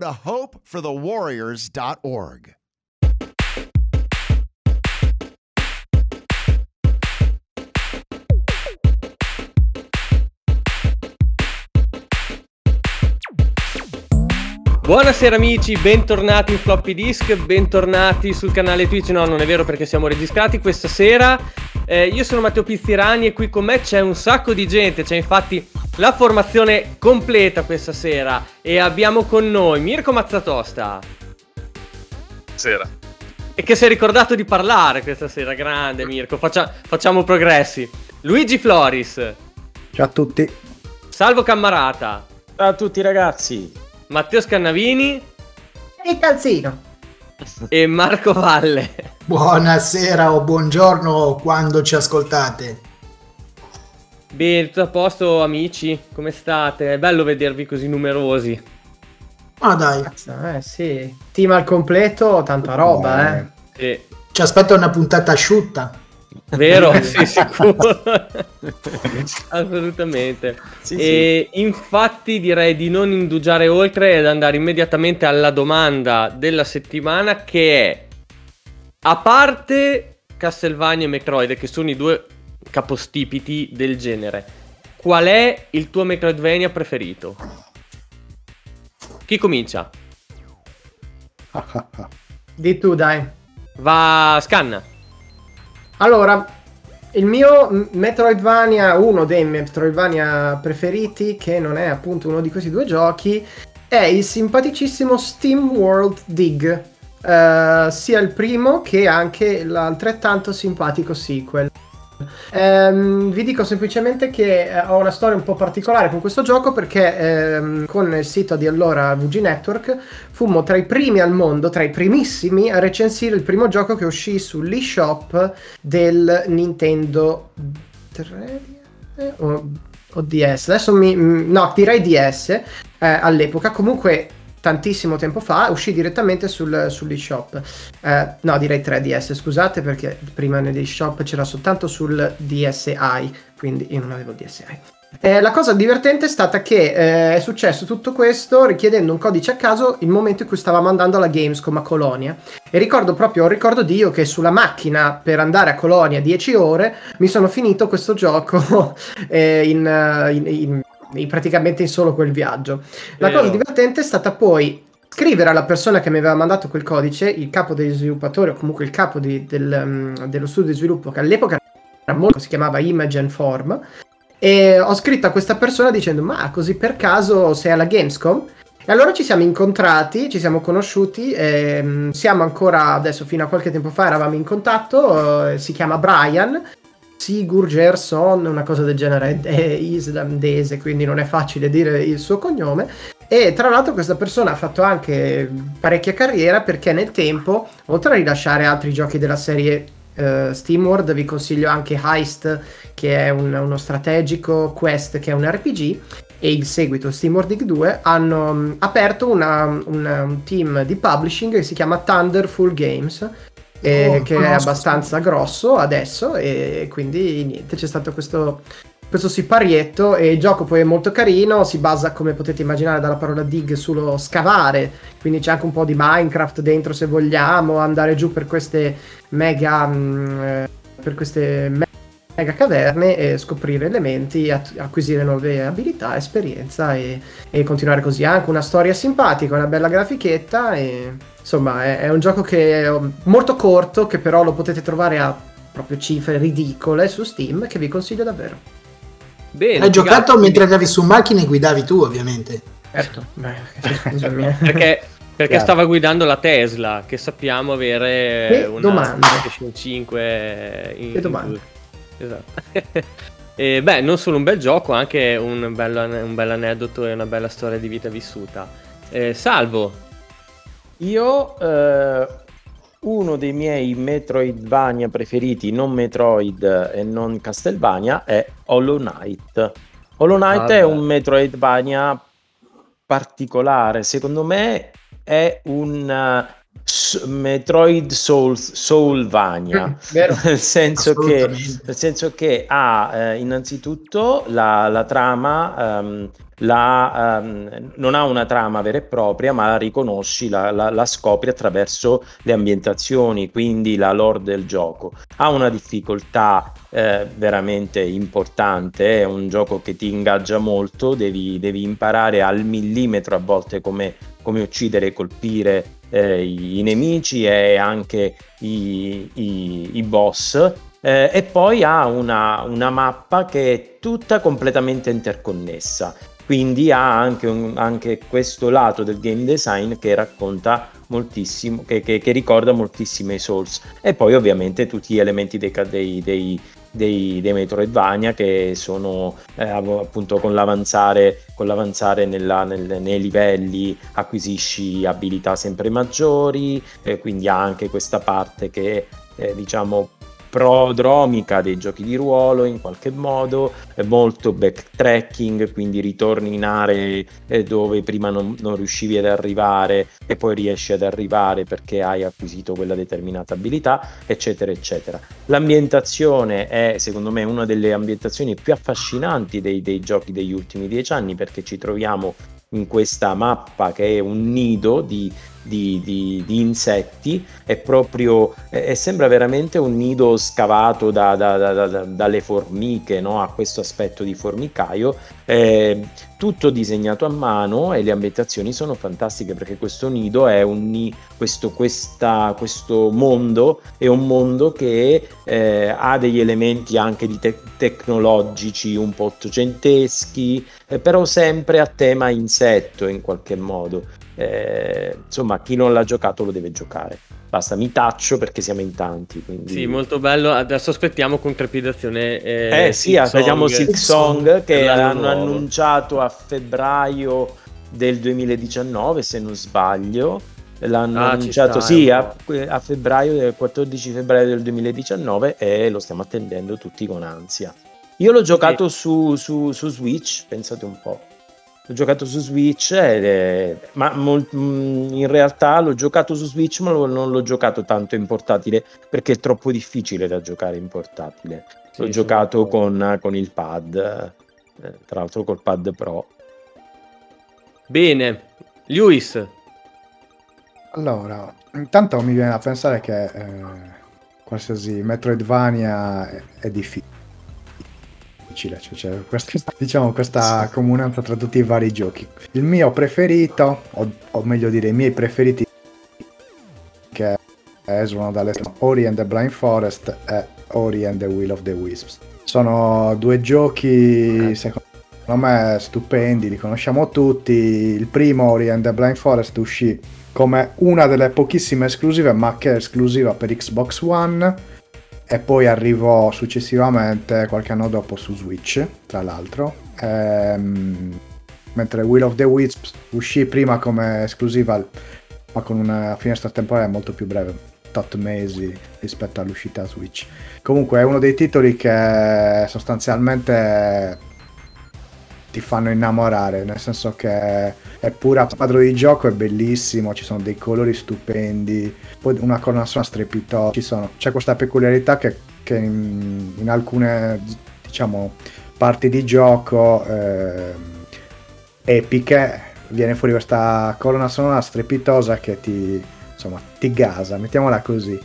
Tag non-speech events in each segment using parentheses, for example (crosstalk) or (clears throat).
to hopeforthewarriors.org. Buonasera amici, bentornati in Floppy Disk, bentornati sul canale Twitch, no non è vero perché siamo registrati questa sera, eh, io sono Matteo Pizzirani e qui con me c'è un sacco di gente, c'è infatti la formazione completa questa sera e abbiamo con noi Mirko Mazzatosta. Sera. E che si è ricordato di parlare questa sera, grande Mirko, Faccia- facciamo progressi. Luigi Floris. Ciao a tutti. Salvo Cammarata. Ciao a tutti ragazzi. Matteo Scannavini e calzino e Marco Valle. Buonasera o buongiorno quando ci ascoltate. Bene, tutto a posto amici, come state? È bello vedervi così numerosi. Ah dai. Eh sì, team al completo, tanta roba eh. Sì. Ci aspetta una puntata asciutta. Vero? (laughs) sì, sicuro. (laughs) Assolutamente. Sì, e sì. infatti direi di non indugiare oltre ed andare immediatamente alla domanda della settimana che è a parte Castlevania e Metroid che sono i due capostipiti del genere, qual è il tuo Metroidvania preferito? Chi comincia? (laughs) Di tu, dai. Va, scanna. Allora, il mio Metroidvania, uno dei Metroidvania preferiti, che non è appunto uno di questi due giochi, è il simpaticissimo Steam World Dig. Uh, sia il primo che anche l'altrettanto simpatico sequel. Ehm, vi dico semplicemente che eh, ho una storia un po' particolare con questo gioco perché ehm, con il sito di allora VG Network fummo tra i primi al mondo, tra i primissimi a recensire il primo gioco che uscì sull'eShop del Nintendo 3 o, o DS. Adesso mi no, direi DS eh, all'epoca. Comunque tantissimo tempo fa, uscì direttamente sul, sull'eShop. Eh, no, direi 3DS, scusate, perché prima nell'eShop c'era soltanto sul DSi, quindi io non avevo DSi. Eh, la cosa divertente è stata che eh, è successo tutto questo richiedendo un codice a caso il momento in cui stava andando alla Gamescom a Colonia. E ricordo proprio, ricordo di io che sulla macchina per andare a Colonia 10 ore mi sono finito questo gioco (laughs) eh, in, in, in praticamente in solo quel viaggio. La Vero. cosa divertente è stata poi scrivere alla persona che mi aveva mandato quel codice, il capo degli sviluppatori o comunque il capo di, del, um, dello studio di sviluppo che all'epoca era molto, si chiamava Imogen Form, e ho scritto a questa persona dicendo ma così per caso sei alla Gamescom? E allora ci siamo incontrati, ci siamo conosciuti, e, siamo ancora adesso fino a qualche tempo fa eravamo in contatto, eh, si chiama Brian Sigur Gerson, una cosa del genere, è islandese, quindi non è facile dire il suo cognome. E tra l'altro questa persona ha fatto anche parecchia carriera perché nel tempo, oltre a rilasciare altri giochi della serie uh, SteamWorld, vi consiglio anche Heist, che è un, uno strategico, Quest, che è un RPG, e il seguito SteamWorld Dig 2, hanno um, aperto una, una, un team di publishing che si chiama Thunderful Games, eh, oh, che è abbastanza grosso adesso e quindi niente, c'è stato questo, questo siparietto e il gioco poi è molto carino, si basa come potete immaginare dalla parola dig sullo scavare, quindi c'è anche un po' di Minecraft dentro se vogliamo, andare giù per queste mega... Mh, mm, per queste mega caverne e scoprire elementi, acquisire nuove abilità, esperienza e, e continuare così. Ha anche una storia simpatica, una bella grafichetta e Insomma, è, è un gioco che è molto corto, che però lo potete trovare a proprio cifre ridicole su Steam, che vi consiglio davvero. Bene, Hai giocato grazie. mentre andavi su macchina e guidavi tu, ovviamente. Certo, Beh, (laughs) (laughs) perché, perché stava guidando la Tesla, che sappiamo avere che una domanda. PlayStation 5 in, che domanda. Esatto. (laughs) e beh, non solo un bel gioco, anche un bel, un bel aneddoto e una bella storia di vita vissuta. Eh, salvo. Io eh, uno dei miei Metroidvania preferiti, non Metroid e non Castlevania, è Hollow Knight. Hollow Knight ah, è un Metroidvania particolare, secondo me è un Metroid Souls, Soulvania, nel, senso che, nel senso che ha eh, innanzitutto la, la trama um, la, um, non ha una trama vera e propria, ma la riconosci, la, la, la, scopri attraverso le ambientazioni, quindi la lore del gioco. Ha una difficoltà eh, veramente importante, è un gioco che ti ingaggia molto, devi, devi imparare al millimetro a volte come, come uccidere e colpire eh, i, nemici e anche i, i, i boss. Eh, e poi ha una, una mappa che è tutta completamente interconnessa quindi ha anche, un, anche, questo lato del game design che racconta moltissimo, che, che, che, ricorda moltissimo i Souls. E poi ovviamente tutti gli elementi dei, dei, dei, dei, dei Metroidvania che sono eh, appunto con l'avanzare, con l'avanzare nella, nel, nei livelli acquisisci abilità sempre maggiori, eh, quindi ha anche questa parte che eh, diciamo prodromica dei giochi di ruolo in qualche modo, molto backtracking, quindi ritorni in aree eh, dove prima non, non, riuscivi ad arrivare e poi riesci ad arrivare perché hai acquisito quella determinata abilità, eccetera, eccetera. L'ambientazione è secondo me una delle ambientazioni più affascinanti dei, dei giochi degli ultimi dieci anni perché ci troviamo in questa mappa che è un nido di di, di, di insetti, è proprio, è, sembra veramente un nido scavato da, da, da, dalle formiche, no? ha questo aspetto di formicaio, eh, tutto disegnato a mano e le ambientazioni sono fantastiche perché questo nido è un questo, questa, questo mondo è un mondo che eh, ha degli elementi anche di te- tecnologici un po' ottocenteschi, eh, però sempre a tema insetto in qualche modo. Eh, insomma chi non l'ha giocato lo deve giocare basta mi taccio perché siamo in tanti quindi... sì molto bello. Adesso aspettiamo con trepidazione eh, eh sì aspettiamo Six Song che hanno nuovo. annunciato a febbraio del 2019 se non sbaglio. L'hanno ah, annunciato sta, sì a, a, febbraio del 14 febbraio del 2019 e lo stiamo attendendo tutti con ansia. Io l'ho giocato sì. su, su, su Switch pensate un po' L'ho giocato su Switch, è, ma mol, mm, in realtà l'ho giocato su Switch, ma non l'ho giocato tanto in portatile perché è troppo difficile da giocare in portatile. L'ho sì, giocato con, con, il pad, eh, tra l'altro col pad Pro. Bene, Lewis. Allora, intanto mi viene a pensare che eh, qualsiasi Metroidvania è, è difficile difficile, cioè, c'è questa, diciamo, questa comunanza tra tutti i vari giochi. Il mio preferito, o, o meglio dire i miei preferiti, che esulano dalle Ori and the Blind Forest e Ori and the Will of the Wisps. Sono due giochi, secondo me, stupendi, li conosciamo tutti. Il primo, Ori and the Blind Forest, uscì come una delle pochissime esclusive, ma che è esclusiva per Xbox One e poi arrivò successivamente qualche anno dopo su Switch, tra l'altro. Ehm, mentre Will of the Wisps uscì prima come esclusiva, ma con una finestra temporale molto più breve, 8 mesi rispetto all'uscita Switch. Comunque è uno dei titoli che sostanzialmente ti fanno innamorare, nel senso che è pura quadro di gioco, è bellissimo, ci sono dei colori stupendi, poi una colonna sonora strepitosa, c'è questa peculiarità che, che in, in, alcune diciamo parti di gioco eh, epiche viene fuori questa colonna sonora strepitosa che ti, insomma, ti gasa, mettiamola così.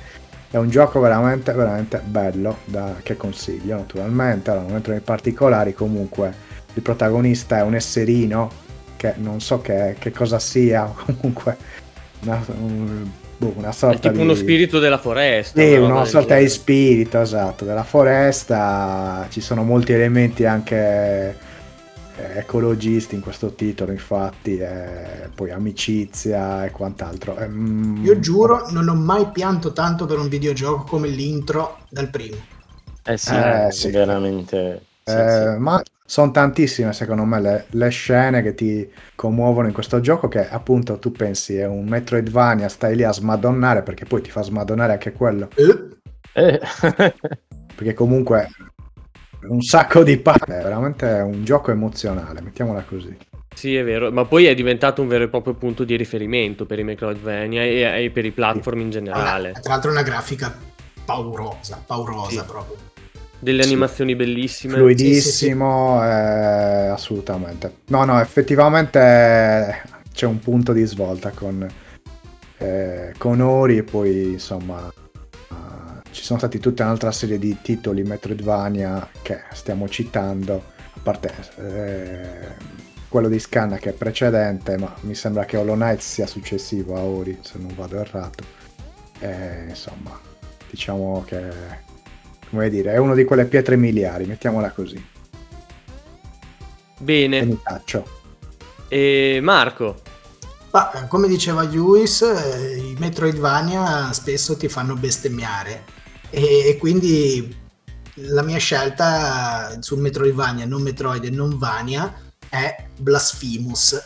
È un gioco veramente, veramente bello da, che consiglio naturalmente, allora non entro nei particolari comunque il protagonista è un esserino che non so che, che cosa sia, (laughs) comunque una, un, boh, una sorta è tipo di... uno spirito della foresta. Sì, una sorta di spirito, esatto, della foresta. Ci sono molti elementi anche eh, ecologisti in questo titolo, infatti, e poi amicizia e quant'altro. Mm... Io giuro, non ho mai pianto tanto per un videogioco come l'intro dal primo. Eh sì, eh, sì. veramente. Sì, eh, sì. Ma sono tantissime secondo me le, le, scene che ti commuovono in questo gioco che appunto tu pensi è un Metroidvania, stai lì a smadonnare perché poi ti fa smadonnare anche quello. Eh. (laughs) perché comunque un sacco di parte, è veramente un gioco emozionale, mettiamola così. Sì, è vero, ma poi è diventato un vero e proprio punto di riferimento per i Metroidvania e, e per i platform in generale. Allora, tra l'altro una grafica paurosa, paurosa sì. proprio delle sì. animazioni bellissime. Fluidissimo, sì, sì, eh, assolutamente. No, no, effettivamente c'è un punto di svolta con, eh, con Ori e poi insomma uh, ci sono stati tutta un'altra serie di titoli Metroidvania che stiamo citando, a parte eh, quello di Scanna che è precedente, ma mi sembra che Hollow Knight sia successivo a Ori, se non vado errato. E, insomma, diciamo che come dire, è uno di quelle pietre miliari, mettiamola così. Bene. E Marco? Ma, come diceva Lewis, eh, i Metroidvania spesso ti fanno bestemmiare e, e quindi la mia scelta sul Metroidvania, non Metroid e non Vania, è Blasphemous.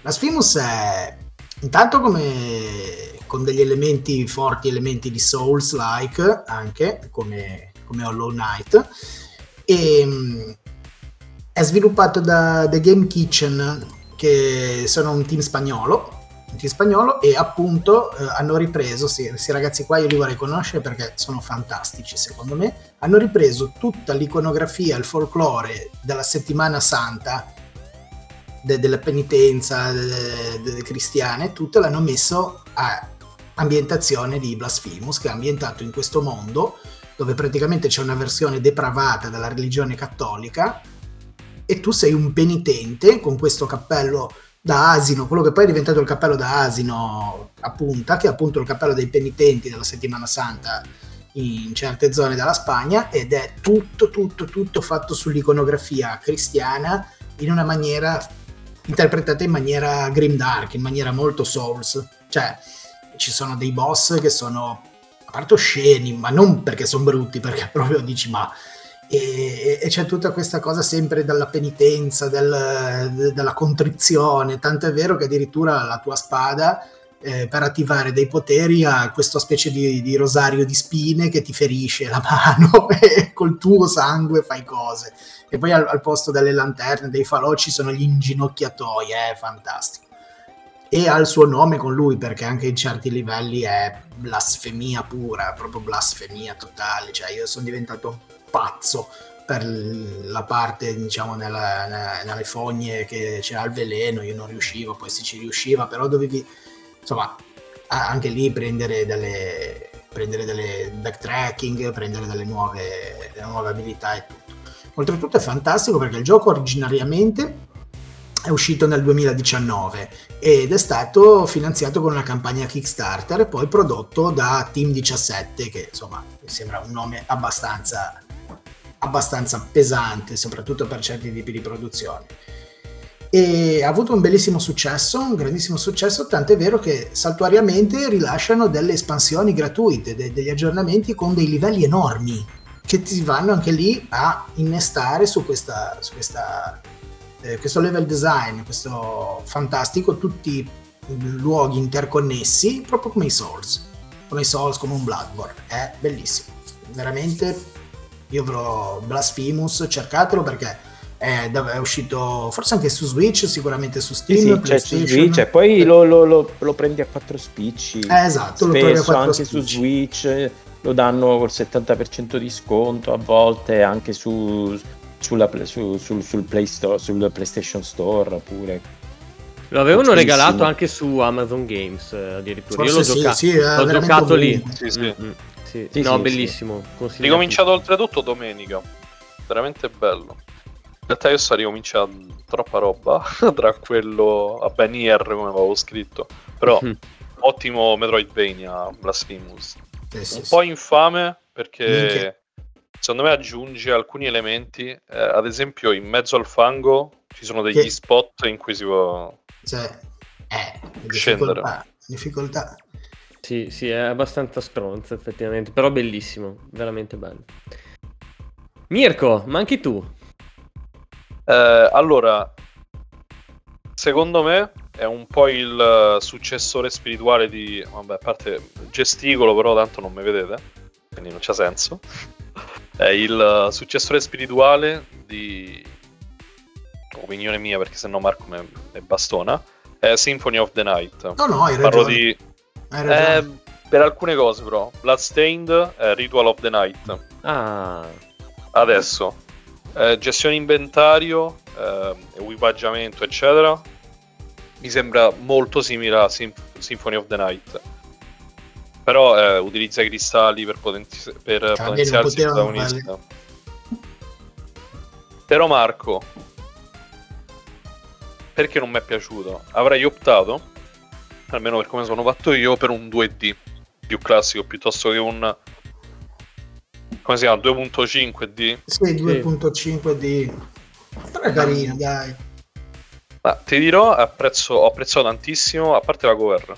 Blasphemous è intanto come con degli elementi forti, elementi di Souls-like anche, come come Hollow Knight. E mm, è sviluppato da The Game Kitchen che sono un team spagnolo un team spagnolo e appunto eh, hanno ripreso sì, questi ragazzi qua io li vorrei conoscere perché sono fantastici secondo me. Hanno ripreso tutta l'iconografia il folklore della settimana santa de- della penitenza de- de- cristiane tutto l'hanno messo a ambientazione di Blasphemous che è ambientato in questo mondo dove praticamente c'è una versione depravata della religione cattolica e tu sei un penitente con questo cappello da asino, quello che poi è diventato il cappello da asino a punta, che è appunto il cappello dei penitenti della settimana santa in certe zone della Spagna ed è tutto, tutto, tutto fatto sull'iconografia cristiana in una maniera interpretata in maniera grimdark, in maniera molto souls, cioè ci sono dei boss che sono parte osceni, ma non perché sono brutti, perché (laughs) proprio dici ma... E, e, c'è tutta questa cosa sempre della penitenza, del, de, della contrizione, tanto è vero che addirittura la tua spada eh, per attivare dei poteri ha questa specie di, di, rosario di spine che ti ferisce la (laughs) mano e col tuo sangue fai cose. E poi al, al posto delle lanterne, dei falò ci sono gli inginocchiatoi, è fantastico e ha il suo nome con lui perché anche in certi livelli è blasfemia pura, proprio blasfemia totale, cioè io sono diventato pazzo per la parte diciamo nella, nella, nelle fogne che c'era il veleno, io non riuscivo, poi si ci riusciva, però dovevi insomma anche lì prendere delle, prendere delle backtracking, prendere delle nuove, delle nuove abilità e tutto. Oltretutto è fantastico perché il gioco originariamente è uscito nel 2019 ed è stato finanziato con una campagna Kickstarter e poi prodotto da Team 17 che insomma mi sembra un nome abbastanza, abbastanza pesante soprattutto per certi tipi di produzione e ha avuto un bellissimo successo, un grandissimo successo, tant'è vero che saltuariamente rilasciano delle espansioni gratuite, de- degli aggiornamenti con dei livelli enormi che ti vanno anche lì a innestare su questa, su questa eh, questo level design, questo fantastico, tutti luoghi interconnessi, proprio come i Souls, come i Souls, come un Bloodborne, è bellissimo, veramente io avrò Blasphemous, cercatelo perché è, è, uscito forse anche su Switch, sicuramente su Steam, sì, sì, c'è su Switch e poi lo, lo, lo, lo, prendi a quattro spicci. Eh, esatto, lo prendi a quattro anche spicci. su Switch lo danno col 70% di sconto, a volte anche su sulla, su, sul, sul, Play Store, sul PlayStation Store pure. Lo avevano regalato anche su Amazon Games eh, addirittura. Forse Io l'ho, sì, gioca- sì, l'ho giocato lì. Sì, sì. Mm-hmm. sì, sì no, bellissimo. Ricominciato oltretutto domenica. Veramente bello. In realtà io sto ricominciando troppa roba (laughs) tra quello a Ben come avevo scritto. Però mm. ottimo Metroidvania Blasphemous. Eh, un po' infame perché Minchia secondo me aggiunge alcuni elementi, eh, ad esempio in mezzo al fango ci sono degli che... spot in cui si può cioè, eh, scendere. Difficoltà, difficoltà. Sì, sì, è abbastanza stronzo effettivamente, però bellissimo, veramente bello. Mirko, ma anche tu? Eh, allora, secondo me è un po' il eh, successore spirituale di... Vabbè, a parte gesticolo, però tanto non mi vedete, quindi non c'ha senso. È il eh, successore spirituale di... Opinione mia, perché sennò Marco mi mi bastona. È Symphony of the Night. No, no, hai Parlo ragione. di... Hai ragione. Eh, per alcune cose però. Bloodstained, eh, Ritual of the Night. Ah, Adesso, eh, gestione inventario, eh, equipaggiamento, eccetera. Mi sembra molto simile a Sym- Symphony of the Night. Però eh, utilizza i cristalli per, potenzi- per potenziarsi il protagonista. Però Marco, perché non mi è piaciuto? Avrei optato, almeno per come sono fatto io, per un 2D più classico piuttosto che un come si chiama 2.5D Sì, 2.5 di... Però è carino, dai. Ma ti dirò, apprezzo, ho apprezzato tantissimo, a parte la cover,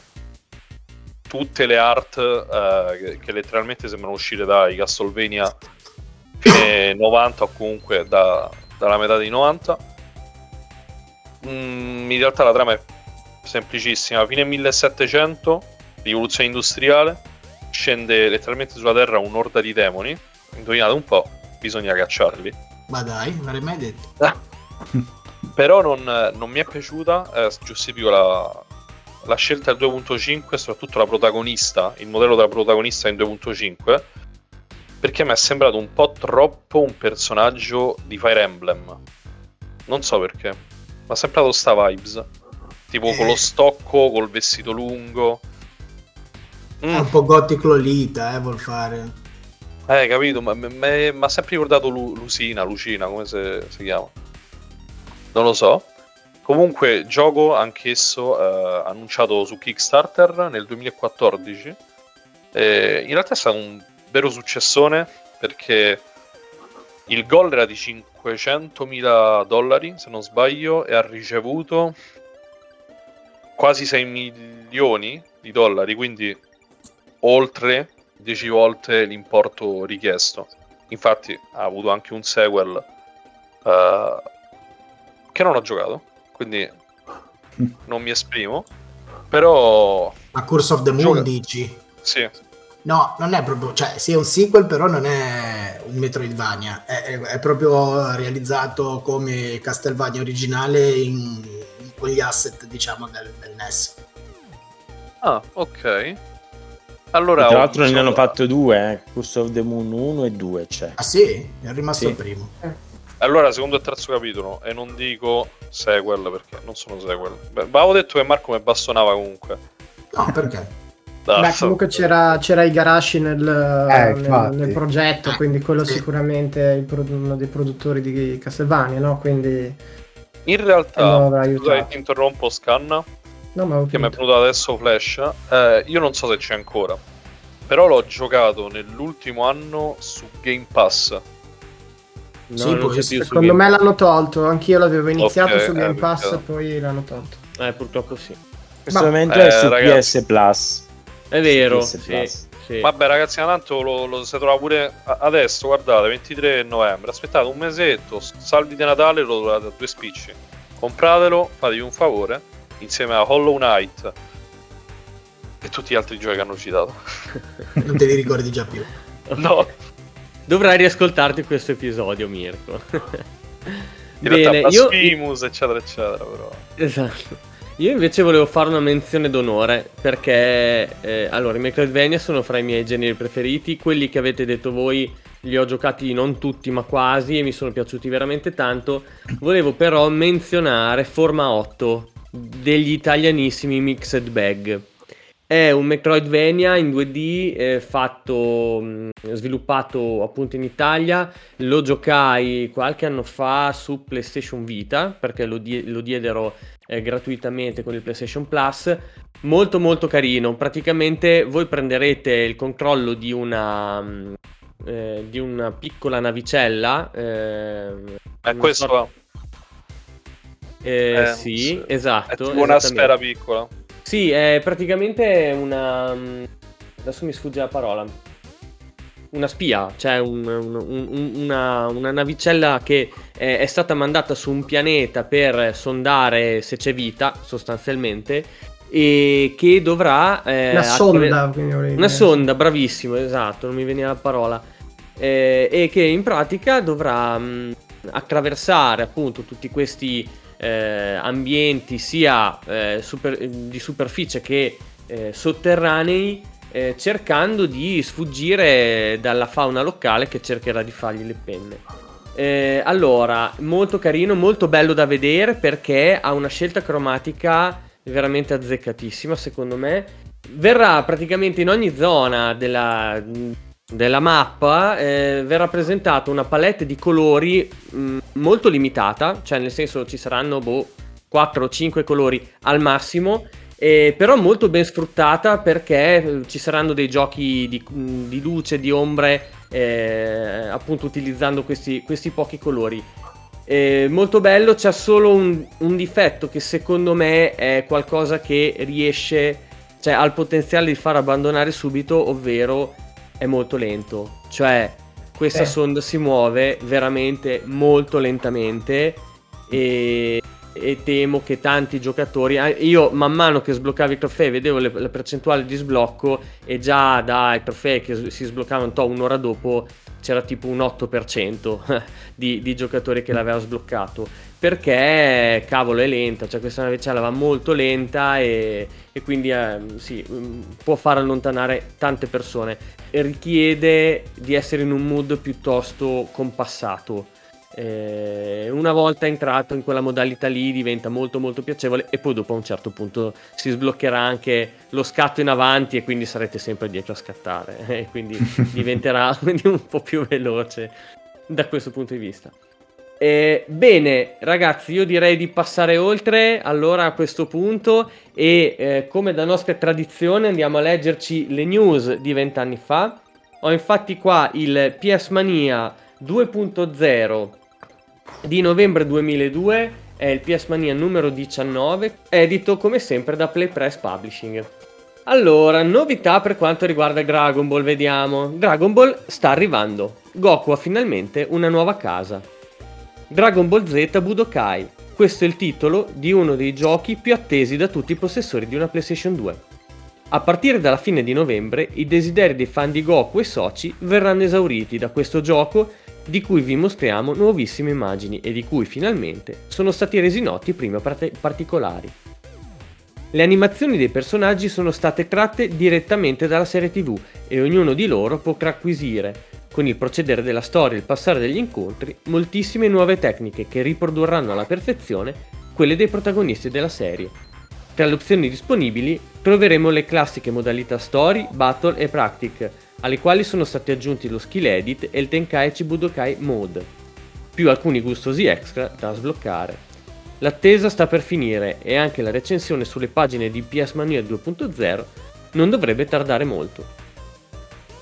tutte le art eh, che, letteralmente sembrano uscire dai Castlevania fine (coughs) 90 o comunque da- dalla metà dei 90. Mm, in realtà la trama è semplicissima, fine 1700, rivoluzione industriale, scende letteralmente sulla Terra un'orda di demoni, indovinate un po', bisogna cacciarli. Ma dai, non l'avrei mai detto. (laughs) Però non, non mi è piaciuta, eh, giustifico la, la scelta del 2.5, soprattutto la protagonista, il modello della protagonista in 2.5, perché mi è sembrato un po' troppo un personaggio di Fire Emblem. Non so perché, ma ha sempre dato sta vibes. Tipo con Eh. lo stocco, col vestito lungo. È Mm, un po' Gothic Lolita, eh, vuol fare. eh, capito, ma mi ha sempre ricordato Lu- Lucina, Lucina, come se- si chiama. Non lo so. Comunque, gioco anch'esso eh, annunciato su Kickstarter nel 2014. Eh, in realtà è stato un vero successone perché il goal era di 500.000 dollari, se non sbaglio, e ha ricevuto quasi 6 milioni di dollari, quindi oltre 10 volte l'importo richiesto. Infatti ha avuto anche un sequel eh, che non ho giocato, quindi (laughs) non mi esprimo. Però Ma Curse of the Moon Gioca- dici? sì, No, non è proprio, cioè sì è un sequel però non è un Metroidvania, è, è- è proprio realizzato come Castlevania originale in, in quegli asset diciamo del, del NES. ah, ok. Allora, Tra l'altro ne hanno fatto due, eh. Curse of the Moon 1 e 2 c'è. Ah sì? È rimasto Sì. il primo. Allora, secondo e terzo capitolo, e non dico sequel perché non sono sequel. Beh, ma avevo detto che Marco mi bastonava comunque. No, perché? Beh, comunque c'era, c'era Igarashi nel, nel- infatti. nel progetto, quindi quello sicuramente è uno dei produttori di Castlevania, no? Quindi In realtà, che aiutato. ti interrompo, Scanna, No, che mi è venuto adesso Flash. Eh, io non so se c'è ancora, però l'ho giocato nell'ultimo anno su Game Pass. No, Sì, non può Secondo me l'hanno tolto, anch'io l'avevo iniziato Ok, su Game eh, Pass, peccato. poi l'hanno tolto. Eh, purtroppo sì. Questo Ma- momento Eh, è su ragazzi. PS Plus. È vero, PS sì, Plus. sì. Vabbè, ragazzi, tanto lo, lo si trova pure adesso. Guardate, 23 novembre. Aspettate un mesetto. Salvi di Natale lo trovate a due spicci. Compratelo, fatevi un favore. Insieme a Hollow Knight e tutti gli altri giochi che hanno citato. (laughs) Non te li ricordi già più. No, Dovrai riascoltarti questo episodio, Mirko. (laughs) Bene, io... Blasphemous, eccetera, eccetera. Però. Esatto. Io invece volevo fare una menzione d'onore perché eh, allora i Metroidvania sono fra i miei generi preferiti, quelli che avete detto voi li ho giocati non tutti ma quasi e mi sono piaciuti veramente tanto. Volevo però menzionare Forma 8 degli italianissimi Mixed Bag. È un Metroidvania in 2D eh, fatto, mh, sviluppato appunto in Italia. Lo giocai qualche anno fa su PlayStation Vita perché lo, die- lo diedero eh, gratuitamente con il PlayStation Plus. Molto molto carino. Praticamente voi prenderete il controllo di una, mh, eh, di una piccola navicella. eh, questo sorta- eh, sì, sì. esatto. è tipo una sfera piccola. Sì, è praticamente una. mm, Adesso mi sfugge la parola. una spia, cioè un, un, un, una, una, navicella che è, è, stata mandata su un pianeta per sondare se c'è vita, sostanzialmente, e che dovrà... Eh, una sonda, una sonda, bravissimo, esatto, non mi veniva la parola. Eh, e che in pratica dovrà mh, attraversare appunto tutti questi eh, ambienti sia eh, super, di superficie che eh, sotterranei eh, cercando di sfuggire dalla fauna locale che cercherà di fargli le penne. Eh, allora, molto carino, molto bello da vedere perché ha una scelta cromatica veramente azzeccatissima secondo me. Verrà praticamente in ogni zona della, della mappa eh, verrà presentata una palette di colori mh, mm, molto limitata, cioè nel senso ci saranno boh, 4 o 5 colori al massimo eh, però molto ben sfruttata perché eh, ci saranno dei giochi di, di luce, di ombre, eh, appunto utilizzando questi, questi pochi colori. Eh, molto bello, c'è solo un, un, difetto che secondo me è qualcosa che riesce, cioè ha il potenziale di far abbandonare subito, ovvero è molto lento. Cioè questa eh. sonda si muove veramente molto lentamente e e temo che tanti giocatori io man mano che sbloccavo i trofei vedevo le, le percentuali di sblocco e già dai trofei che si sbloccavano to, un'ora dopo c'era tipo un 8% (laughs) di, di giocatori che l'aveva sbloccato. Perché cavolo è lenta cioè questa navicella va molto lenta e, e quindi eh, sì, mm, può far allontanare tante persone. Richiede di essere in un mood piuttosto compassato eh, una volta entrato in quella modalità lì diventa molto molto piacevole e poi dopo a un certo punto si sbloccherà anche lo scatto in avanti e quindi sarete sempre dietro a scattare (laughs) e quindi (laughs) diventerà (laughs) un po' più veloce da questo punto di vista. Eh, bene ragazzi io direi di passare oltre allora a questo punto e eh, come da nostra tradizione andiamo a leggerci le news di vent'anni fa. Ho infatti qua il PS Mania 2.0 di novembre 2002, è il PS Mania numero 19, edito come sempre da Playpress Publishing. Allora, novità per quanto riguarda Dragon Ball, vediamo. Dragon Ball sta arrivando. Goku ha finalmente una nuova casa. Dragon Ball Z Budokai. Questo è il titolo di uno dei giochi più attesi da tutti i possessori di una PlayStation 2. A partire dalla fine di novembre, i desideri dei fan di Goku e soci verranno esauriti da questo gioco di cui vi mostriamo nuovissime immagini e di cui finalmente sono stati resi noti i primi particolari. Le animazioni dei personaggi sono state tratte direttamente dalla serie TV e ognuno di loro potrà acquisire, con il procedere della storia e il passare degli incontri, moltissime nuove tecniche che riprodurranno alla perfezione quelle dei protagonisti della serie. Tra le opzioni disponibili troveremo le classiche modalità story, battle e practice, alle quali sono stati aggiunti lo skill edit e il Tenkaichi Budokai Mode, più alcuni gustosi extra da sbloccare. L'attesa sta per finire e anche la recensione sulle pagine di PS Mania 2.0 non dovrebbe tardare molto.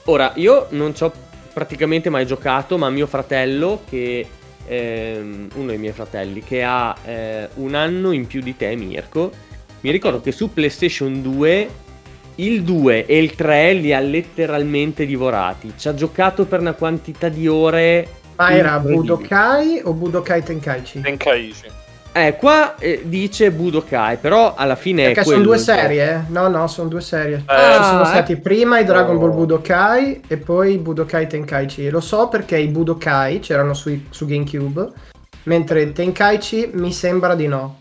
Ora, io non ci ho praticamente mai giocato, ma mio fratello, che ehm, uno dei miei fratelli, che ha eh, un anno in più di te, Mirko, mi ricordo che su PlayStation 2 il 2 e il 3 li ha letteralmente divorati. Ci ha giocato per una quantità di ore. Ma era Budokai o Budokai Tenkaichi? Tenkaichi. Eh, qua eh, dice Budokai, però alla fine Perché sono due serie, eh? No, no, sono due serie. Eh, Ci sono stati prima i Dragon Ball Budokai e poi i Budokai Tenkaichi. Lo so perché i Budokai c'erano su, su GameCube, mentre Tenkaichi mi sembra di no.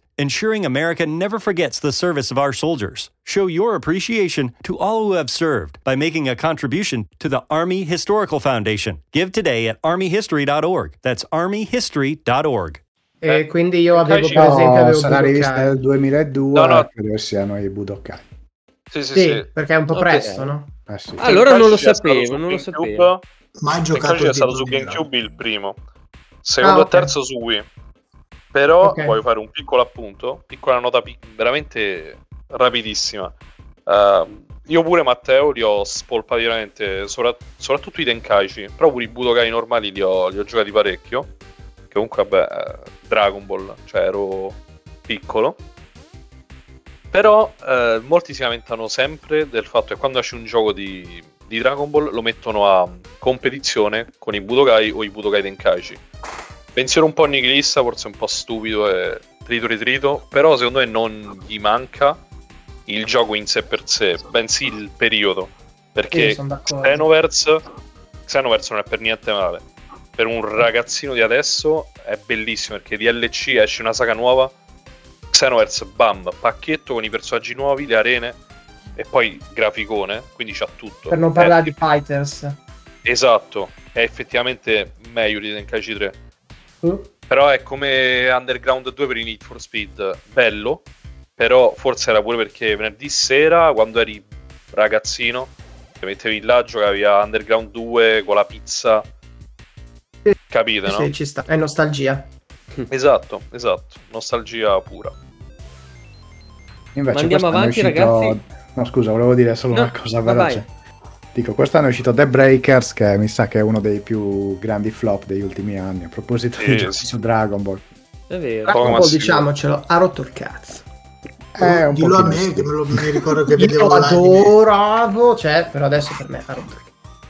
ensuring America never forgets the service of our soldiers. Show your appreciation to all who have served by making a contribution to the Army Historical Foundation. Give today at armyhistory.org. That's armyhistory.org. E Eh, quindi io avevo Kaiji- presente No, avevo sarà rivista Budokai. del 2002, No, no. credo siano i Budokai. Sì, sì, Sì, sì. perché è un po' Ok. presto, no? Eh sì. Allora non lo Tenkaichi è stato sapevo, non lo GameCube, sapevo. Mai giocato è stato su GameCube il primo, secondo Ah, e ok. terzo su Wii. Però Ok. voglio fare un piccolo appunto, piccola nota pi- veramente rapidissima. Uh, io pure Matteo li ho spolpati veramente, sopra- soprattutto i Tenkaichi, però pure i Budokai normali li ho, li ho giocati parecchio. Che comunque, vabbè, eh, Dragon Ball, cioè ero piccolo. Però eh, molti si lamentano sempre del fatto che quando esce un gioco di, di Dragon Ball lo mettono a competizione con i Budokai o i Budokai Tenkaichi. Pensiero un po' nichilista, forse un po' stupido e trito ritrito, però secondo me non gli manca il gioco in sé per sé, bensì il periodo. Perché. Xenoverse, Xenoverse non è per niente male. Per un ragazzino di adesso è bellissimo perché DLC esce una saga nuova. Xenoverse, bam, pacchetto con i personaggi nuovi, le arene e poi graficone, quindi c'ha tutto. Per non È- parlare di Fighters. Esatto, è effettivamente meglio di Tenkaichi 3. Uh, Però è come Underground 2 per i Need for Speed, bello, però forse era pure perché venerdì sera, quando eri ragazzino, ti mettevi in là, giocavi a Underground 2 con la pizza. Capite, no? Sì, ci sta. È nostalgia. (laughs) Esatto, esatto, nostalgia pura. Invece Ma andiamo avanti, uscito- ragazzi? No, scusa, volevo dire solo No, una cosa veloce. Dico, quest'anno è uscito The Breakers, che mi sa che è uno dei più grandi flop degli ultimi anni. A proposito Sì, di giochi sì. su Dragon Ball. È vero. Dragon Ball, diciamocelo, ha rotto il cazzo. È un Dillo a me che me lo mi ricordo che Io vedevo lo l'anime. adoravo, cioè, però adesso per me ha rotto il cazzo.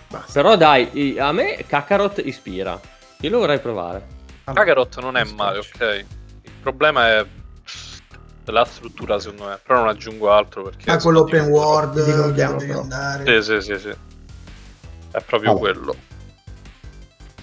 Basta. Però dai, a me Kakarot ispira. Io lo vorrei provare. Kakarot non è male, ok. Il problema è la struttura, secondo me. Però non aggiungo altro perché... Ah, quello open world però. andare. Sì, sì, sì, sì. È proprio Vabbè. quello.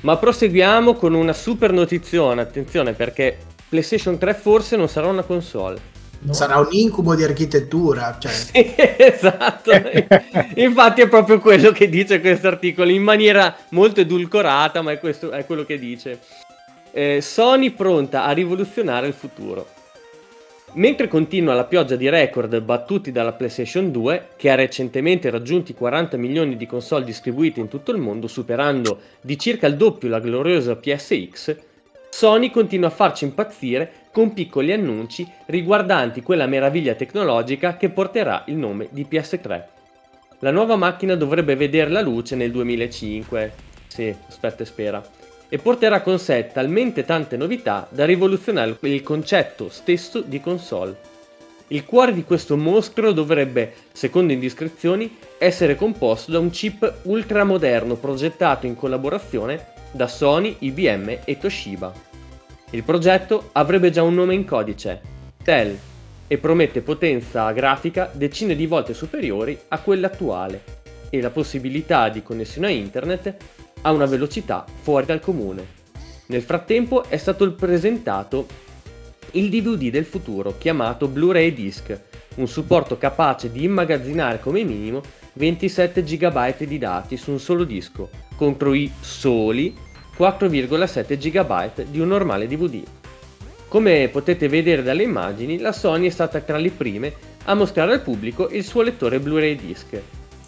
Ma proseguiamo con una super notizione. Attenzione perché PlayStation 3 forse non sarà una console. No. Sarà un incubo di architettura. Cioè, (laughs) Sì, esatto. (laughs) Infatti è proprio quello che dice questo articolo in maniera molto edulcorata, ma è, questo, è quello che dice. Eh, Sony pronta a rivoluzionare il futuro. Mentre continua la pioggia di record battuti dalla PlayStation 2, che ha recentemente raggiunto i 40 milioni di console distribuite in tutto il mondo, superando di circa il doppio la gloriosa PSX, Sony continua a farci impazzire con piccoli annunci riguardanti quella meraviglia tecnologica che porterà il nome di PS3. La nuova macchina dovrebbe vedere la luce nel 2005, sì, aspetta e spera, e porterà con sé talmente tante novità da rivoluzionare il concetto stesso di console. Il cuore di questo mostro dovrebbe, secondo indiscrezioni, essere composto da un chip ultramoderno progettato in collaborazione da Sony, IBM e Toshiba. Il progetto avrebbe già un nome in codice, TEL, e promette potenza grafica decine di volte superiori a quella attuale e la possibilità di connessione a internet a una velocità fuori dal comune. Nel frattempo è stato presentato il DVD del futuro chiamato Blu-ray Disc, un supporto capace di immagazzinare come minimo 27 GB di dati su un solo disco, contro i soli 4,7 GB di un normale DVD. Come potete vedere dalle immagini, la Sony è stata tra le prime a mostrare al pubblico il suo lettore Blu-ray disc.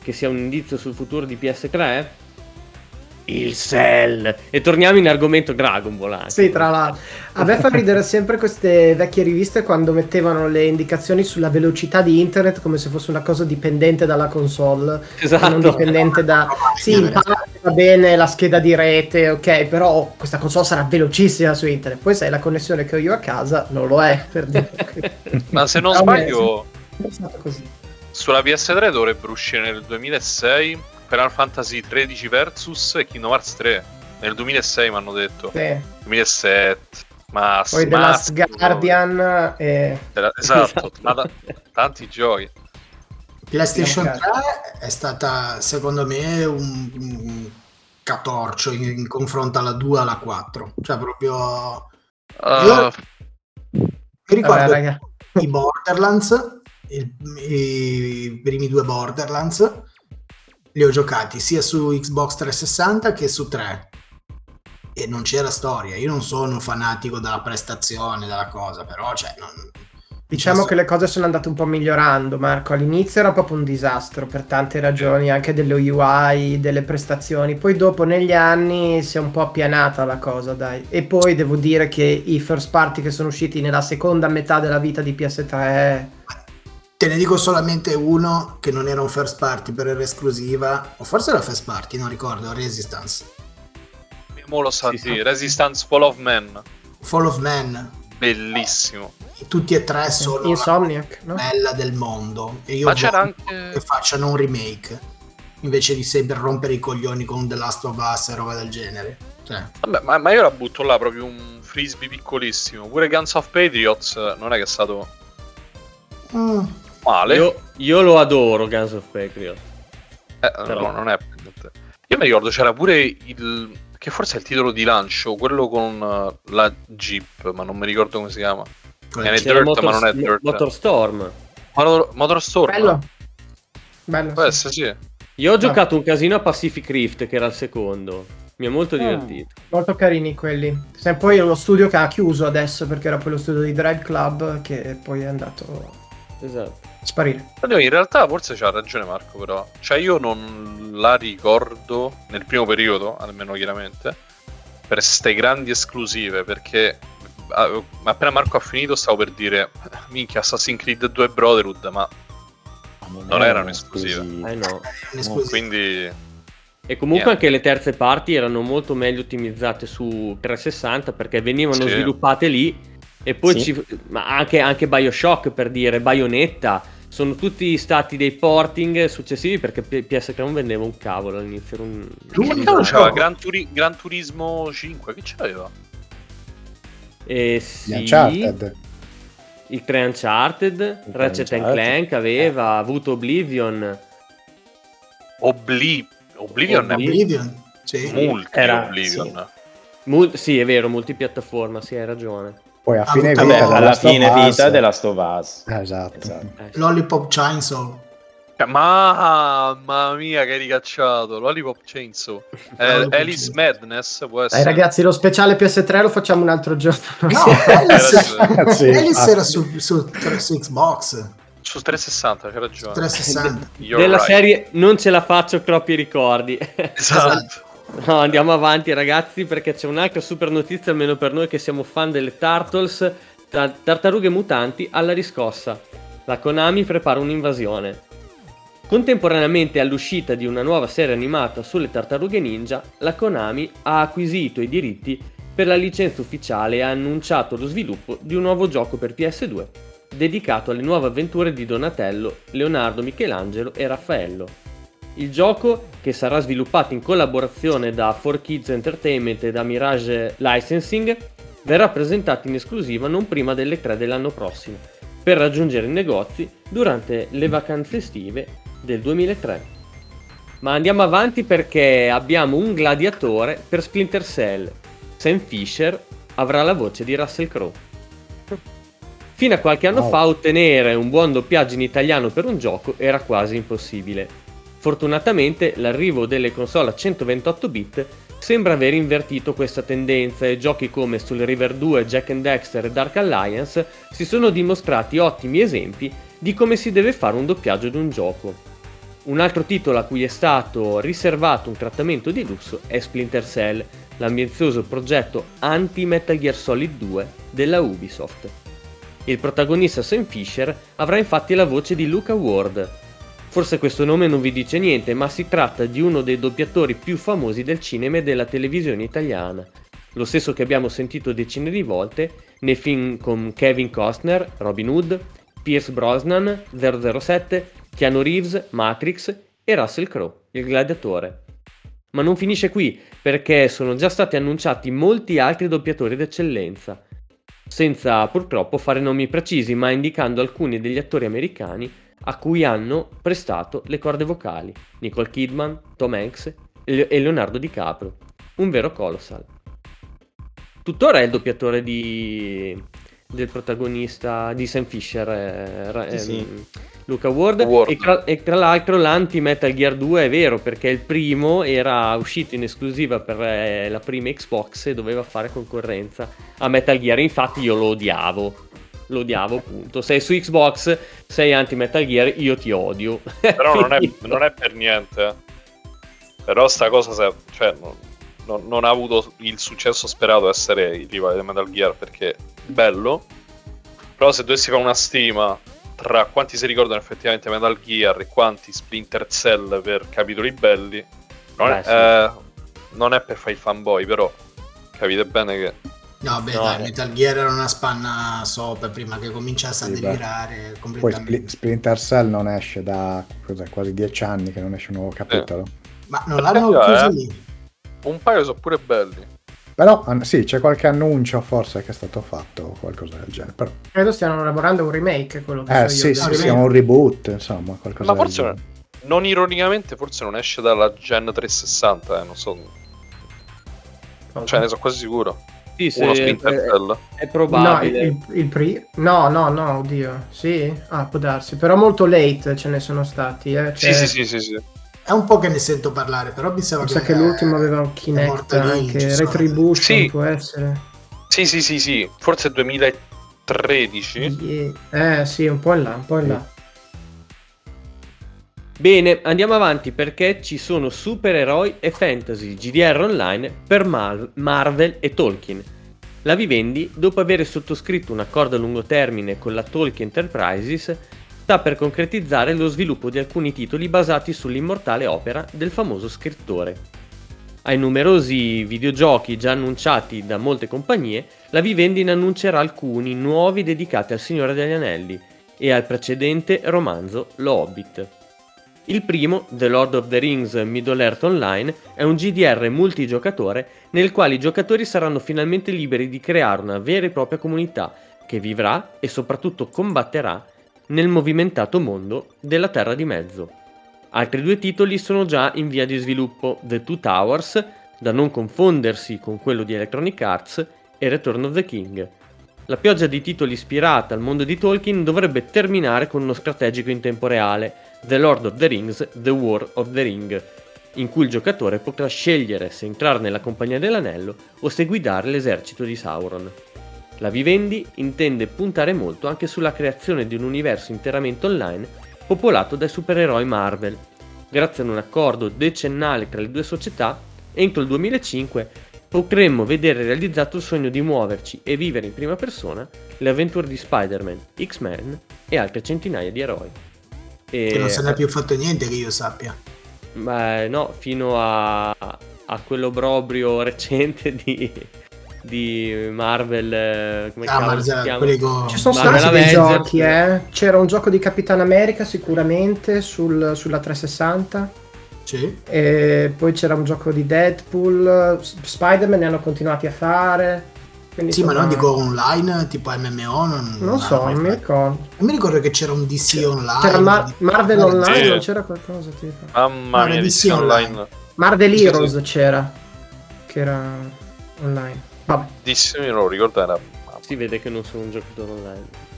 Che sia un indizio sul futuro di PS3? Il Cell! E torniamo in argomento Dragon Ball anche. Sì, tra l'altro. A me fa ridere sempre queste vecchie riviste quando mettevano le indicazioni sulla velocità di internet come se fosse una cosa dipendente dalla console. Esatto. Non dipendente da... Sì, in parte va bene la scheda di rete, ok, però questa console sarà velocissima su internet. Poi sai, la connessione che ho io a casa non lo è, per dire. (laughs) Ma se non A me sbaglio, È stato così. sulla PS3 dovrebbero uscire nel 2006 Final Fantasy 13 Versus e Kingdom Hearts 3. Nel 2006 mi hanno detto. Sì. 2007. Ma Poi The Last Guardian e... (laughs) Esatto, ma da- tanti giochi. PlayStation 3 Abbiamo è stata secondo me un, un scatorcio in, in confronto alla 2 e alla 4. Cioè, proprio. Uh, Mi ricordo Vabbè, i Borderlands, il- i primi due Borderlands, li ho giocati sia su Xbox 360 che su 3. E non c'era storia. Io non sono un fanatico della prestazione, della cosa, però, cioè, non... Diciamo che le cose sono andate un po' migliorando, Marco. All'inizio era proprio un disastro per tante ragioni, anche dello UI, delle prestazioni. Poi dopo negli anni si è un po' appianata la cosa, dai. E poi devo dire che i first party che sono usciti nella seconda metà della vita di PS3 Te ne dico solamente uno che non era un first party, però era esclusiva, o forse era first party, non ricordo, Resistance. mo lo sa Sì, sì. (laughs) Resistance Fall of Man. Fall of Man, Bellissimo. tutti e tre sono Insomniac, no? la bella del mondo. E io Ma c'era anche- che facciano un remake, invece di sempre rompere i coglioni con The Last of Us e roba del genere. Cioè, Vabbè, ma, ma io la butto là proprio un frisbee piccolissimo. Pure Guns of Patriots non è che è stato mm, male. Io, io lo adoro, Guns of Patriot. Eh, Però- no, non è. Io mi ricordo c'era pure il. Che forse è il titolo di lancio, quello con eh, la Jeep, ma non mi ricordo come si chiama. quella- È Dirt, ma non è Dirt. Motorstorm. Motor, Motorstorm. Bello. Bello. Può sì. sì. Io ho giocato un casino a Pacific Rift, che era il secondo. Mi è molto Ah. divertito. Molto carini quelli. Se poi è lo studio che ha chiuso adesso perché era poi lo studio di Drive Club che poi è andato Esatto. Sparire. In realtà forse c'ha ragione Marco, però. Cioè, io non la ricordo nel primo periodo, almeno chiaramente, per ste grandi esclusive, perché ah, appena Marco ha finito stavo per dire, minchia, Assassin's Creed 2 e Brotherhood, ma non erano esclusive. Eh no. quindi... E comunque Niente. anche le terze parti erano molto meglio ottimizzate su 360 perché venivano Sì. sviluppate lì e poi Sì. ci... Ma anche, anche Bioshock per dire, Bayonetta, sono tutti stati dei porting successivi perché P- PS3 non vendeva un cavolo all'inizio. Era un... L'unico No, gioco- c'aveva Gran, Turi- Gran Turismo 5, che c'aveva? Eh, sì, Uncharted. il 3 Uncharted, Il Ratchet and Uncharted. Clank aveva avuto Oblivion. Obli- Oblivion è Oblivion, sì. multi Era- Oblivion. Mul- sì, è vero, multipiattaforma, sì, hai ragione. Poi a Ah, fine vita Vabbè, alla fine vita della Stovaz. Esatto. Esatto. Lollipop Chainsaw. Cioè, Mamma mia, che hai ricacciato! Lollipop Chainsaw. (laughs) Eh, Alice. Madness può Dai essere. ragazzi, lo speciale PS3 lo facciamo un altro giorno. No, (laughs) (laughs) Era Alice, Alice ah, era su, su, su Xbox su 360, c'è ragione. 360. You're Della right. serie non ce la faccio troppi ricordi. Esatto. No, andiamo avanti ragazzi perché c'è un'altra super notizia almeno per noi che siamo fan delle Turtles, ta- tartarughe mutanti alla riscossa. La Konami prepara un'invasione. Contemporaneamente all'uscita di una nuova serie animata sulle tartarughe ninja, la Konami ha acquisito i diritti per la licenza ufficiale e ha annunciato lo sviluppo di un nuovo gioco per PS2, dedicato alle nuove avventure di Donatello, Leonardo, Michelangelo e Raffaello. Il gioco, che sarà sviluppato in collaborazione da 4Kids Entertainment e da Mirage Licensing, verrà presentato in esclusiva non prima delle 3 dell'anno prossimo, per raggiungere i negozi durante le vacanze estive del 2003. Ma andiamo avanti perché abbiamo un gladiatore per Splinter Cell. Sam Fisher avrà la voce di Russell Crowe. Fino a qualche anno Wow. fa ottenere un buon doppiaggio in italiano per un gioco era quasi impossibile. Fortunatamente l'arrivo delle console a 128 bit sembra aver invertito questa tendenza e giochi come Soul River 2, Jack and Dexter e Dark Alliance si sono dimostrati ottimi esempi di come si deve fare un doppiaggio di un gioco. Un altro titolo a cui è stato riservato un trattamento di lusso è Splinter Cell, l'ambizioso progetto anti-Metal Gear Solid 2 della Ubisoft. Il protagonista Sam Fisher avrà infatti la voce di Luca Ward. Forse questo nome non vi dice niente, ma si tratta di uno dei doppiatori più famosi del cinema e della televisione italiana. Lo stesso che abbiamo sentito decine di volte nei film con Kevin Costner, Robin Hood, Pierce Brosnan, 007, Keanu Reeves, Matrix e Russell Crowe, il gladiatore. Ma non finisce qui, perché sono già stati annunciati molti altri doppiatori d'eccellenza, senza purtroppo fare nomi precisi, ma indicando alcuni degli attori americani a cui hanno prestato le corde vocali, Nicole Kidman, Tom Hanks e Leonardo DiCaprio, un vero colossal. Tuttora è il doppiatore di, del protagonista di Sam Fisher, eh, Sì, ehm, sì. Luca Ward, Ward. E, tra, e tra l'altro l'anti-Metal Gear 2 è vero perché il primo era uscito in esclusiva per eh, la prima Xbox e doveva fare concorrenza a Metal Gear, infatti io lo odiavo. Lo odiavo, appunto. Sei su Xbox, sei anti-Metal Gear, io ti odio. Però non è, (laughs) non è per niente. eh. Però sta cosa se- cioè, non, non- ha avuto il successo sperato essere il rivale di Metal Gear perché è bello. Però se dovessi fare una stima tra quanti si ricordano effettivamente Metal Gear e quanti Splinter Cell per capitoli belli, non, è, Beh, sì. eh, non è per fare il fanboy, però capite bene che No, beh, No, dai, eh. Metal Gear era una spanna sopra prima che cominciasse a Sì, beh. delirare Poi completamente. Spli- Splinter Cell non esce da quasi dieci anni che non esce un nuovo capitolo. Ma non l'hanno Eh, chiuso eh. lì. un paio sono pure belli. Però sì, c'è qualche annuncio forse che è stato fatto o qualcosa del genere. Però, Credo stiano lavorando a un remake, quello che eh so sì, io. sì, sì, remake. un reboot, insomma, qualcosa Ma forse genere. non ironicamente, forse non esce dalla Gen 360, eh, non so. Cioè, ne sono quasi sicuro. Sì, sì, Uno è, è- è No, probabile. il, il pri- no, no, no, oddio. Sì? Ah, può darsi. Però molto late ce ne sono stati. Eh. Sì, Cioè, sì, sì, sì, sì. È un po' che ne sento parlare, però mi sembra sa che l'ultimo aveva un Kinect anche. Retribution Sì. può essere. Sì, sì, sì, sì. Forse 2013. Eh sì, un po' in là, un po' in là. Bene, andiamo avanti perché ci sono supereroi e fantasy GDR online per Mar- Marvel e Tolkien. La Vivendi, dopo aver sottoscritto un accordo a lungo termine con la Tolkien Enterprises, sta per concretizzare lo sviluppo di alcuni titoli basati sull'immortale opera del famoso scrittore. Ai numerosi videogiochi già annunciati da molte compagnie, la Vivendi ne annuncerà alcuni nuovi dedicati al Signore degli Anelli e al precedente romanzo Lo Hobbit. Il primo, The Lord of the Rings Middle Earth Online, è un GDR multigiocatore nel quale i giocatori saranno finalmente liberi di creare una vera e propria comunità che vivrà e soprattutto combatterà nel movimentato mondo della Terra di Mezzo. Altri due titoli sono già in via di sviluppo, The Two Towers, da non confondersi con quello di Electronic Arts, e Return of the King. La pioggia di titoli ispirata al mondo di Tolkien dovrebbe terminare con uno strategico in tempo reale, The Lord of the Rings, The War of the Ring, in cui il giocatore potrà scegliere se entrare nella compagnia dell'anello o se guidare l'esercito di Sauron. La Vivendi intende puntare molto anche sulla creazione di un universo interamente online popolato dai supereroi Marvel. Grazie ad un accordo decennale tra le due società, entro il 2005 potremmo vedere realizzato il sogno di muoverci e vivere in prima persona le avventure di Spider-Man, X-Men e altre centinaia di eroi. E- Che non se n'è più fatto niente che io sappia. Ma no, fino a, a quell'obrobrio (laughs) recente di, di Marvel. eh, Come Ah, cavolo ma si già, chiama? quelli con... Ci sono Marvel stati dei Avengers. giochi, eh. C'era un gioco di Capitan America sicuramente sul- sulla 360. Sì. E poi c'era un gioco di Deadpool. Spider-Man ne hanno continuati a fare. Quindi, Sì, ma non dico online, tipo MMO, non, Non so, non mi ricordo. Non mi ricordo che c'era un DC online. C'era Mar- Marvel Eh, Online, sì. non c'era qualcosa tipo. Mamma No, mia, DC DC online. online. Marvel Heroes sì. c'era. Che era online. Vabbè. DC non lo ricordo, era... Si vede che non sono un giocatore online.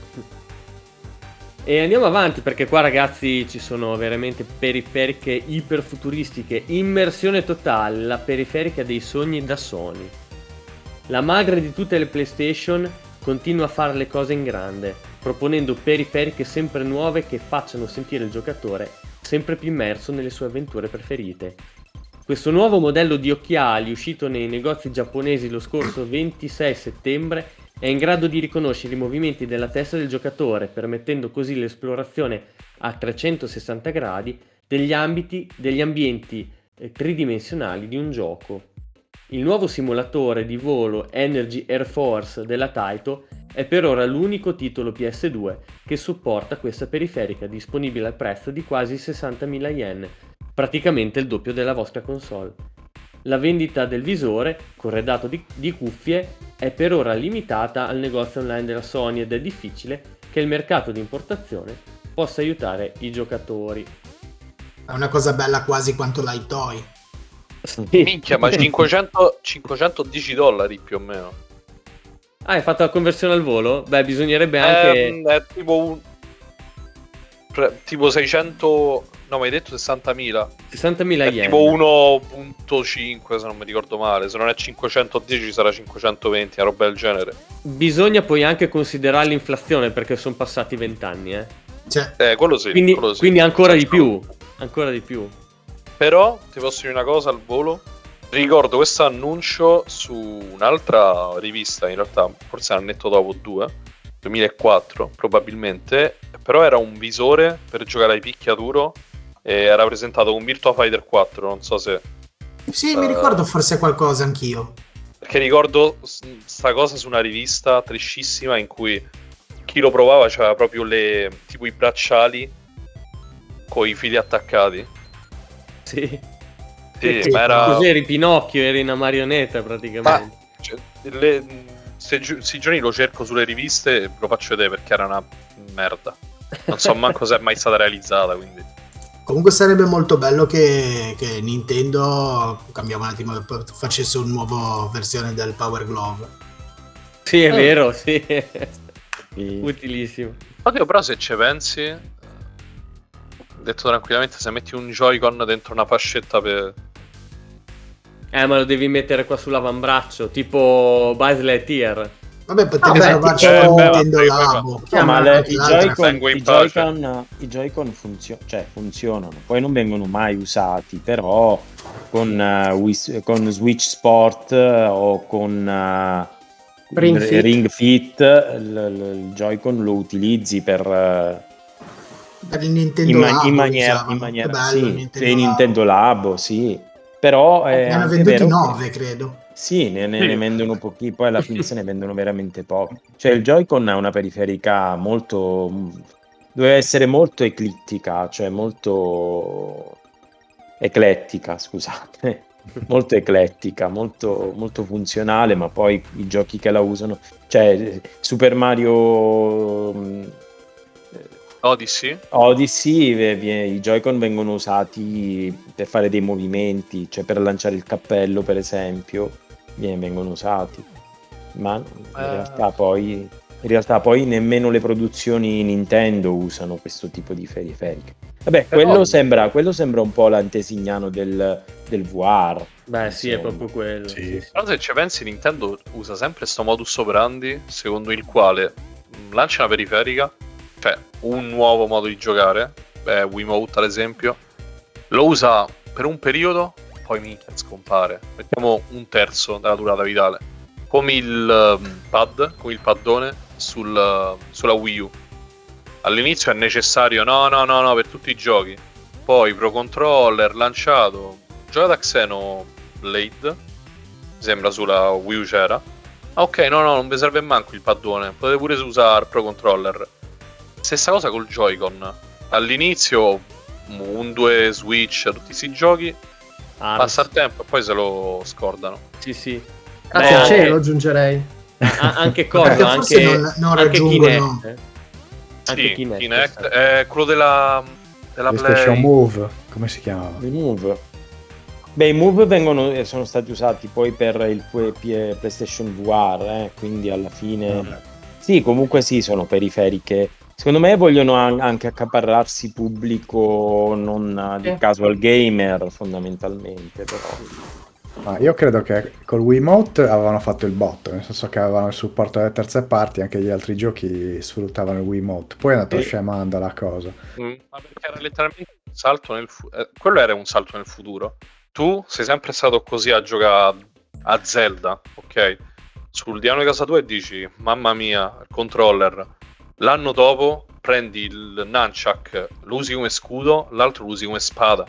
E andiamo avanti perché qua ragazzi ci sono veramente periferiche iperfuturistiche, immersione totale, la periferica dei sogni da Sony. La madre di tutte le PlayStation continua a fare le cose in grande, proponendo periferiche sempre nuove che facciano sentire il giocatore sempre più immerso nelle sue avventure preferite. Questo nuovo modello di occhiali uscito nei negozi giapponesi lo scorso 26 settembre è in grado di riconoscere i movimenti della testa del giocatore, permettendo così l'esplorazione a 360 gradi degli ambiti, degli ambienti eh, tridimensionali di un gioco. Il nuovo simulatore di volo Energy Air Force della Taito è per ora l'unico titolo PS2 che supporta questa periferica disponibile al prezzo di quasi 60.000 yen, praticamente il doppio della vostra console. La vendita del visore, corredato di, di cuffie, è per ora limitata al negozio online della Sony ed è difficile che il mercato di importazione possa aiutare i giocatori. È una cosa bella quasi quanto l'Itoy. Minchia, ma (laughs) 500, 510 dollari più o meno. Ah, hai fatto la conversione al volo? Beh, bisognerebbe anche... Ehm, è tipo un... pre- tipo 600... No, mi hai detto 60.000. 60.000 È yen. tipo 1.5 se non mi ricordo male. Se non è 510 sarà 520, una roba del genere. Bisogna poi anche considerare l'inflazione perché sono passati 20 anni, eh. Cioè, Eh, quello sì. Quindi, quello sì. quindi ancora di più. Ancora di più. Però ti posso dire una cosa al volo. Ricordo questo annuncio su un'altra rivista, in realtà forse un annetto dopo due, 2004 probabilmente, però era un visore per giocare ai picchiaduro e era presentato con Virtua Fighter 4, non so se... sì, mi Eh. ricordo forse qualcosa anch'io. Perché ricordo sta cosa su una rivista triscissima in cui chi lo provava c'aveva proprio le... tipo i bracciali con i fili attaccati. Sì. Sì, ma era... Così eri Pinocchio, eri una marionetta praticamente. Cioè, le- se gi- sti giorni lo cerco sulle riviste lo faccio vedere perché era una merda. Non so manco se è mai stata realizzata, quindi... Comunque sarebbe molto bello che, che Nintendo, cambiamo un attimo, facesse una nuova versione del Power Glove. Sì, è Eh. vero, sì. Sì. Utilissimo. Oddio, però se ci pensi... eh, Detto tranquillamente, se metti un Joy-Con dentro una fascetta per... Eh, ma lo devi mettere qua sull'avambraccio, tipo Buzz Lightyear. Vabbè, potevi Vabbè, provarci tipo- con eh, Nintendo vabbè, Labo. No, ma le- i. Joy-Con, i. Joy-Con, i Joy-Con funzio- cioè, funzionano, poi non vengono mai usati, però con, eh, Wii- con Switch Sport eh, o con eh, Ring il- Fit. Ring Fit, il, il- il Joy-Con lo utilizzi per... eh, Per il Nintendo in, ma- Labo in maniera, usavano. in maniera bello, sì, Nintendo Labo. Nintendo Labo, sì. Però è Ne hanno anche venduti vero che- 9, credo. Sì, ne, ne- Sì. ne vendono pochi, poi alla fine se ne vendono veramente pochi. Cioè il Joy-Con ha una periferica molto... deve essere molto eclittica, cioè molto eclettica, scusate. (laughs) Molto eclettica, molto, molto funzionale, ma poi i giochi che la usano, cioè Super Mario Odyssey? Odyssey, i Joy-Con vengono usati per fare dei movimenti, cioè per lanciare il cappello, per esempio, vengono usati. Ma in Eh. realtà poi in realtà poi nemmeno le produzioni Nintendo usano questo tipo di periferiche. Vabbè, Però- quello sembra, quello sembra un po' l'antesignano del, del VR. Beh, sì, è Insomma. proprio quello. Sì. sì, sì. Però se ci pensi, Nintendo usa sempre questo modus operandi secondo il quale mh, lancia una periferica, cioè un nuovo modo di giocare, beh, Wiimote ad esempio, lo usa per un periodo, poi minchia scompare. Mettiamo un terzo della durata vitale. Come il um, pad, come il paddone sul, sulla Wii U. All'inizio è necessario, no, no, no, no, per tutti i giochi. Poi Pro Controller lanciato, giocato a Xenoblade, mi sembra sulla Wii U c'era. Ah, ok, no, no, non vi serve manco il paddone, potete pure usare Pro Controller. Stessa cosa col Joy-Con. All'inizio un 2 Switch, tutti questi giochi, Arms. passa il tempo e poi se lo scordano. Sì, sì. Grazie Beh, al cielo aggiungerei. a- anche cosa, anche, non- non anche Kinect. Anche Sì, Kinect, Kinect, è quello della, della PlayStation Play. Move, come si chiamava? I Move. Beh, i Move vengono, eh, sono stati usati poi per il PlayStation VR, eh, quindi alla fine... Sì, comunque sì, sono periferiche. Secondo me vogliono an- anche accaparrarsi pubblico non eh, di Sì. casual gamer, fondamentalmente, però. Ma io credo che col Wiimote avevano fatto il botto, nel senso che avevano il supporto delle terze parti, anche gli altri giochi sfruttavano il Wiimote. Poi è andato Sì. scemando la cosa. Mm, Ma perché era letteralmente un salto nel futuro. quello era un salto nel futuro. Tu sei sempre stato così a giocare a Zelda, ok? Sul divano di casa tua e dici, mamma mia, il controller. L'anno dopo prendi il nunchuck, lo usi come scudo, l'altro lo usi come spada.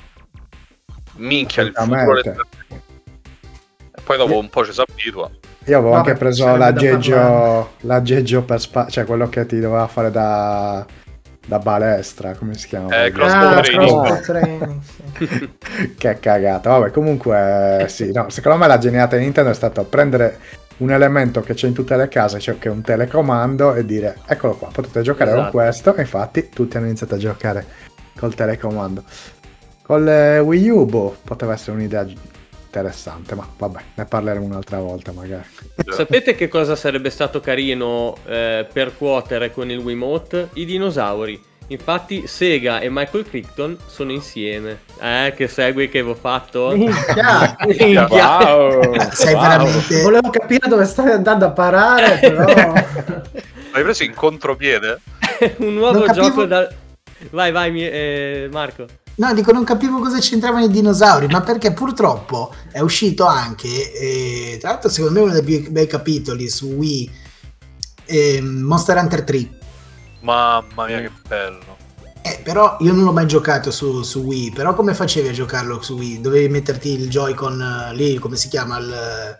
Minchia, il futuro. E poi dopo un po' ci si abitua. Io avevo Vabbè, anche preso l'aggeggio, l'aggeggio per spa- cioè quello che ti doveva fare da, da balestra, come si chiama? Eh, crossbow Ah, training. training, sì. (laughs) che cagata. Vabbè, comunque, sì, no, secondo me la geniata di Nintendo è stata prendere un elemento che c'è in tutte le case, cioè che è un telecomando, e dire eccolo qua, potete giocare con Esatto. questo. E infatti tutti hanno iniziato a giocare col telecomando. Con le Wii U, boh, poteva essere un'idea interessante, ma vabbè, ne parleremo un'altra volta magari. (laughs) Sapete che cosa sarebbe stato carino eh, percuotere con il Wiimote? I dinosauri. Infatti Sega e Michael Crichton sono insieme. Eh, che segui che avevo fatto? Minchia. Minchia. Wow. Sei veramente... Volevo capire dove stai andando a parare, però... L'hai preso in contropiede? (laughs) Un nuovo Non capivo- gioco da... Vai, vai, mi- eh, Marco. No, dico, non capivo cosa c'entravano i dinosauri, ma perché purtroppo è uscito anche, eh, tra l'altro secondo me uno dei più bei capitoli su Wii, eh, Monster Hunter 3. Mamma mia, che bello. Eh, però io non l'ho mai giocato su, su Wii, però come facevi a giocarlo su Wii? Dovevi metterti il Joy-Con eh, lì, come si chiama? Il,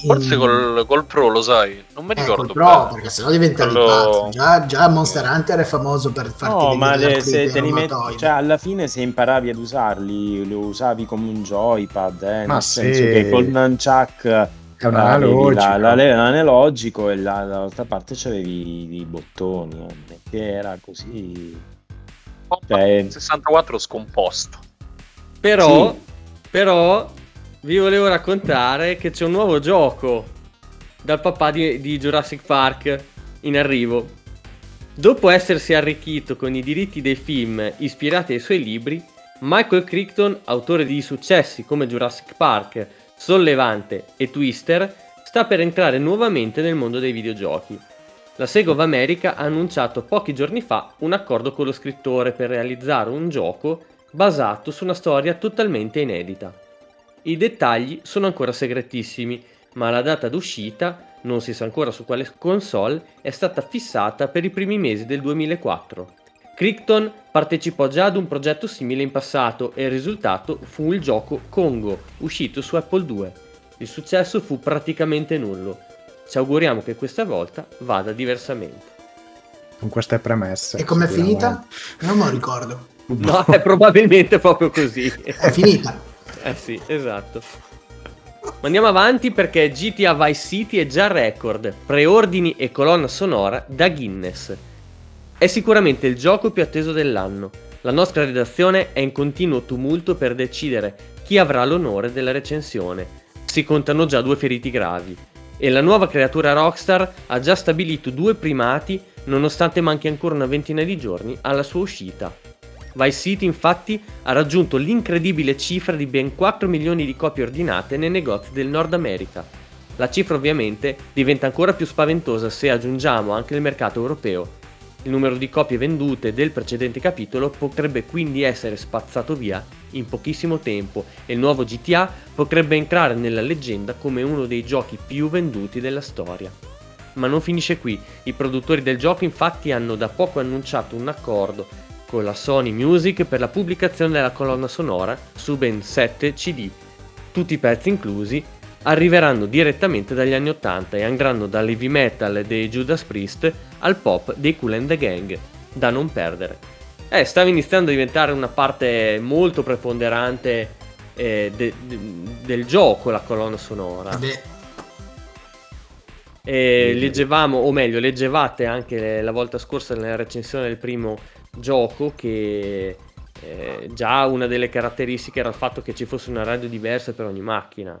in- Forse col, col Pro, lo sai? Non mi eh, ricordo col Pro, bene. perché sennò diventavi Quello- pazzo. Già, già Monster Hunter è famoso per farti No, ma le- se te li metti, cioè alla fine se imparavi ad usarli, lo usavi come un joypad, eh, Ma nel sì. senso che col nunchuck È un analogico. la- la- l'analogico e la- dall'altra parte c'avevi i bottoni, eh, che era così. Cioè, 64 scomposto. Però, Sì. però, vi volevo raccontare che c'è un nuovo gioco dal papà di, di Jurassic Park in arrivo. Dopo essersi arricchito con i diritti dei film ispirati ai suoi libri, Michael Crichton, autore di successi come Jurassic Park, Sollevante e Twister, sta per entrare nuovamente nel mondo dei videogiochi. La Sega of America ha annunciato pochi giorni fa un accordo con lo scrittore per realizzare un gioco basato su una storia totalmente inedita. I dettagli sono ancora segretissimi, ma la data d'uscita, non si sa ancora su quale console, è stata fissata per i primi mesi del 2004. Crichton partecipò già ad un progetto simile in passato e il risultato fu il gioco Congo, uscito su Apple II. Il successo fu praticamente nullo. Ci auguriamo che questa volta vada diversamente. Con queste premesse. E com'è finita? Non me lo ricordo. No, (laughs) è probabilmente proprio così. È finita. (laughs) Eh sì, esatto. Ma andiamo avanti perché GTA Vice City è già record, preordini e colonna sonora da Guinness. È sicuramente il gioco più atteso dell'anno. La nostra redazione è in continuo tumulto per decidere chi avrà l'onore della recensione. Si contano già due feriti gravi. E la nuova creatura Rockstar ha già stabilito due primati nonostante manchi ancora una ventina di giorni alla sua uscita. Vice City infatti ha raggiunto l'incredibile cifra di ben 4 milioni di copie ordinate nei negozi del Nord America. La cifra ovviamente diventa ancora più spaventosa se aggiungiamo anche il mercato europeo. Il numero di copie vendute del precedente capitolo potrebbe quindi essere spazzato via in pochissimo tempo e il nuovo GTA potrebbe entrare nella leggenda come uno dei giochi più venduti della storia. Ma non finisce qui, i produttori del gioco infatti hanno da poco annunciato un accordo con la Sony Music per la pubblicazione della colonna sonora su ben 7 CD. Tutti i pezzi inclusi arriveranno direttamente dagli anni 80 e andranno dall'heavy metal dei Judas Priest al pop dei Cool and the Gang, da non perdere. Eh, stava iniziando a diventare una parte molto preponderante eh, de- de- del gioco la colonna sonora. Beh, E leggevamo, o meglio, leggevate anche la volta scorsa nella recensione del primo gioco che eh, già una delle caratteristiche era il fatto che ci fosse una radio diversa per ogni macchina.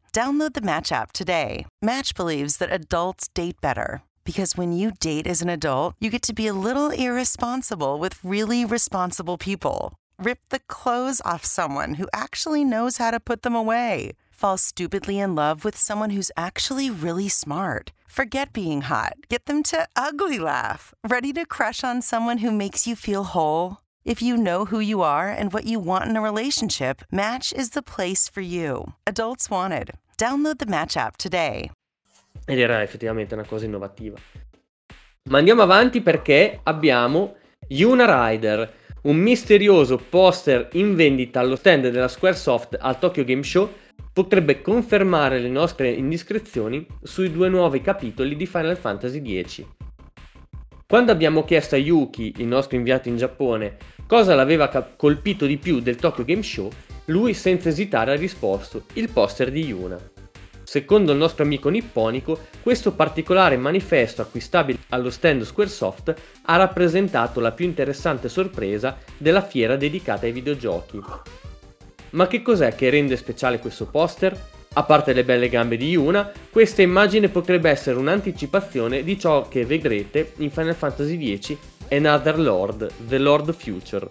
Download the Match app today. Match believes that adults date better because when you date as an adult, you get to be a little irresponsible with really responsible people. Rip the clothes off someone who actually knows how to put them away. Fall stupidly in love with someone who's actually really smart. Forget being hot. Get them to ugly laugh. Ready to crush on someone who makes you feel whole? If you know who you are and what you want in a relationship, Match is the place for you. Adults Wanted. Download the Match app today. Ed era effettivamente una cosa innovativa. Ma andiamo avanti perché abbiamo Yuna Rider, un misterioso poster in vendita allo stand della Squaresoft al Tokyo Game Show potrebbe confermare le nostre indiscrezioni sui due nuovi capitoli di Final Fantasy X. Quando abbiamo chiesto a Yuki, il nostro inviato in Giappone, cosa l'aveva colpito di più del Tokyo Game Show, lui senza esitare ha risposto il poster di Yuna. Secondo il nostro amico nipponico, questo particolare manifesto acquistabile allo stand Squaresoft ha rappresentato la più interessante sorpresa della fiera dedicata ai videogiochi. Ma che cos'è che rende speciale questo poster? A parte le belle gambe di Yuna, questa immagine potrebbe essere un'anticipazione di ciò che vedrete in Final Fantasy X Another Lord, The Lord Future.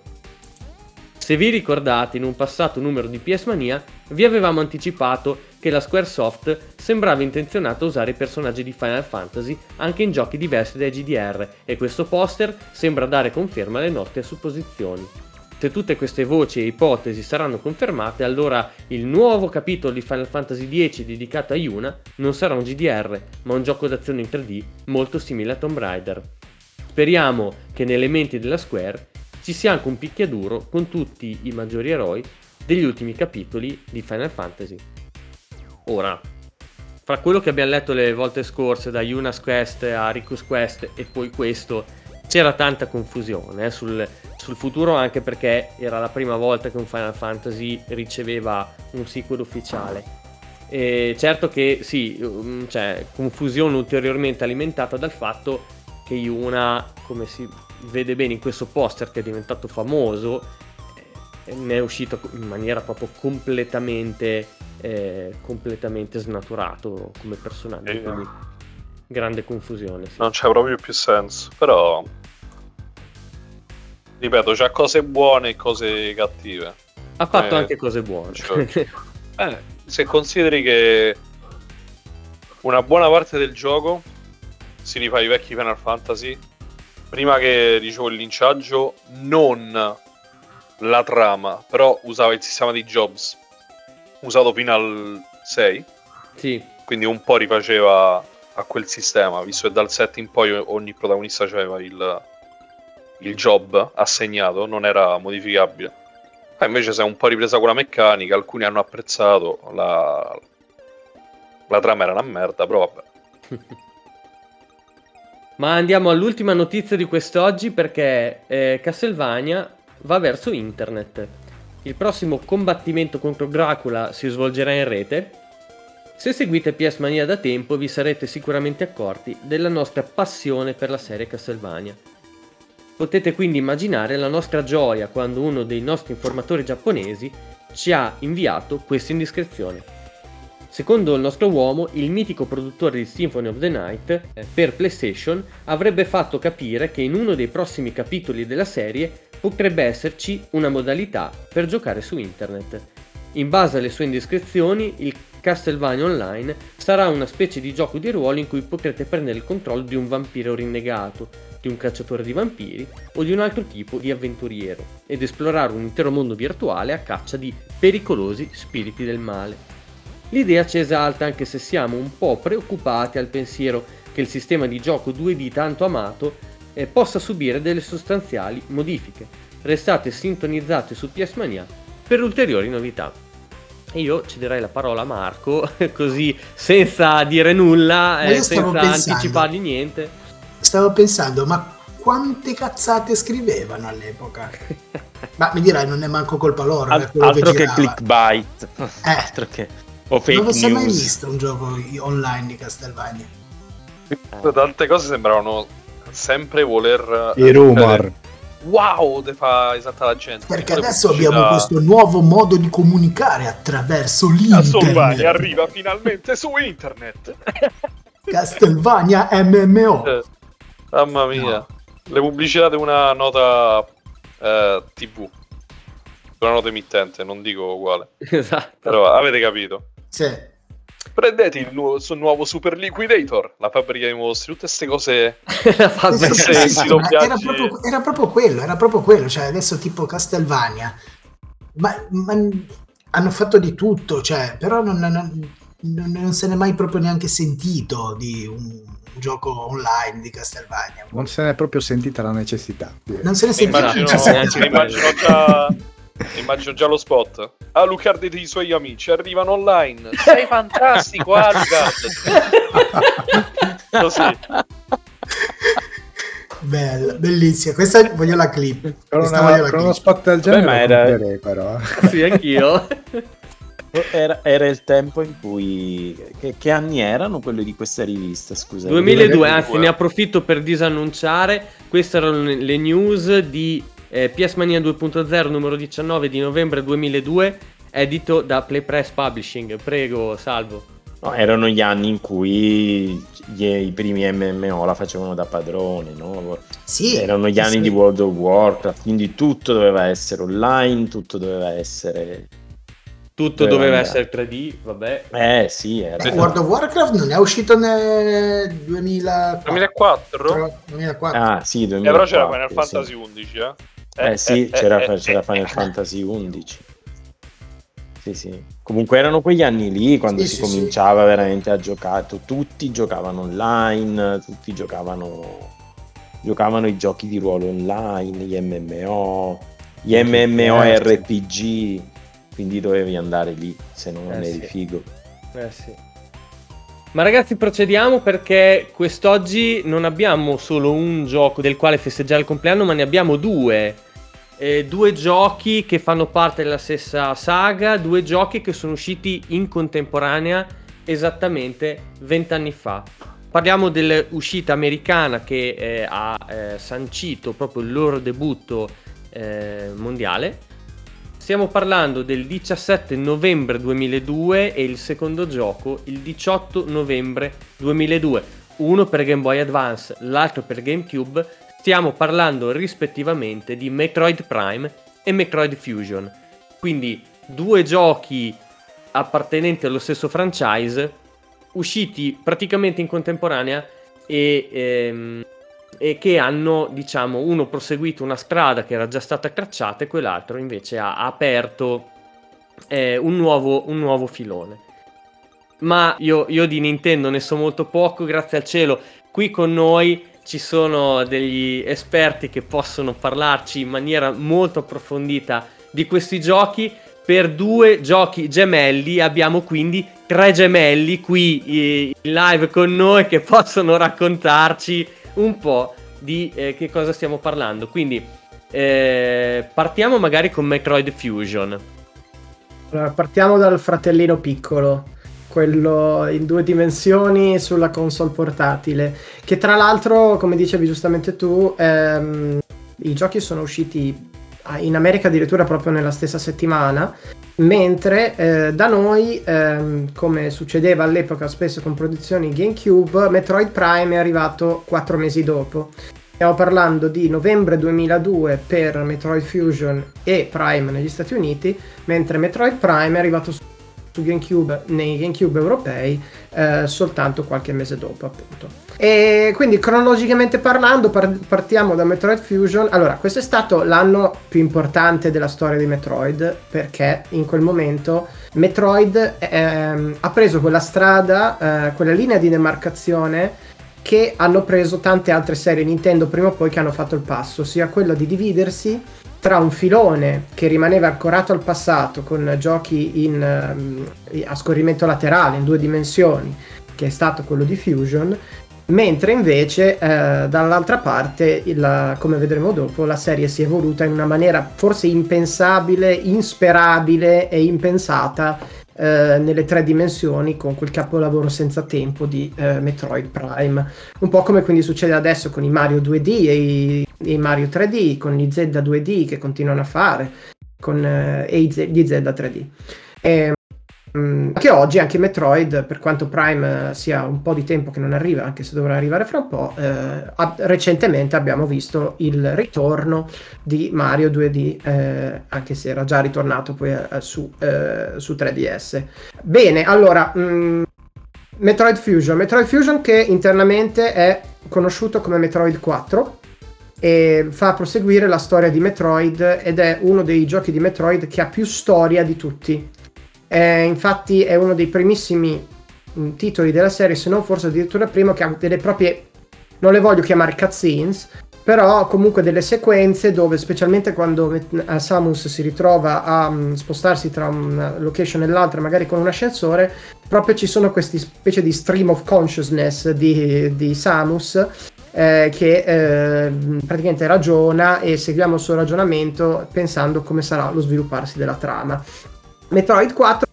Se vi ricordate, in un passato numero di PS Mania vi avevamo anticipato che la Squaresoft sembrava intenzionata a usare personaggi di Final Fantasy anche in giochi diversi dai GDR e questo poster sembra dare conferma alle nostre supposizioni. Se tutte queste voci e ipotesi saranno confermate, allora il nuovo capitolo di Final Fantasy X dedicato a Yuna non sarà un GDR, ma un gioco d'azione in 3D molto simile a Tomb Raider. Speriamo che nelle menti della Square ci sia anche un picchiaduro con tutti i maggiori eroi degli ultimi capitoli di Final Fantasy. Ora, fra quello che abbiamo letto le volte scorse, da Yuna's Quest a Riku's Quest e poi questo, c'era tanta confusione eh, sul, sul, futuro anche perché era la prima volta che un Final Fantasy riceveva un sequel ufficiale. E certo che sì, um, c'è confusione ulteriormente alimentata dal fatto che Yuna, come si vede bene in questo poster che è diventato famoso, eh, ne è uscito in maniera proprio completamente, eh, completamente snaturato come personaggio. Eh, quindi grande confusione. Sì. Non c'è proprio più senso, però ripeto, c'ha cose buone e cose cattive. Ha fatto eh, anche cose buone. Cioè, eh, se consideri che una buona parte del gioco si rifà ai vecchi Final Fantasy, prima che ricevo il linciaggio, non la trama, però usava il sistema di Jobs usato fino al 6. Sì. Quindi un po' rifaceva a quel sistema, visto che dal 7 in poi ogni protagonista aveva il, il job assegnato, non era modificabile. Ma invece si è un po' ripresa con la meccanica, alcuni hanno apprezzato, la, la trama era una merda, però vabbè. (laughs) Ma andiamo all'ultima notizia di quest'oggi perché eh, Castlevania va verso internet. Il prossimo combattimento contro Dracula si svolgerà in rete. Se seguite PS Mania da tempo vi sarete sicuramente accorti della nostra passione per la serie Castlevania. Potete quindi immaginare la nostra gioia quando uno dei nostri informatori giapponesi ci ha inviato questa indiscrezione. Secondo il nostro uomo, il mitico produttore di Symphony of the Night eh, per PlayStation avrebbe fatto capire che in uno dei prossimi capitoli della serie potrebbe esserci una modalità per giocare su internet. In base alle sue indiscrezioni, il Castlevania Online sarà una specie di gioco di ruolo in cui potrete prendere il controllo di un vampiro rinnegato, di un cacciatore di vampiri o di un altro tipo di avventuriero ed esplorare un intero mondo virtuale a caccia di pericolosi spiriti del male. L'idea ci esalta anche se siamo un po' preoccupati al pensiero che il sistema di gioco 2D tanto amato eh, possa subire delle sostanziali modifiche. Restate sintonizzati su PS Mania per ulteriori novità. Io cederei la parola a Marco, (laughs) così senza dire nulla, eh, senza pensando, anticipargli niente. Stavo pensando, ma quante cazzate scrivevano all'epoca? ma mi dirai, non è manco colpa loro. Al- altro che, che clickbait, eh. (laughs) altro che o fake non news. Non mai visto un gioco online di Castlevania. Eh. Tante cose sembravano sempre voler... I rumor. Wow, te fa esaltare la gente. Perché adesso abbiamo questo nuovo modo di comunicare attraverso l'internet. Castlevania arriva finalmente su internet. (laughs) Castlevania MMO. Eh, mamma mia. No. Le pubblicità di una nota eh, TV. Una nota emittente, non dico uguale. (laughs) Esatto. Però avete capito. Sì. Prendete il, nu- il nuovo Super Liquidator, la fabbrica dei mostri, tutte queste cose. (laughs) queste era, proprio, era proprio quello, era proprio quello. Cioè, adesso tipo Castlevania. Ma, ma hanno fatto di tutto, cioè, però non, non, non, non, se n'è mai proprio neanche sentito di un gioco online di Castlevania. Non se n'è proprio sentita la necessità. Non se ne è sentita. Immagino, immagino già Immagino già lo spot. Alucard e i suoi amici arrivano online. (laughs) Sei fantastico, Alucard. Così. (laughs) Bella, bellissima. Questa voglio la clip. Con, una- voglio la con uno clip. spot del genere ma lo era- però. (laughs) Sì, anch'io. Era, era il tempo in cui... Che, che anni erano quelli di questa rivista, scusa? 2002, anzi ne approfitto per disannunciare, queste erano le news di eh, PS Mania 2.0 numero 19 di novembre 2002, edito da Playpress Publishing. Prego, Salvo. No, erano gli anni in cui gli- i primi MMO la facevano da padrone, no? Sì, Erano gli sì, anni sì. di World of Warcraft, quindi tutto doveva essere online, tutto doveva essere... Tutto Doveva essere 3D, vabbè. Eh sì, era... Beh, World of Warcraft non è uscito nel 2000... 2004? 2004. Ah sì, Eh, 2004, però c'era Final sì. Fantasy 11, eh? Eh sì, c'era, eh, c'era eh, Final eh. Fantasy 11. Sì, sì. Comunque erano quegli anni lì quando Sì, si sì, cominciava veramente a giocare. tu- Tutti giocavano online, tutti giocavano, giocavano i giochi di ruolo online, gli MMO, gli MMORPG. Quindi dovevi andare lì, se no non Eh, eri sì. figo. Eh sì. Ma ragazzi procediamo perché quest'oggi non abbiamo solo un gioco del quale festeggiare il compleanno, ma ne abbiamo due. Eh, due giochi che fanno parte della stessa saga, due giochi che sono usciti in contemporanea esattamente vent'anni fa. Parliamo dell'uscita americana che eh, ha eh, sancito proprio il loro debutto eh, mondiale. Stiamo parlando del 17 novembre 2002 e il secondo gioco il 18 novembre 2002. Uno per Game Boy Advance, l'altro per GameCube. Stiamo parlando rispettivamente di Metroid Prime e Metroid Fusion. Quindi due giochi appartenenti allo stesso franchise usciti praticamente in contemporanea e, ehm, e che hanno, diciamo, uno proseguito una strada che era già stata tracciata e quell'altro invece ha aperto eh, un, nuovo, un nuovo filone. Ma io, io di Nintendo ne so molto poco, grazie al cielo. Qui con noi ci sono degli esperti che possono parlarci in maniera molto approfondita di questi giochi. Per due giochi gemelli abbiamo quindi tre gemelli qui eh, in live con noi che possono raccontarci un po' di eh, che cosa stiamo parlando. Quindi eh, partiamo magari con Metroid Fusion. Allora, partiamo dal fratellino piccolo, quello in due dimensioni sulla console portatile, che tra l'altro, come dicevi giustamente tu, ehm, i giochi sono usciti in America addirittura proprio nella stessa settimana, mentre eh, da noi, ehm, come succedeva all'epoca spesso con produzioni GameCube, Metroid Prime è arrivato quattro mesi dopo. Stiamo parlando di novembre 2002 per Metroid Fusion e Prime negli Stati Uniti, mentre Metroid Prime è arrivato su GameCube nei GameCube europei eh, soltanto qualche mese dopo, appunto. E quindi cronologicamente parlando, par- partiamo da Metroid Fusion. Allora, questo è stato l'anno più importante della storia di Metroid perché in quel momento Metroid ehm, ha preso quella strada, eh, quella linea di demarcazione che hanno preso tante altre serie Nintendo prima o poi che hanno fatto il passo, sia quello di dividersi tra un filone che rimaneva ancorato al passato con giochi in, ehm, a scorrimento laterale in due dimensioni, che è stato quello di Fusion, mentre invece eh, dall'altra parte, il- come vedremo dopo, la serie si è evoluta in una maniera forse impensabile, insperabile e impensata eh, nelle tre dimensioni con quel capolavoro senza tempo di eh, Metroid Prime. Un po' come quindi succede adesso con i Mario 2D e i, i Mario 3D, con gli Zelda 2D che continuano a fare, con, eh, e Z- gli Zelda 3D. E, mm, anche oggi, anche Metroid, per quanto Prime eh, sia un po' di tempo che non arriva, anche se dovrà arrivare fra un po', eh, ha- recentemente abbiamo visto il ritorno di Mario 2D, eh, anche se era già ritornato poi eh, su, eh, su 3DS. Bene, allora, mm, Metroid Fusion. Metroid Fusion che internamente è conosciuto come Metroid 4 e fa proseguire la storia di Metroid ed è uno dei giochi di Metroid che ha più storia di tutti. Eh, infatti è uno dei primissimi mm, titoli della serie, se non forse addirittura primo, che ha delle proprie, non le voglio chiamare cutscenes, però comunque delle sequenze dove specialmente quando eh, Samus si ritrova a um, spostarsi tra una location e l'altra magari con un ascensore proprio ci sono questi specie di stream of consciousness di, di Samus eh, che eh, praticamente ragiona e seguiamo il suo ragionamento pensando come sarà lo svilupparsi della trama Metroid 4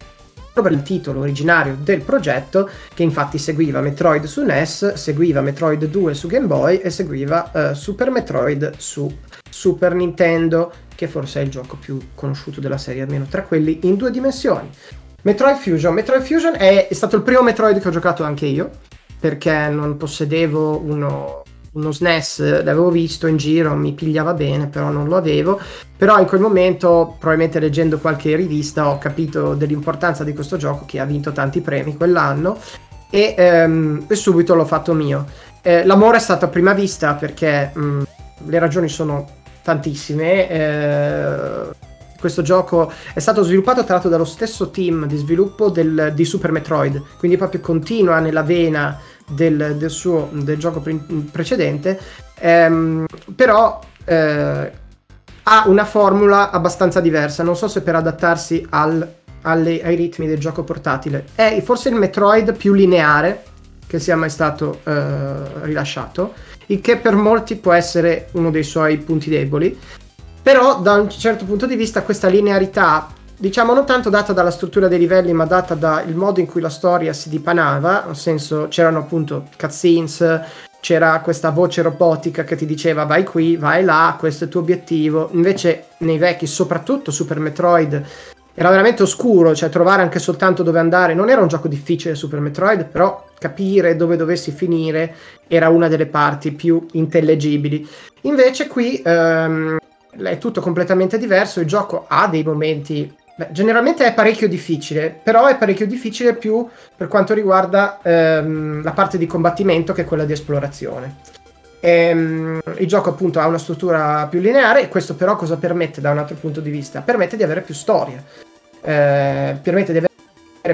per il titolo originario del progetto, che infatti seguiva Metroid su NES, seguiva Metroid 2 su Game Boy e seguiva uh, Super Metroid su Super Nintendo, che forse è il gioco più conosciuto della serie, almeno tra quelli in due dimensioni. Metroid Fusion. Metroid Fusion è, è stato il primo Metroid che ho giocato anche io, perché non possedevo uno, uno SNES, l'avevo visto in giro, mi pigliava bene, però non lo avevo. Però in quel momento, probabilmente leggendo qualche rivista, ho capito dell'importanza di questo gioco che ha vinto tanti premi quell'anno e, ehm, e subito l'ho fatto mio. Eh, l'amore è stato a prima vista perché mh, mm, le ragioni sono tantissime. Eh, questo gioco è stato sviluppato tra l'altro dallo stesso team di sviluppo del, di Super Metroid, quindi proprio continua nella vena del, del suo del gioco pre- precedente, ehm, però eh, ha una formula abbastanza diversa. Non so se per adattarsi al, alle, ai ritmi del gioco portatile. È forse il Metroid più lineare che sia mai stato eh, rilasciato, il che per molti può essere uno dei suoi punti deboli. Però da un certo punto di vista questa linearità diciamo non tanto data dalla struttura dei livelli, ma data dal modo in cui la storia si dipanava, nel senso c'erano appunto cutscenes, c'era questa voce robotica che ti diceva vai qui, vai là, questo è il tuo obiettivo. Invece nei vecchi, soprattutto Super Metroid, era veramente oscuro, cioè trovare anche soltanto dove andare. Non era un gioco difficile Super Metroid, però capire dove dovessi finire era una delle parti più intellegibili. Invece qui ehm, è tutto completamente diverso, il gioco ha dei momenti Beh, generalmente è parecchio difficile, però è parecchio difficile più per quanto riguarda ehm, la parte di combattimento che quella di esplorazione. Ehm, il gioco appunto ha una struttura più lineare e questo però cosa permette da un altro punto di vista? Permette di avere più storia, eh, permette di avere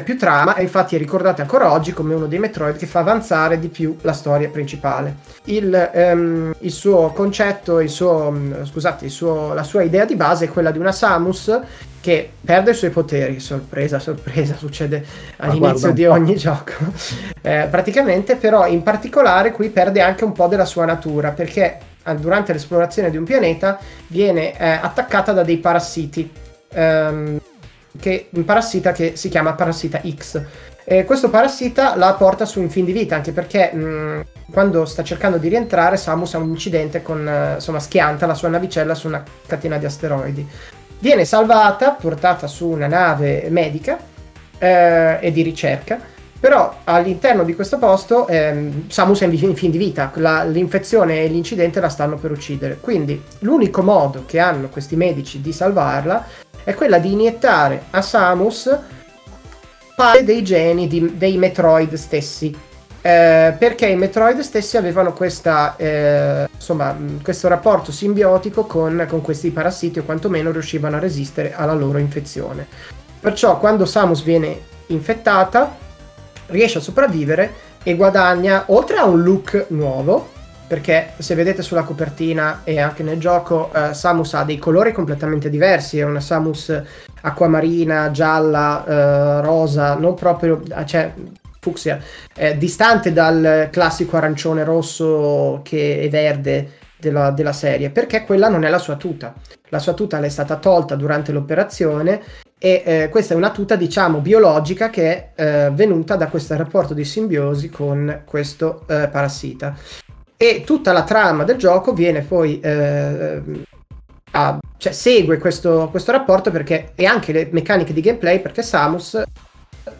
più trama e infatti è ricordato ancora oggi come uno dei Metroid che fa avanzare di più la storia principale. Il, um, il suo concetto, il suo, um, scusate, il suo, la sua idea di base è quella di una Samus che perde i suoi poteri, sorpresa, sorpresa, succede all'inizio di ogni (laughs) gioco. Eh, praticamente però in particolare qui perde anche un po' della sua natura perché eh, durante l'esplorazione di un pianeta viene eh, attaccata da dei parassiti. Um, che, un parassita che si chiama parassita X. E questo parassita la porta su un fin di vita, anche perché mh, quando sta cercando di rientrare Samus ha un incidente con, uh, insomma, schianta la sua navicella su una catena di asteroidi. Viene salvata, portata su una nave medica eh, e di ricerca, però all'interno di questo posto ehm, Samus è in fin di vita, la, l'infezione e l'incidente la stanno per uccidere. Quindi l'unico modo che hanno questi medici di salvarla è quella di iniettare a Samus parte dei geni di, dei Metroid stessi. Eh, perché i Metroid stessi avevano questa, eh, insomma, questo rapporto simbiotico con, con questi parassiti o quantomeno riuscivano a resistere alla loro infezione. Perciò quando Samus viene infettata riesce a sopravvivere e guadagna, oltre a un look nuovo, perché se vedete sulla copertina e anche nel gioco uh, Samus ha dei colori completamente diversi, è una Samus acquamarina, gialla, uh, rosa, non proprio, eh, cioè fucsia, eh, distante dal classico arancione rosso che è verde della, della, serie, perché quella non è la sua tuta. La sua tuta le è stata tolta durante l'operazione e eh, questa è una tuta, diciamo, biologica che è eh, venuta da questo rapporto di simbiosi con questo eh, parassita e tutta la trama del gioco viene poi eh, a, cioè, segue questo, questo rapporto perché e anche le meccaniche di gameplay perché Samus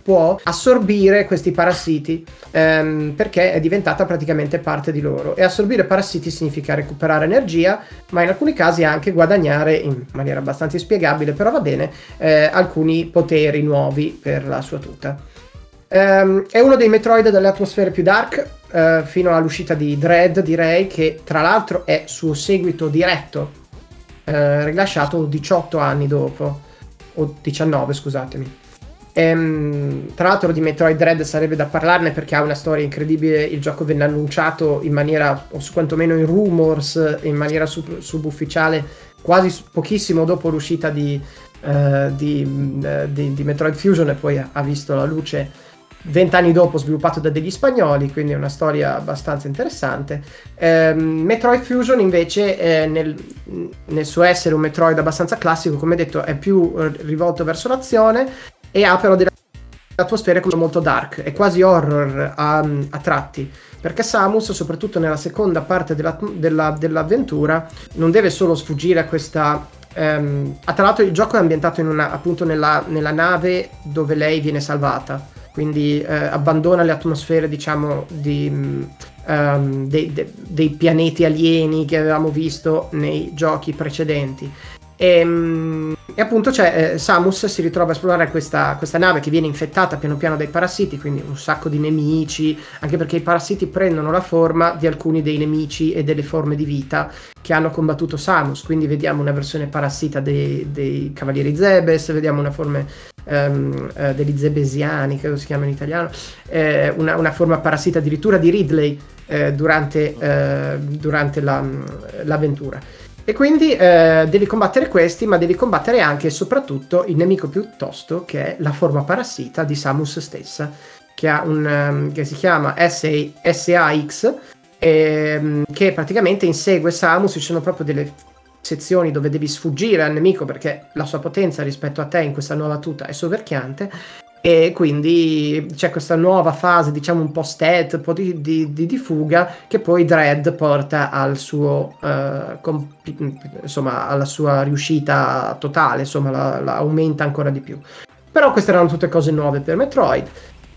può assorbire questi parassiti ehm, perché è diventata praticamente parte di loro. E assorbire parassiti significa recuperare energia ma in alcuni casi anche guadagnare in maniera abbastanza inspiegabile però va bene eh, alcuni poteri nuovi per la sua tuta. Ehm, è uno dei Metroid dalle atmosfere più dark eh, fino all'uscita di Dread, direi che tra l'altro è suo seguito diretto, eh, rilasciato 18 anni dopo, o 19 scusatemi. Ehm, tra l'altro di Metroid Dread sarebbe da parlarne perché ha una storia incredibile. Il gioco venne annunciato in maniera, o quantomeno in rumors, in maniera sub- subufficiale, quasi pochissimo dopo l'uscita di, uh, di, uh, di, di, Metroid Fusion e poi ha visto la luce vent'anni dopo sviluppato da degli spagnoli, quindi è una storia abbastanza interessante. Eh, Metroid Fusion invece eh, nel, nel, suo essere un Metroid abbastanza classico, come detto, è più rivolto verso l'azione e ha però delle atmosfere molto dark, è quasi horror a, a tratti, perché Samus, soprattutto nella seconda parte della, della, dell'avventura, non deve solo sfuggire a questa Um, tra l'altro il gioco è ambientato una, appunto nella, nella, nave dove lei viene salvata quindi eh, abbandona le atmosfere diciamo di, um, dei, de, dei, pianeti alieni che avevamo visto nei giochi precedenti e, um, e appunto cioè, Samus si ritrova a esplorare questa, questa, nave che viene infettata piano piano dai parassiti, quindi un sacco di nemici, anche perché i parassiti prendono la forma di alcuni dei nemici e delle forme di vita che hanno combattuto Samus, quindi vediamo una versione parassita dei, dei Cavalieri Zebes, vediamo una forma um, uh, degli Zebesiani, credo si chiama in italiano, eh, una, una, forma parassita addirittura di Ridley eh, durante, eh, durante la, l'avventura. E quindi eh, devi combattere questi, ma devi combattere anche e soprattutto il nemico più tosto, che è la forma parassita di Samus stessa, che, un, um, che si chiama SA, SAX, ehm, che praticamente insegue Samus, ci sono proprio delle sezioni dove devi sfuggire al nemico perché la sua potenza rispetto a te in questa nuova tuta è soverchiante e quindi c'è questa nuova fase, diciamo un po' stealth, un po' di, di, di, di fuga che poi Dread porta al suo, uh, comp- insomma, alla sua riuscita totale, insomma, la, la, aumenta ancora di più. Però queste erano tutte cose nuove per Metroid.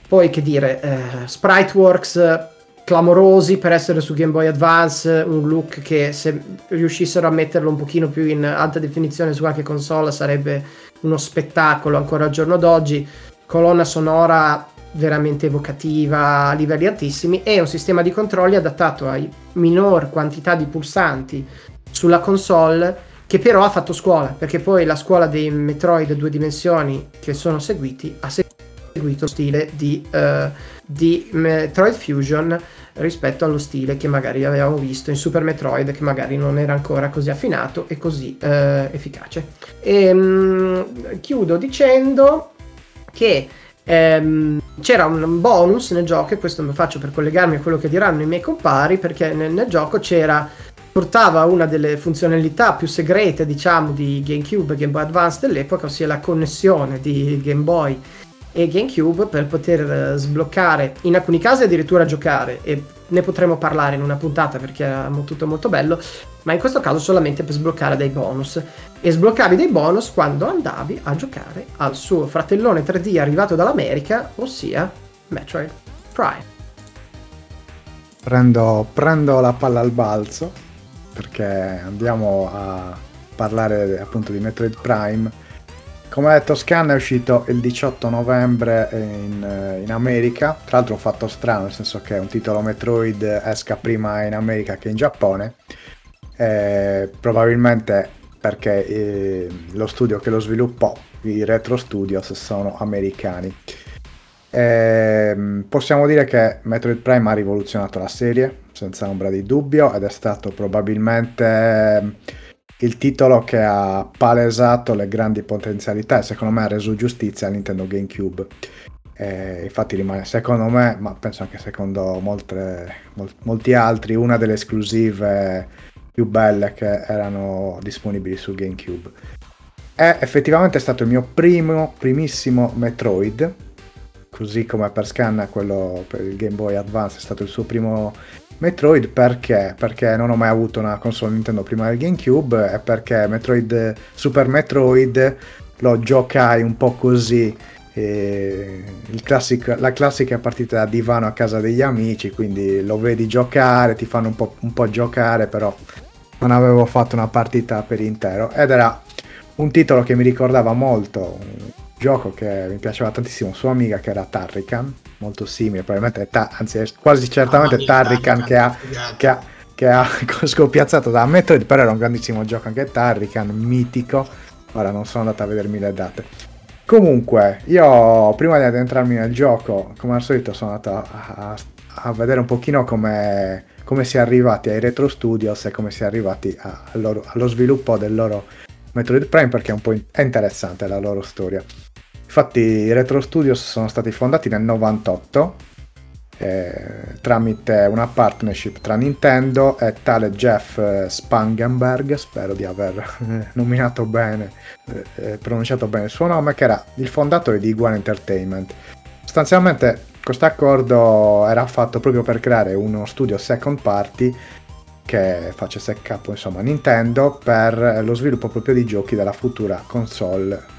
Poi che dire, eh, Spriteworks clamorosi per essere su Game Boy Advance, un look che se riuscissero a metterlo un pochino più in alta definizione su qualche console sarebbe uno spettacolo ancora al giorno d'oggi colonna sonora veramente evocativa a livelli altissimi e un sistema di controlli adattato a minor quantità di pulsanti sulla console che però ha fatto scuola perché poi la scuola dei Metroid due dimensioni che sono seguiti ha seguito lo stile di, uh, di Metroid Fusion rispetto allo stile che magari avevamo visto in Super Metroid che magari non era ancora così affinato e così uh, efficace. E, um, chiudo dicendo che ehm, c'era un bonus nel gioco, e questo lo faccio per collegarmi a quello che diranno i miei compari, perché nel, nel gioco c'era portava una delle funzionalità più segrete, diciamo, di GameCube e Game Boy Advance dell'epoca, ossia la connessione di Game Boy e GameCube per poter eh, sbloccare, in alcuni casi addirittura giocare, e ne potremo parlare in una puntata perché era tutto molto bello, ma in questo caso solamente per sbloccare dei bonus. E sbloccavi dei bonus quando andavi a giocare al suo fratellone 3D arrivato dall'America, ossia Metroid Prime. Prendo, prendo la palla al balzo perché andiamo a parlare appunto di Metroid Prime come detto, Scan è uscito il 18 novembre in, in, America. Tra l'altro, un fatto strano, nel senso che un titolo Metroid esca prima in America che in Giappone. Eh, probabilmente perché eh, lo studio che lo sviluppò, i Retro Studios, sono americani. Eh, possiamo dire che Metroid Prime ha rivoluzionato la serie, senza ombra di dubbio, ed è stato probabilmente il titolo che ha palesato le grandi potenzialità e secondo me ha reso giustizia a Nintendo GameCube. Eh, infatti rimane secondo me, ma penso anche secondo molte, mol, molti altri, una delle esclusive più belle che erano disponibili su GameCube. È effettivamente stato il mio primo, primissimo Metroid, così come per Scan quello per il Game Boy Advance è stato il suo primo Metroid perché? Perché non ho mai avuto una console Nintendo prima del GameCube e perché Metroid, Super Metroid lo giocai un po' così, classico, la classica partita da divano a casa degli amici, quindi lo vedi giocare, ti fanno un po', un po' giocare, però non avevo fatto una partita per intero ed era un titolo che mi ricordava molto gioco che mi piaceva tantissimo, sua amica che era Tarrican molto simile, probabilmente, ta- anzi, è quasi certamente ah, Tarrican che ha, che ha, (laughs) che ha scopiazzato da Metroid, però era un grandissimo gioco anche Tarrican, mitico. Ora non sono andato a vedermi le date. Comunque, io prima di addentrarmi nel gioco, come al solito, sono andato a, a, a vedere un pochino come, come si è arrivati ai Retro Studios e come si è arrivati a, loro, allo sviluppo del loro Metroid Prime perché è un po' in, è interessante la loro storia. Infatti i Retro Studios sono stati fondati nel 98 eh, tramite una partnership tra Nintendo e tale Jeff eh, Spangenberg, spero di aver nominato bene, eh, eh, pronunciato bene il suo nome, che era il fondatore di Iguana Entertainment. Sostanzialmente questo accordo era fatto proprio per creare uno studio second party che facesse capo insomma Nintendo per lo sviluppo proprio di giochi della futura console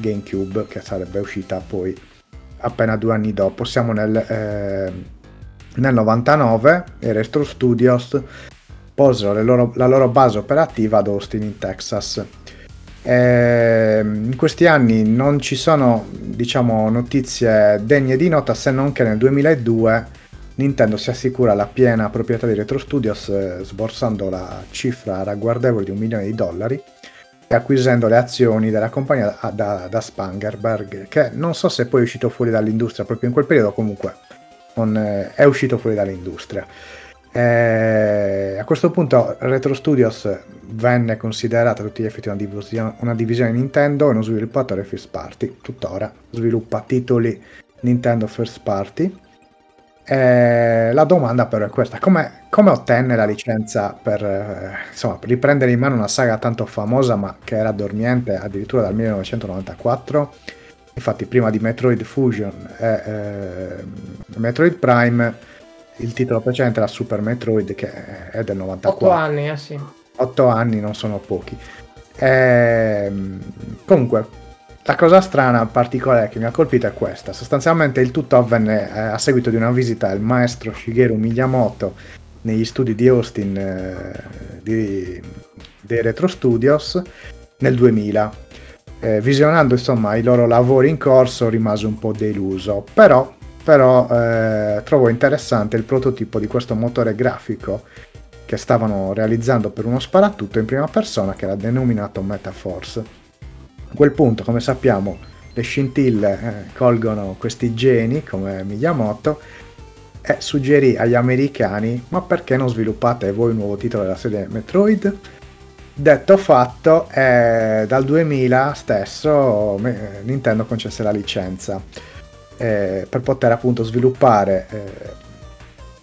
GameCube che sarebbe uscita poi appena due anni dopo. Siamo nel, eh, nel 99 e Retro Studios posero loro, la loro base operativa ad Austin in Texas. E in questi anni non ci sono diciamo, notizie degne di nota se non che nel 2002 Nintendo si assicura la piena proprietà di Retro Studios eh, sborsando la cifra ragguardevole di un milione di dollari acquisendo le azioni della compagnia da, da Spangerberg, che non so se poi è uscito fuori dall'industria proprio in quel periodo, comunque non, eh, è uscito fuori dall'industria. E a questo punto Retro Studios venne considerata a tutti gli effetti una divisione, una divisione Nintendo e uno sviluppatore first party, tuttora sviluppa titoli Nintendo first party eh, la domanda però è questa, come, come ottenne la licenza per eh, insomma, riprendere in mano una saga tanto famosa ma che era dormiente addirittura dal 1994? Infatti prima di Metroid Fusion e eh, Metroid Prime il titolo precedente era Super Metroid che è del 94. 8 anni, eh sì. 8 anni non sono pochi. Ehm, comunque, la cosa strana, particolare che mi ha colpito è questa. Sostanzialmente il tutto avvenne eh, a seguito di una visita del maestro Shigeru Miyamoto negli studi di Austin eh, di, dei Retro Studios nel 2000. Eh, visionando insomma i loro lavori in corso rimase un po' deluso, però, però eh, trovo interessante il prototipo di questo motore grafico che stavano realizzando per uno sparatutto in prima persona che era denominato Metaforce a quel punto, come sappiamo, le scintille eh, colgono questi geni come Miyamoto e suggerì agli americani ma perché non sviluppate voi un nuovo titolo della serie Metroid? Detto fatto, eh, dal 2000 stesso eh, Nintendo concesse la licenza eh, per poter appunto sviluppare eh,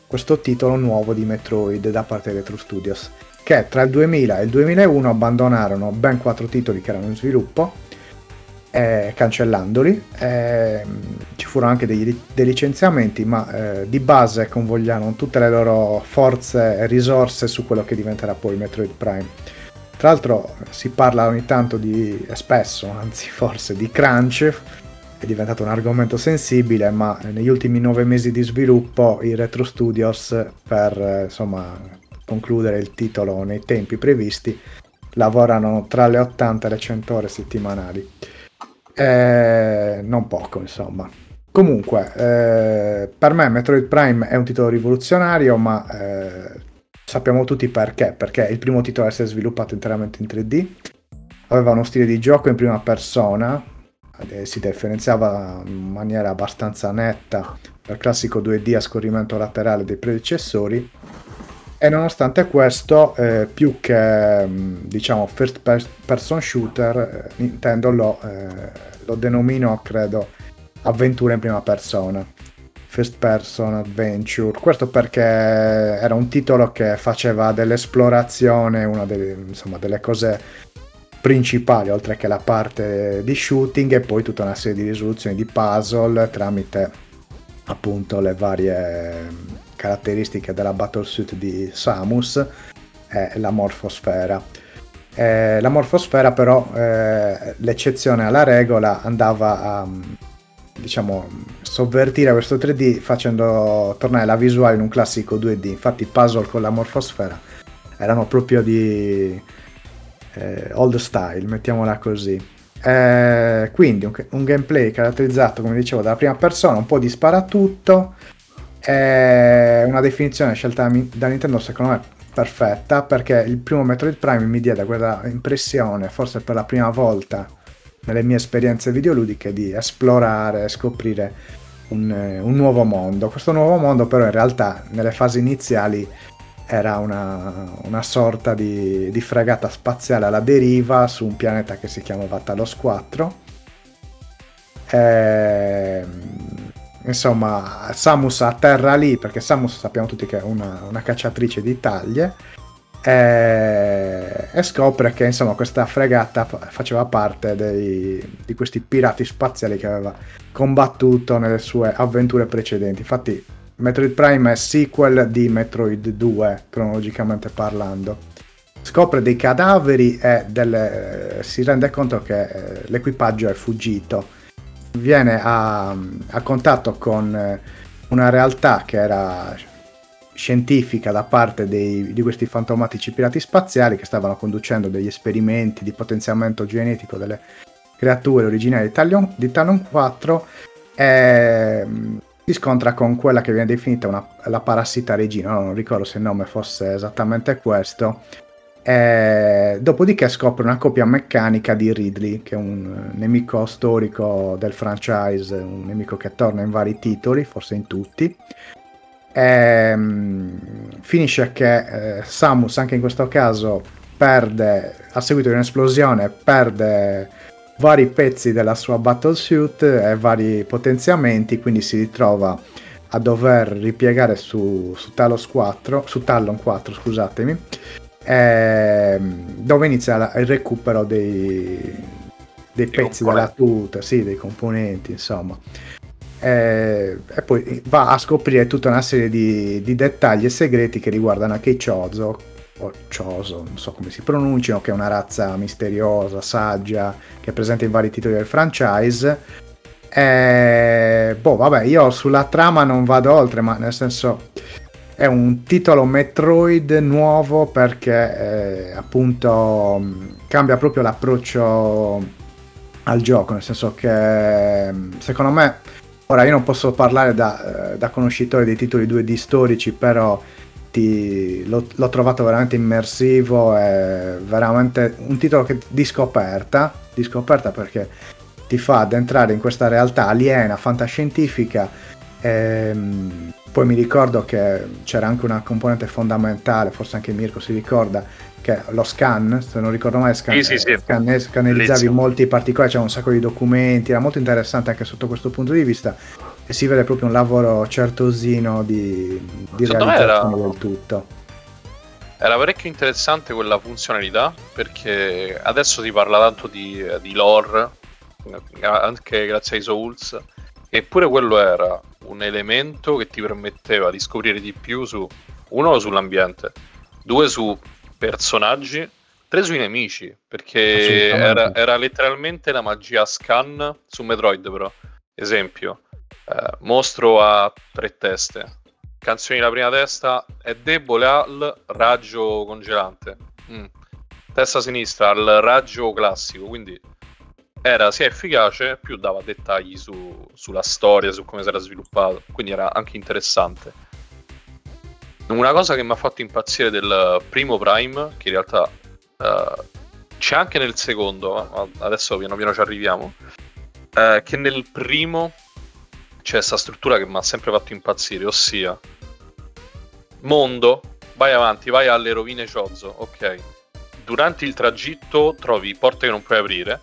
questo titolo nuovo di Metroid da parte di Retro Studios che tra il 2000 e il 2001 abbandonarono ben quattro titoli che erano in sviluppo, eh, cancellandoli. Eh, ci furono anche dei, dei licenziamenti, ma eh, di base convogliarono tutte le loro forze e risorse su quello che diventerà poi Metroid Prime. Tra l'altro si parla ogni tanto di, spesso, anzi (laughs) forse, di crunch, è diventato un argomento sensibile, ma negli ultimi nove mesi di sviluppo i Retro Studios per eh, insomma concludere il titolo nei tempi previsti, lavorano tra le 80 e le 100 ore settimanali. Eh, non poco, insomma. Comunque, eh, per me Metroid Prime è un titolo rivoluzionario, ma eh, sappiamo tutti perché. Perché il primo titolo a essere sviluppato interamente in 3D, aveva uno stile di gioco in prima persona, eh, si differenziava in maniera abbastanza netta dal classico 2D a scorrimento laterale dei predecessori e nonostante questo, eh, più che mm, diciamo first person shooter, eh, Nintendo lo, eh, lo denomino, credo, avventura in prima persona. First person adventure. Questo perché era un titolo che faceva dell'esplorazione una delle, insomma, delle cose principali, oltre che la parte di shooting e poi tutta una serie di risoluzioni di puzzle tramite appunto le varie caratteristiche della battlesuit di Samus è la morfosfera. Eh, la morfosfera però, eh, l'eccezione alla regola, andava a diciamo, sovvertire questo 3D facendo tornare la visuale in un classico 2D. Infatti i puzzle con la morfosfera erano proprio di eh, old style, mettiamola così. Eh, quindi un, un, gameplay caratterizzato, come dicevo, dalla prima persona, un po' di sparatutto, è una definizione scelta da Nintendo secondo me perfetta perché il primo Metroid Prime mi diede quella impressione, forse per la prima volta nelle mie esperienze videoludiche di esplorare, scoprire un, un nuovo mondo. Questo nuovo mondo però in realtà nelle fasi iniziali era una, una sorta di, di, fregata spaziale alla deriva su un pianeta che si chiamava Talos 4. E, ehm, insomma, Samus atterra lì perché Samus sappiamo tutti che è una, una cacciatrice di taglie. E, e, scopre che insomma questa fregata faceva parte dei, di questi pirati spaziali che aveva combattuto nelle sue avventure precedenti. Infatti Metroid Prime è sequel di Metroid 2, cronologicamente parlando. Scopre dei cadaveri e delle, si rende conto che eh, l'equipaggio è fuggito. Viene a, a contatto con eh, una realtà che era scientifica da parte dei, di questi fantomatici pirati spaziali che stavano conducendo degli esperimenti di potenziamento genetico delle creature originali di Talon, di Talon 4 e si scontra con quella che viene definita una, la parassita regina, no, non ricordo se il nome fosse esattamente questo. E dopodiché scopre una copia meccanica di Ridley, che è un nemico storico del franchise, un nemico che torna in vari titoli, forse in tutti. E, um, finisce che eh, Samus, anche in questo caso, perde, a seguito di un'esplosione, perde vari pezzi della sua battlesuit e vari potenziamenti, quindi si ritrova a dover ripiegare su, su Talos 4, su Talon 4, scusatemi, ehm, dove inizia il recupero dei, dei pezzi della tuta, sì, dei componenti, insomma. E, e, poi va a scoprire tutta una serie di, di dettagli e segreti che riguardano anche i Chozo, o Choso, non so come si pronunciano, che è una razza misteriosa, saggia, che è presente in vari titoli del franchise. E, boh, vabbè, io sulla trama non vado oltre, ma nel senso è un titolo Metroid nuovo perché eh, appunto cambia proprio l'approccio al gioco, nel senso che secondo me, ora io non posso parlare da, eh, da conoscitore dei titoli 2D storici, però ti, l'ho, l'ho, trovato veramente immersivo, è veramente un titolo che, di scoperta, di scoperta perché ti fa addentrare in questa realtà aliena, fantascientifica. Ehm, poi mi ricordo che c'era anche una componente fondamentale, forse anche Mirko si ricorda, che lo scan, se non ricordo mai, scan, sì, sì, sì. Scan, scannerizzavi molti particolari, c'era un sacco di documenti, era molto interessante anche sotto questo punto di vista e si vede proprio un lavoro certosino di, di realizzazione era... del tutto. Era parecchio interessante quella funzionalità perché adesso si parla tanto di, di lore, anche grazie ai Souls, eppure quello era un elemento che ti permetteva di scoprire di più su uno sull'ambiente, due su personaggi, tre sui nemici, perché era, era letteralmente la magia scan su Metroid però. Esempio, eh, mostro a tre teste. Canzoni la prima testa è debole al raggio congelante. Mm. Testa sinistra al raggio classico, quindi era sia efficace più dava dettagli su, sulla storia, su come si era sviluppato, quindi era anche interessante. Una cosa che mi ha fatto impazzire del primo Prime, che in realtà uh, c'è anche nel secondo, adesso piano piano ci arriviamo, uh, che nel primo c'è questa struttura che mi ha sempre fatto impazzire, ossia mondo, vai avanti, vai alle rovine Chozo, ok. Durante il tragitto trovi porte che non puoi aprire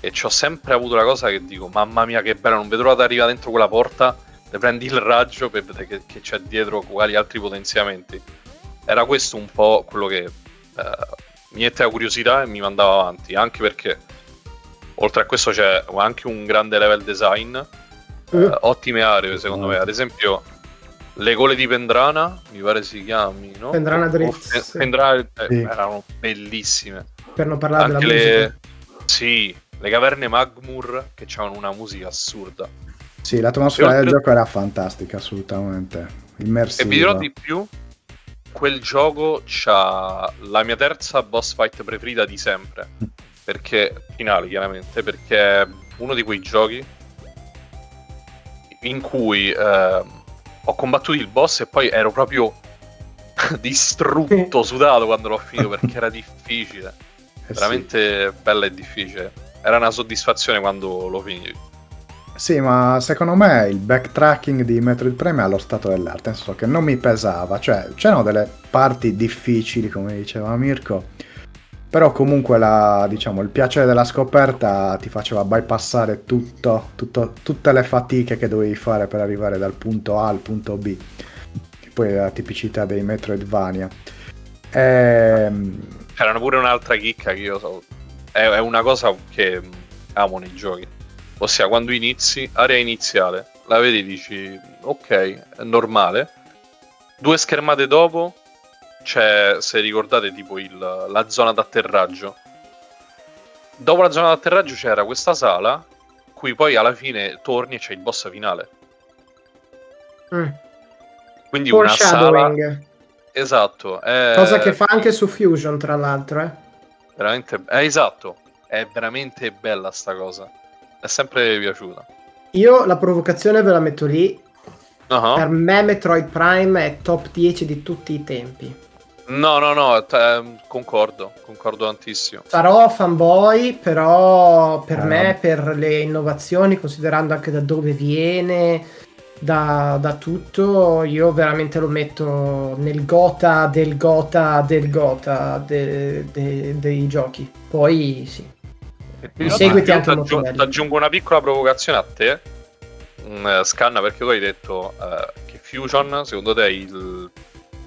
e ci ho sempre avuto la cosa che dico, mamma mia che bella, non vedo l'ora di arrivare dentro quella porta, ne prendi il raggio per vedere che, che, c'è dietro quali altri potenziamenti. Era questo un po' quello che eh, mi metteva curiosità e mi mandava avanti, anche perché oltre a questo c'è anche un grande level design uh, ottime aree secondo me. Ad esempio, le gole di Pendrana, mi pare si chiami, no? Pendrana Drift. Pendrana eh, sì. erano bellissime. Per non parlare Anche della le... musica. Sì, le caverne Magmur che avevano una musica assurda. Sì, l'atmosfera del gioco era fantastica, assolutamente. Immersiva. E vi dirò di più, quel gioco c'ha la mia terza boss fight preferita di sempre. Perché, finale chiaramente, perché è uno di quei giochi in cui eh, ho combattuto il boss e poi ero proprio (laughs) distrutto, sudato quando l'ho finito perché era (laughs) difficile. Eh veramente sì. bella e difficile. Era una soddisfazione quando lo finivi. Sì, ma secondo me il backtracking di Metroid Prime è allo stato dell'arte, nel senso che non mi pesava, cioè c'erano delle parti difficili, come diceva Mirko, però comunque la, diciamo, il piacere della scoperta ti faceva bypassare tutto, tutto, tutte le fatiche che dovevi fare per arrivare dal punto A al punto B, che poi è la tipicità dei Metroidvania. Ehm, C'era pure un'altra chicca che io so. È, è una cosa che amo nei giochi. Ossia, quando inizi, area iniziale, la vedi e dici, ok, è normale. Due schermate dopo c'è, se ricordate, tipo il, la zona d'atterraggio. Dopo la zona d'atterraggio c'era questa sala, cui poi alla fine torni e c'è il boss finale. Mm. Quindi una sala... Foreshadowing. Esatto. È... Cosa che fa anche su Fusion, tra l'altro, eh. Veramente... Eh, esatto. È veramente bella sta cosa. È sempre piaciuta. Io la provocazione ve la metto lì. Ah. Per me Metroid Prime è top 10 di tutti i tempi. No, no, no, t- ehm, concordo, concordo tantissimo. Sarò fanboy, però per Eh, me, per le innovazioni, considerando anche da dove viene, da, da tutto, io veramente lo metto nel gota del gota del gota de- de- dei giochi. Poi sì. Io seguiti ti- anche molto ti aggiungo una piccola provocazione a te, mm, eh, Scanna, perché tu hai detto eh, che Fusion, secondo te, è il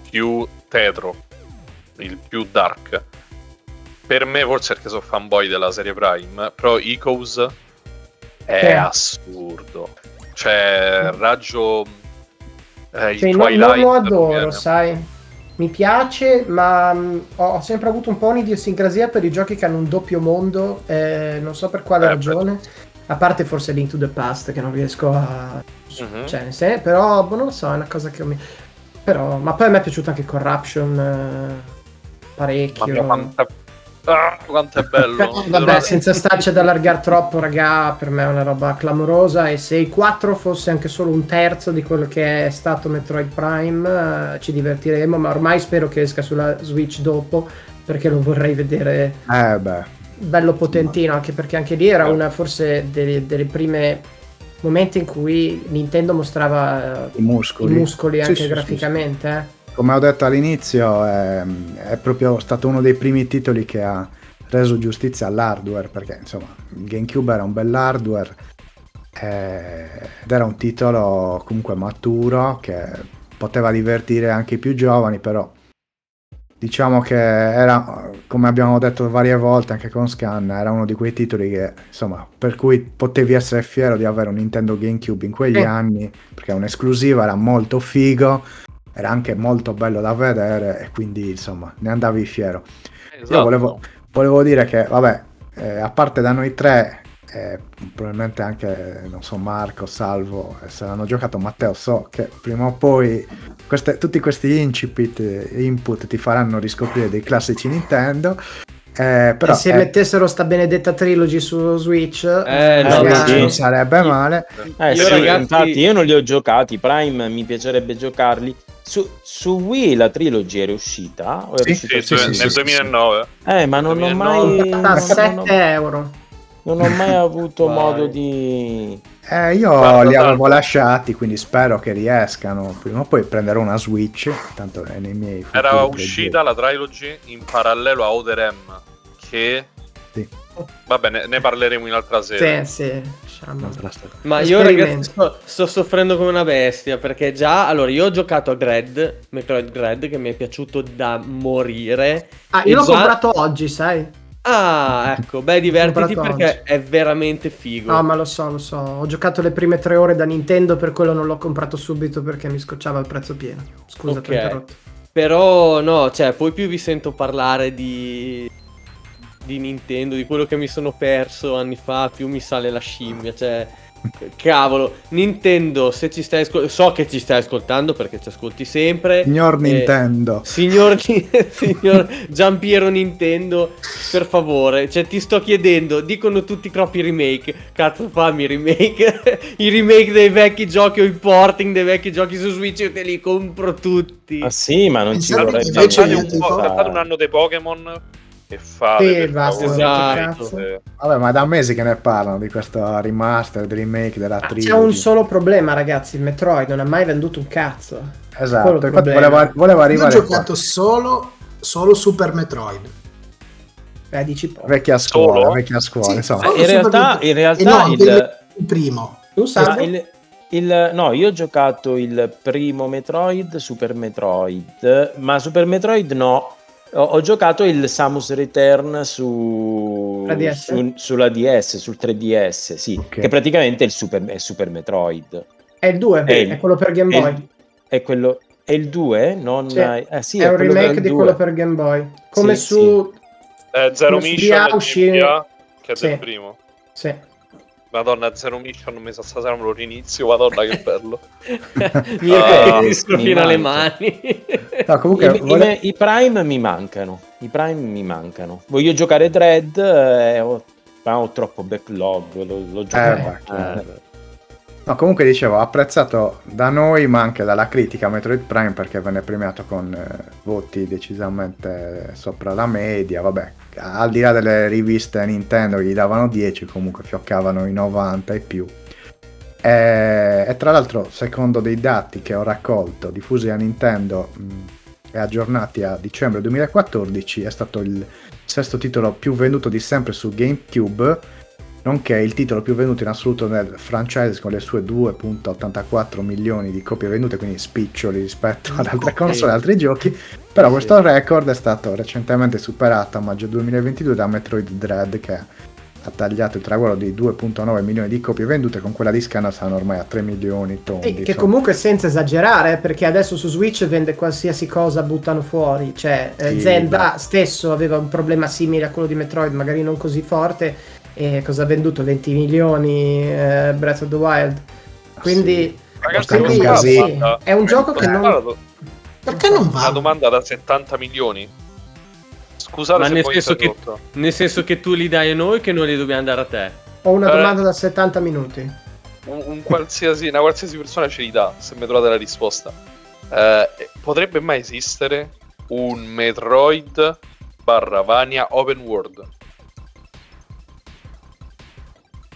più tetro, il più dark. Per me, forse perché sono fanboy della serie Prime, però Echoes è Sì. assurdo. Cioè, raggio... eh, il Cioè, non, non lo adoro, sai. Mi piace, ma mh, ho ho sempre avuto un po' un'idiosincrasia per i giochi che hanno un doppio mondo, eh, non so per quale Eh, ragione. A parte forse Link to the Past, che non riesco a... Mhm. Cioè, sen- però, boh, non lo so, è una cosa che mi... Però, ma poi a me è piaciuto anche Corruption, eh, parecchio. Mamma ah, quanto è bello. (laughs) Vabbè, senza starci ad allargare troppo, raga, per me è una roba clamorosa. E se il 4 fosse anche solo un terzo di quello che è stato Metroid Prime, eh, ci divertiremo. Ma ormai spero che esca sulla Switch dopo, perché lo vorrei vedere eh beh, bello potentino. Anche perché anche lì era una forse delle, delle prime momenti in cui Nintendo mostrava eh, i muscoli. i muscoli Sì, anche sì, sì, graficamente. eh. Come ho detto all'inizio, è, è proprio stato uno dei primi titoli che ha reso giustizia all'hardware, perché insomma il GameCube era un bell'hardware eh, ed era un titolo comunque maturo che poteva divertire anche i più giovani, però diciamo che era, come abbiamo detto varie volte anche con Scan, era uno di quei titoli che insomma per cui potevi essere fiero di avere un Nintendo GameCube in quegli Eh. anni, perché un'esclusiva era molto figo era anche molto bello da vedere e quindi insomma ne andavi fiero. Esatto. Io volevo, volevo dire che vabbè, eh, a parte da noi tre, eh, probabilmente anche non so Marco, Salvo, eh, se l'hanno giocato Matteo, so che prima o poi queste- tutti questi incipit, eh, input ti faranno riscoprire dei classici Nintendo. eh, però e se eh, mettessero sta benedetta trilogy su Switch, Eh, no, sì. non sarebbe male. Eh, Io, sì, ragazzi- infatti io non li ho giocati, Prime mi piacerebbe giocarli. Su, su Wii la trilogy era uscita? O era Sì, uscita Sì, sì, Wii? nel 2009. Eh, ma non ho 2009. mai... non- a non ho- 7 euro. Non ho mai (laughs) avuto modo di... Eh, io Guarda, li avevo lasciati, quindi spero che riescano. Prima o poi prenderò una Switch, tanto è nei miei Era uscita la trilogy in parallelo a Other M, che... Sì. Vabbè, ne, ne parleremo in altra sede. Sì, sì, diciamo. Ma io ragazzi sto, sto soffrendo come una bestia perché già, allora io ho giocato a Gred, Metroid Gred che mi è piaciuto da morire. Ah, io l'ho già- comprato oggi, sai? Ah, ecco, beh divertiti perché oggi. è veramente figo. No, ma lo so, lo so. Ho giocato le prime tre ore da Nintendo, per quello non l'ho comprato subito perché mi scocciava il prezzo pieno. Scusa, ti ho interrotto. Però no, cioè, poi più vi sento parlare di di Nintendo, di quello che mi sono perso anni fa, più mi sale la scimmia, cioè cavolo, Nintendo, se ci stai ascoltando, so che ci stai ascoltando perché ci ascolti sempre. Signor Eh, Nintendo. Signor, (laughs) signor Giampiero Nintendo, per favore, cioè ti sto chiedendo, dicono tutti troppi remake, cazzo fammi i remake, (laughs) i remake dei vecchi giochi o i porting dei vecchi giochi su Switch io te li compro tutti. Ah sì, ma non ci Pensate vorrei invece un, po', un anno dei Pokémon e fate Sì, per basta, esatto. eh, Vabbè, ma da mesi che ne parlano di questo remaster, remake della Ah, trilogy. C'è un solo problema, ragazzi. Il Metroid non ha mai venduto un cazzo. Esatto, infatti problema. volevo, volevo Io ho arrivare giocato solo, solo Super Metroid. Eh, dici po'. qua. Vecchia scuola, Solo? vecchia scuola, Sì, insomma. in realtà, in realtà no, il, del- il primo. Tu Ah, sai? il, il- no, io ho giocato il primo Metroid, Super Metroid, ma Super Metroid no. Ho, ho giocato il Samus Return su, La DS? su- sulla DS, sul 3DS, sì, Ok. che praticamente è il Super, è Super Metroid. È il 2, È il- è quello per Game È Boy. il, è quello, è il 2? Non, Sì. eh, sì, è un quello remake di 2. quello per Game Boy. Come Sì, su... eh, Zero Come Mission GBA, che è Sì. del primo. Sì. Madonna, Zero Mission non mi sa stasera me lo rinizio, madonna che bello. (laughs) Mi mi fino alle mani. No, comunque, I, i- vole- i Prime mi mancano. I Prime mi mancano. Voglio giocare Dread, eh, ho, ma ho troppo backlog. Lo, lo gioco. Eh, chiaro. no, comunque dicevo, apprezzato da noi ma anche dalla critica Metroid Prime perché venne premiato con eh, voti decisamente sopra la media, vabbè, al di là delle riviste Nintendo che gli davano 10, comunque fioccavano i 90 e più. E, e tra l'altro, secondo dei dati che ho raccolto, diffusi da Nintendo mh, e aggiornati a dicembre 2014, è stato il sesto titolo più venduto di sempre su GameCube, nonché il titolo più venduto in assoluto nel franchise con le sue 2.84 milioni di copie vendute, quindi spiccioli rispetto ad altre console e altri giochi. Però questo record è stato recentemente superato a maggio 2022 da Metroid Dread che ha tagliato il traguardo di 2.9 milioni di copie vendute, con quella di Scana stanno ormai a 3 milioni tondi. E che insomma. comunque senza esagerare, perché adesso su Switch vende qualsiasi cosa buttano fuori. Cioè, eh, Sì, Zelda stesso aveva un problema simile a quello di Metroid, magari non così forte. E cosa ha venduto? 20 milioni eh, Breath of the Wild. Quindi, Ragazzi, Costa quindi una domanda? è un gioco che Posso non. una do- Perché non Una va? domanda da 70 milioni. Scusate Ma se nel poi senso, che, nel senso che tu li dai a noi che noi li dobbiamo dare a te. Ho una Eh. domanda da 70 minuti. un, un qualsiasi, una qualsiasi persona ce li dà se mi trovate la risposta. Eh, potrebbe mai esistere un Metroid barra Vania open world?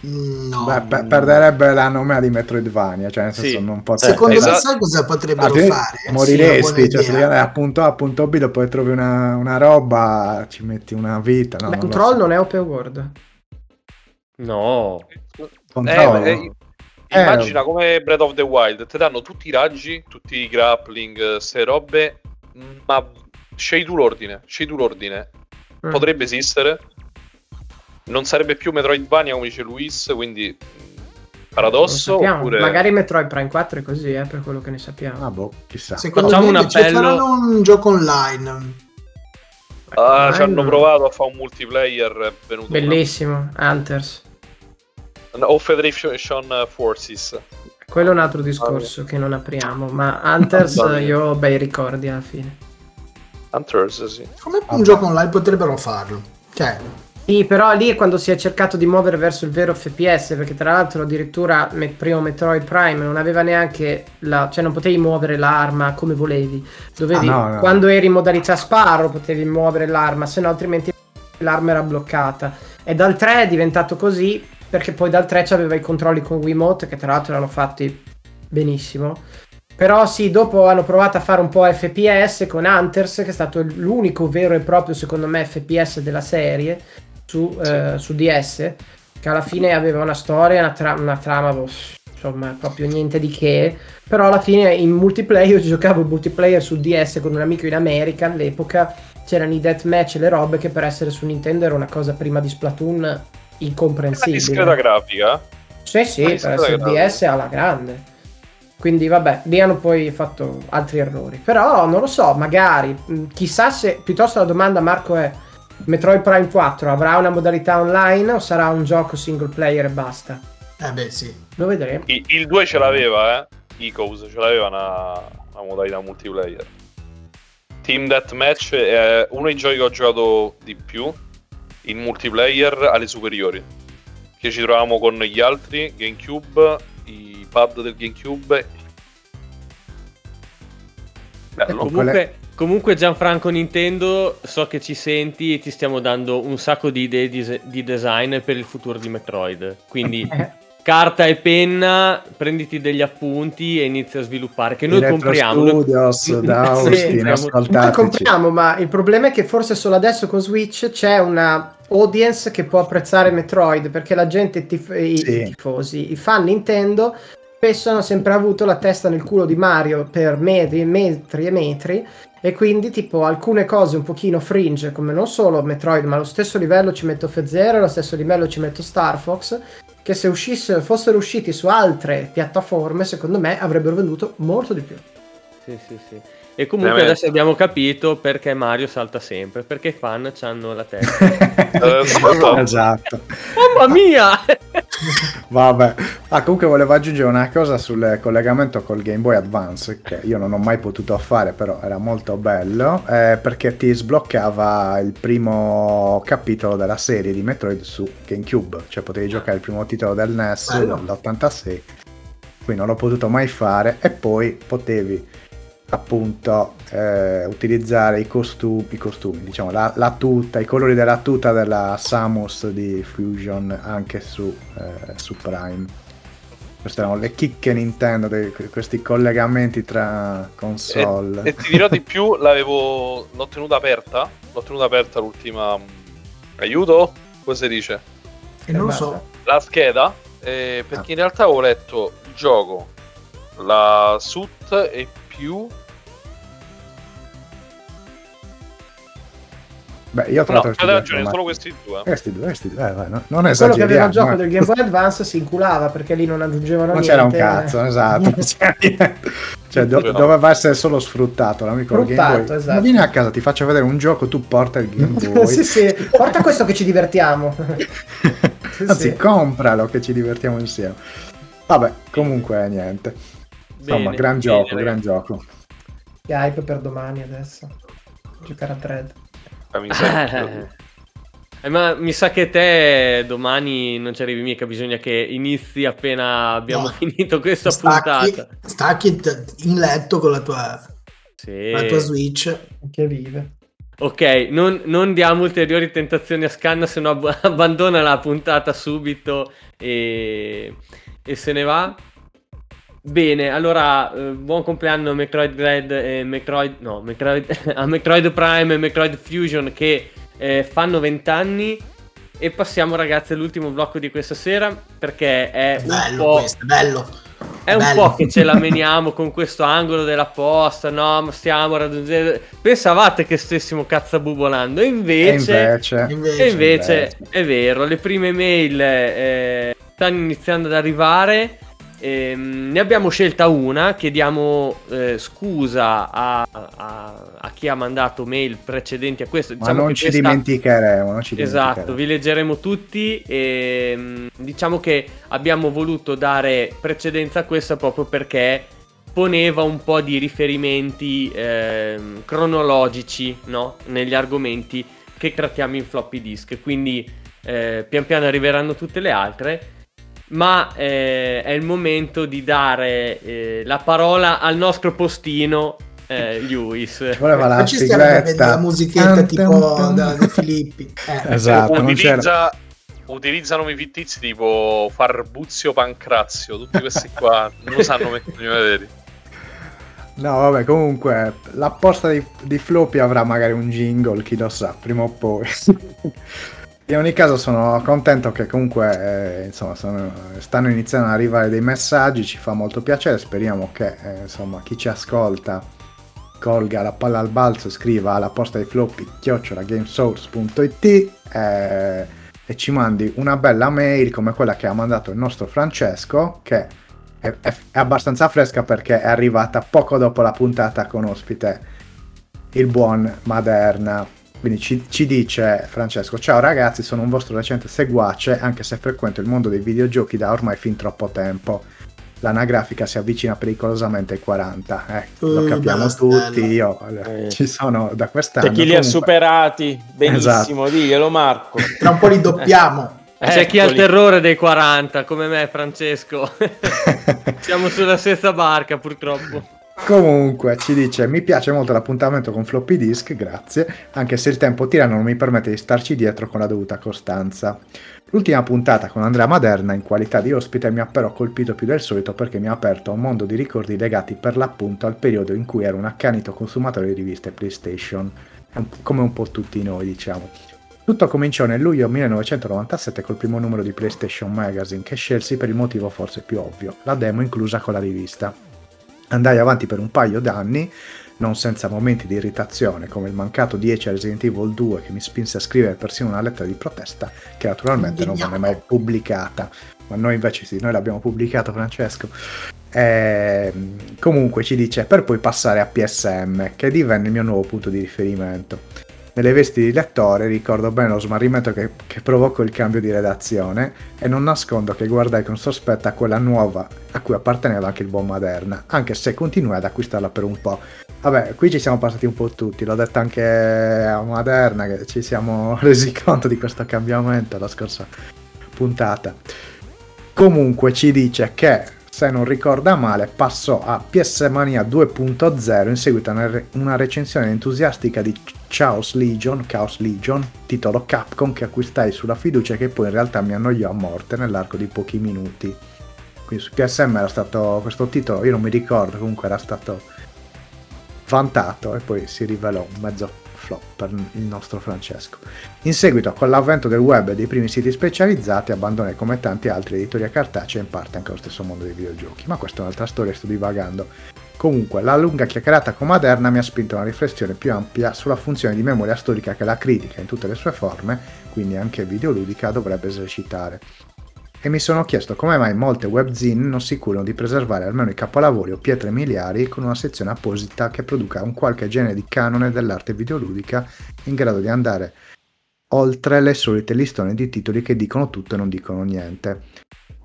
Mm, No. Beh, per- perderebbe la nomea di Metroidvania, cioè nel senso Sì. non potrebbe. Secondo me sai cosa potrebbero Altrimenti fare? Sì, moriresti, buona cioè se devi andare da punto A a punto B, poi trovi una, una roba, ci metti una vita. No, non lo Control so. non è open world. No. Control. Eh, eh, Eh, immagina come Breath of the Wild, ti danno tutti i raggi, tutti i grappling, ste robe, ma scegli tu l'ordine, scegli tu l'ordine. Mm. Potrebbe esistere. Non sarebbe più Metroidvania come dice Luis, quindi Non paradosso oppure... Magari Metroid Prime 4 è così, eh, per quello che ne sappiamo. Ah, boh, chissà. Secondo Facciamo me un appello. un gioco online. Ah, ci Online hanno no. provato a fare un multiplayer, è venuto una- Bellissimo, Hunters. O Federation Forces. Quello è un altro discorso che non apriamo, ma Hunters Mamma mia. io ho bei ricordi alla fine. Hunters, sì. Come un gioco online potrebbero farlo? Cioè, Sì, però lì è quando si è cercato di muovere verso il vero FPS, perché tra l'altro addirittura me- primo Metroid Prime non aveva neanche la... cioè non potevi muovere l'arma come volevi. Dovevi, Ah, no, no. quando eri in modalità sparo potevi muovere l'arma, se no altrimenti l'arma era bloccata. E dal 3 è diventato così, perché poi dal 3 c'aveva i controlli con Wiimote, che tra l'altro erano fatti benissimo. Però sì, dopo hanno provato a fare un po' FPS con Hunters, che è stato l'unico vero e proprio, secondo me, FPS della serie su, eh, su DS, che alla fine aveva una storia, una, tra- una trama, boh, insomma, proprio niente di che. Però alla fine in multiplayer, (laughs) io giocavo in multiplayer su DS con un amico in America all'epoca, c'erano i deathmatch e le robe che per essere su Nintendo era una cosa prima di Splatoon Una incomprensibile. discreta grafica. Sì, sì, per essere. DS alla grande. Quindi vabbè, lì hanno poi fatto altri errori. Però non lo so, magari, mh, chissà se, piuttosto la domanda Marco è, Metroid Prime 4 avrà una modalità online o sarà un gioco single player e basta? eh beh sì. Lo vedremo. Il, il 2 ce l'aveva, eh. Icos ce l'aveva una, una modalità multiplayer. Team Deathmatch è uno dei giochi che ho giocato di più in multiplayer alle superiori. Che ci trovavamo con gli altri GameCube, i pad del GameCube. Bello. Ecco, Comunque, Comunque Gianfranco Nintendo, so che ci senti e ti stiamo dando un sacco di idee di, di design per il futuro di Metroid. Quindi (laughs) carta e penna, prenditi degli appunti e inizia a sviluppare. Che noi Retro compriamo. Studios, (laughs) da Austin, Sì, ascoltateci. Noi compriamo, ma il problema è che forse solo adesso con Switch c'è una audience che può apprezzare Metroid perché la gente, i, tif- i Sì. tifosi, i fan Nintendo spesso hanno sempre avuto la testa nel culo di Mario per metri e metri e metri e quindi tipo alcune cose un pochino fringe come non solo Metroid ma allo stesso livello ci metto F0 allo stesso livello ci metto Star Fox che se uscissero, fossero usciti su altre piattaforme secondo me avrebbero venduto molto di più Sì, sì, sì. E comunque Veramente. adesso abbiamo capito perché Mario salta sempre, perché i fan hanno la testa. Ascolta, (laughs) esatto. Mamma mia! Vabbè. Ah, comunque volevo aggiungere una cosa sul collegamento col Game Boy Advance, che io non ho mai potuto fare, però era molto bello, eh, perché ti sbloccava il primo capitolo della serie di Metroid su GameCube, cioè potevi giocare il primo titolo del NES Bello. dell'86. Qui non l'ho potuto mai fare e poi potevi appunto eh, utilizzare i costumi, i costumi diciamo la, la tuta, i colori della tuta della Samus di Fusion anche su, eh, su Prime. Queste erano le chicche Nintendo, dei- questi collegamenti tra console. E, e ti dirò di più, l'avevo l'ho tenuta aperta. L'ho tenuta aperta l'ultima. mm, Aiuto? Come si dice? E non lo so. La scheda. eh, perché in realtà avevo letto il gioco, la suit e più. Beh, io ho No, trovato questi hai due, ragione, ma- solo questi due. questi due, questi due, eh, vai, no- non quello che esageriamo. aveva il gioco eh. del Game Boy Advance si inculava perché lì non aggiungevano Non niente c'era un cazzo, (laughs) esatto. non. Cioè, do- No. doveva essere solo sfruttato l'amico del Game Sfruttato, Boy. esatto. Ma vieni a casa, ti faccio vedere un gioco, tu porta il Game (laughs) Boy. sì sì porta questo che ci divertiamo (laughs) Anzi, sì. compralo che ci divertiamo insieme. Vabbè, comunque niente. Insomma, Bene, gran bene, gioco, ragazzi. gran gioco. Che hype per domani adesso giocare a Dread Ah, mi sa che- (laughs) Eh, ma mi sa che te domani non ci arrivi mica, bisogna che inizi appena abbiamo No. finito questa Stacchi, puntata. stacchi in letto con la tua, Sì. la tua Switch. che vive Ok, non, non diamo ulteriori tentazioni a Scanna, se no ab- (laughs) abbandona la puntata subito e, e se ne va. Bene, allora eh, buon compleanno Metroid Dread e Metroid, no, Metroid, (laughs) a Metroid Prime e Metroid Fusion che eh, fanno 20 anni e passiamo ragazzi all'ultimo blocco di questa sera perché è un Bello po'... questo, bello. È un Bello. po' che ce la meniamo con questo angolo della posta, no, ma stiamo raggiungendo... Pensavate che stessimo cazzabubolando, e E invece... invece, Invece, invece invece. è vero, le prime mail eh, stanno iniziando ad arrivare. Ehm, ne abbiamo scelta una. Chiediamo eh, scusa a, a- a chi ha mandato mail precedenti a questo. ma Diciamo non che ci questa- dimenticheremo, non ci Esatto, dimenticheremo. vi leggeremo tutti e mm, diciamo che abbiamo voluto dare precedenza a questa proprio perché poneva un po' di riferimenti ehm, cronologici no? negli argomenti che trattiamo in floppy disk, quindi eh, pian piano arriveranno tutte le altre. Ma eh, è il momento di dare eh, la parola al nostro postino, eh, Lewis. Ci voleva la Ma ci stiamo sigletta. la musichetta Tan, tipo tan, tan. da, da Filippi. Eh. (laughs) Esatto, non c'era. Utilizza, utilizzano nomi fittizi tipo Farbuzio Pancrazio, tutti questi qua non lo sanno mettere i vederi. No, vabbè, comunque la posta di, di Floppy avrà magari un jingle, chi lo sa, prima o poi. (laughs) In ogni caso sono contento che comunque eh, insomma, sono- stanno iniziando ad arrivare dei messaggi, ci fa molto piacere, speriamo che eh, insomma, chi ci ascolta colga la palla al balzo scriva alla posta di floppy chiocciolagamesource.it eh, e ci mandi una bella mail come quella che ha mandato il nostro Francesco che è, è- è abbastanza fresca perché è arrivata poco dopo la puntata con ospite il buon Maderna. Quindi ci, ci dice Francesco: Ciao ragazzi, sono un vostro recente seguace, anche se frequento il mondo dei videogiochi da ormai fin troppo tempo. L'anagrafica si avvicina pericolosamente ai 40. Eh, lo Uh, capiamo tutti. stella. Io eh, Eh. ci sono da quest'anno. C'è chi li ha comunque- superati. Benissimo, Esatto. diglielo Marco. (laughs) Tra un po' li doppiamo. C'è chi ha il Eccoli. terrore dei 40, come me, Francesco. (laughs) Siamo sulla stessa barca, purtroppo. Comunque ci dice: Mi piace molto l'appuntamento con floppy disk, grazie, anche se il tempo tirano non mi permette di starci dietro con la dovuta costanza. L'ultima puntata con Andrea Maderna in qualità di ospite mi ha però colpito più del solito perché mi ha aperto un mondo di ricordi legati per l'appunto al periodo in cui ero un accanito consumatore di riviste PlayStation, come un po' tutti noi diciamo. Tutto cominciò nel luglio 1997 col primo numero di PlayStation Magazine che scelsi per il motivo forse più ovvio, la demo inclusa con la rivista. Andai avanti per un paio d'anni, non senza momenti di irritazione, come il mancato 10 a Resident Evil 2 che mi spinse a scrivere persino una lettera di protesta, che naturalmente non venne mai pubblicata. Ma noi invece sì, noi l'abbiamo pubblicato Francesco. E, comunque ci dice per poi passare a PSM, che divenne il mio nuovo punto di riferimento. Nelle vesti di lettore ricordo bene lo smarrimento che, che provocò il cambio di redazione e non nascondo che guardai con sospetto a quella nuova a cui apparteneva anche il buon Maderna, anche se continuai ad acquistarla per un po'. Vabbè, qui ci siamo passati un po' tutti, l'ho detto anche a Maderna che ci siamo (laughs) resi conto di questo cambiamento la scorsa puntata. Comunque ci dice che se non ricorda male, passò a PS Mania 2.0 in seguito a una recensione entusiastica di Chaos Legion, Chaos Legion, titolo Capcom che acquistai sulla fiducia e che poi in realtà mi annoiò a morte nell'arco di pochi minuti. Quindi su PSM era stato questo titolo, io non mi ricordo, comunque era stato vantato e poi si rivelò un mezzo flop per il nostro Francesco. In seguito, con l'avvento del web e dei primi siti specializzati, abbandonai come tanti altri editori a cartacea in parte anche lo stesso mondo dei videogiochi. Ma questa è un'altra storia, sto divagando. Comunque, la lunga chiacchierata con Maderna mi ha spinto a una riflessione più ampia sulla funzione di memoria storica che la critica in tutte le sue forme, quindi anche videoludica, dovrebbe esercitare e mi sono chiesto come mai molte webzine non si curano di preservare almeno i capolavori o pietre miliari con una sezione apposita che produca un qualche genere di canone dell'arte videoludica in grado di andare oltre le solite listone di titoli che dicono tutto e non dicono niente.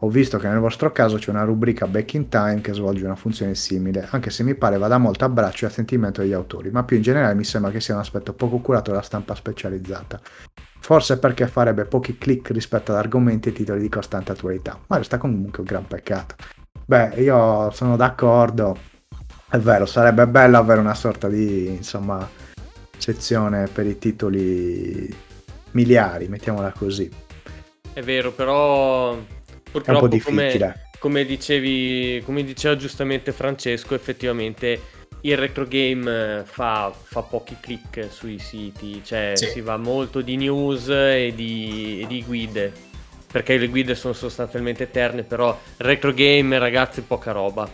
Ho visto che nel vostro caso c'è una rubrica Back in Time che svolge una funzione simile, anche se mi pare vada molto a braccio e a sentimento degli autori, ma più in generale mi sembra che sia un aspetto poco curato della stampa specializzata. Forse perché farebbe pochi click rispetto ad argomenti e titoli di costante attualità, ma resta comunque un gran peccato. Beh, io sono d'accordo, è vero, sarebbe bello avere una sorta di, insomma, sezione per i titoli miliari, mettiamola così. È vero, però purtroppo è un po' difficile. Come, come, dicevi, come diceva giustamente Francesco, effettivamente il retro game eh, fa, fa, pochi click sui siti, cioè sì. si va molto di news e di, e di, guide, perché le guide sono sostanzialmente eterne, però retro game ragazzi poca roba.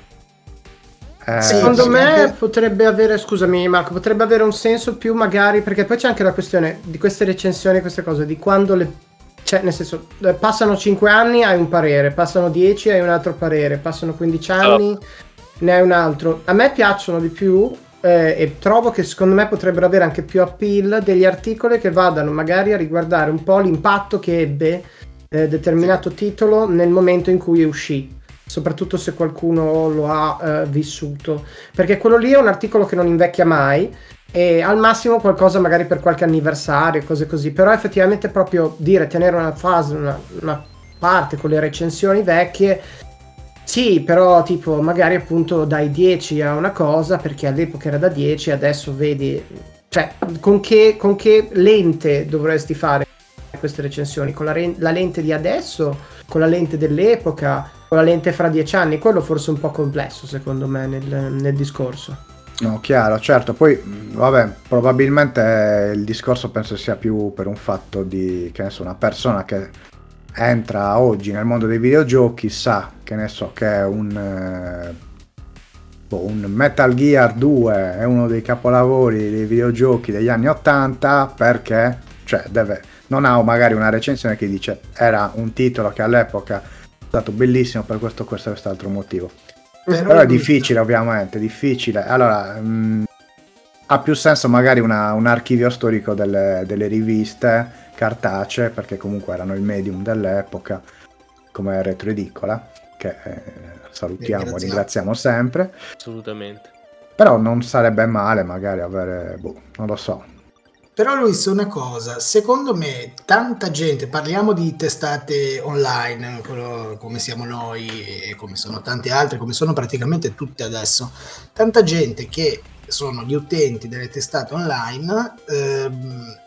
Eh, Secondo sì. me potrebbe avere, scusami Marco, potrebbe avere un senso più magari, perché poi c'è anche la questione di queste recensioni, queste cose, di quando le... Cioè, nel senso, eh, passano 5 anni hai un parere, passano 10 hai un altro parere, passano 15 anni... Oh ne hai un altro. A me piacciono di più eh, e trovo che secondo me potrebbero avere anche più appeal degli articoli che vadano magari a riguardare un po' l'impatto che ebbe eh, determinato titolo nel momento in cui uscì soprattutto se qualcuno lo ha eh, vissuto perché quello lì è un articolo che non invecchia mai e al massimo qualcosa magari per qualche anniversario cose così però effettivamente proprio dire tenere una fase una, una parte con le recensioni vecchie sì, però tipo magari appunto dai 10 a una cosa perché all'epoca era da 10 adesso vedi... Cioè, con che, con che lente dovresti fare queste recensioni? Con la, re- la, lente di adesso? Con la lente dell'epoca? Con la lente fra 10 anni? Quello forse è un po' complesso secondo me nel, nel discorso. No, chiaro, certo. Poi, vabbè, probabilmente il discorso penso sia più per un fatto di, che ne so, una persona che entra oggi nel mondo dei videogiochi sa che ne so che è un, eh, boh, un Metal Gear 2 è uno dei capolavori dei videogiochi degli anni 80 perché cioè deve, non ha magari una recensione che dice era un titolo che all'epoca è stato bellissimo per questo questo e quest'altro motivo. Però è difficile ovviamente difficile. Allora mh, mm, ha più senso magari una, un archivio storico delle, delle riviste cartacee, perché comunque erano il medium dell'epoca, come Retro Edicola, che eh, salutiamo e ringraziamo sempre. Assolutamente. Però non sarebbe male magari avere, boh, non lo so. Però Luis, una cosa, secondo me tanta gente, parliamo di testate online, quello- come siamo noi e come sono tante altre, come sono praticamente tutte adesso, tanta gente che sono gli utenti delle testate online, ehm,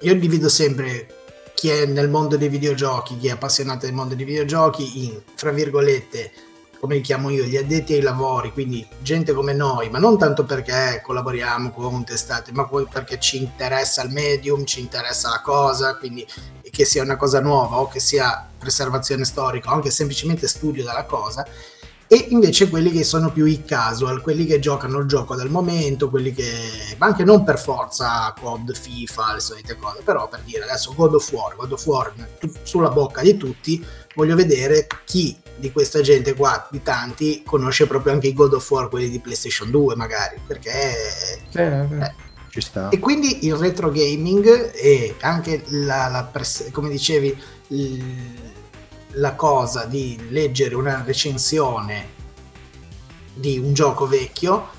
io divido sempre chi è nel mondo dei videogiochi, chi è appassionato del mondo dei videogiochi in, fra virgolette, come li chiamo io, gli addetti ai lavori, quindi gente come noi, ma non tanto perché collaboriamo con testate, ma perché ci interessa il medium, ci interessa la cosa, quindi che sia una cosa nuova o che sia preservazione storica o anche semplicemente studio della cosa, e invece quelli che sono più i casual, quelli che giocano il gioco del momento, quelli che, ma anche non per forza COD, FIFA, le solite cose, però per dire adesso God of War, God of War sulla bocca di tutti, voglio vedere chi di questa gente qua, di tanti, conosce proprio anche i God of War, quelli di PlayStation 2 magari, perché Sì. Eh, Ci sta. e quindi il retro gaming e anche la, la pres- come dicevi il- la cosa di leggere una recensione di un gioco vecchio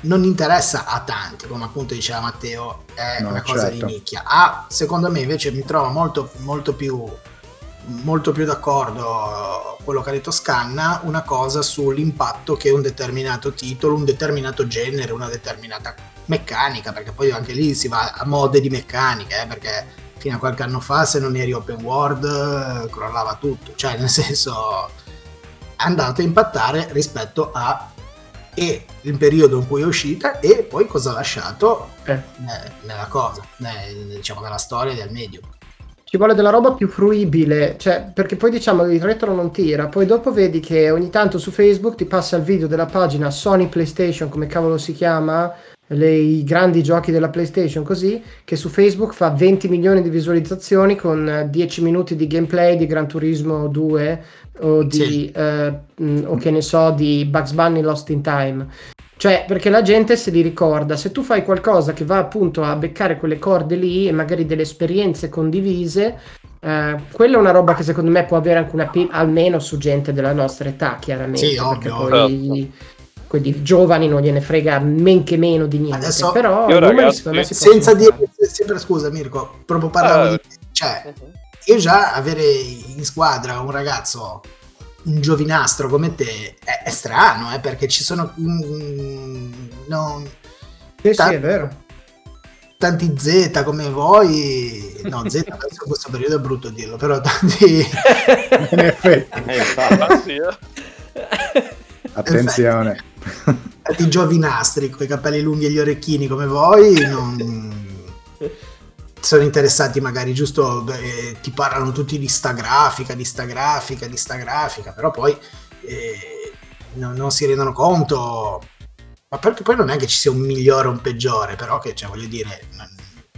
non interessa a tanti come appunto diceva Matteo è No, una cosa certo. di nicchia ah, secondo me invece mi trovo molto, molto più molto più d'accordo quello che ha detto Scanna una cosa sull'impatto che un determinato titolo un determinato genere una determinata meccanica, perché poi anche lì si va a mode di meccanica, eh, perché fino a qualche anno fa se non eri open world eh, crollava tutto, cioè nel senso è andato a impattare rispetto a e il periodo in cui è uscita e poi cosa ha lasciato Eh. ne- nella cosa, diciamo nella storia del medium. Ci vuole della roba più fruibile, cioè, perché poi diciamo il retro non tira, poi dopo vedi che ogni tanto su Facebook ti passa il video della pagina Sony PlayStation, come cavolo si chiama, le- i grandi giochi della PlayStation, così, che su Facebook fa 20 milioni di visualizzazioni con eh, 10 minuti di gameplay di Gran Turismo 2 o di, Sì. eh, mh, o che ne so, di Bugs Bunny Lost in Time. Cioè, perché la gente se li ricorda. Se tu fai qualcosa che va appunto a beccare quelle corde lì e magari delle esperienze condivise, eh, quella è una roba che secondo me può avere anche una appeal, almeno su gente della nostra età, chiaramente. Sì, perché ovvio, poi quelli giovani non gliene frega men che meno di niente. Adesso- però Io, ragazzi, secondo me si Senza dire, sempre scusa Mirko, proprio parlavo Eh. di cioè io già avere in squadra un ragazzo un giovinastro come te è, è strano eh, perché ci sono mm, non- fare. Sì, sì, Ta- è vero. tanti Z come voi no Z adesso in questo periodo è brutto dirlo però tanti In (laughs) effetti, Eh, sì, (laughs) eh. attenzione. (laughs) tanti giovinastri con i capelli lunghi e gli orecchini come voi non sono interessati magari giusto beh, ti parlano tutti di sta grafica di sta grafica di sta grafica però poi eh, non, non si rendono conto. Ma perché poi non è che ci sia un migliore o un peggiore però che cioè, voglio dire non,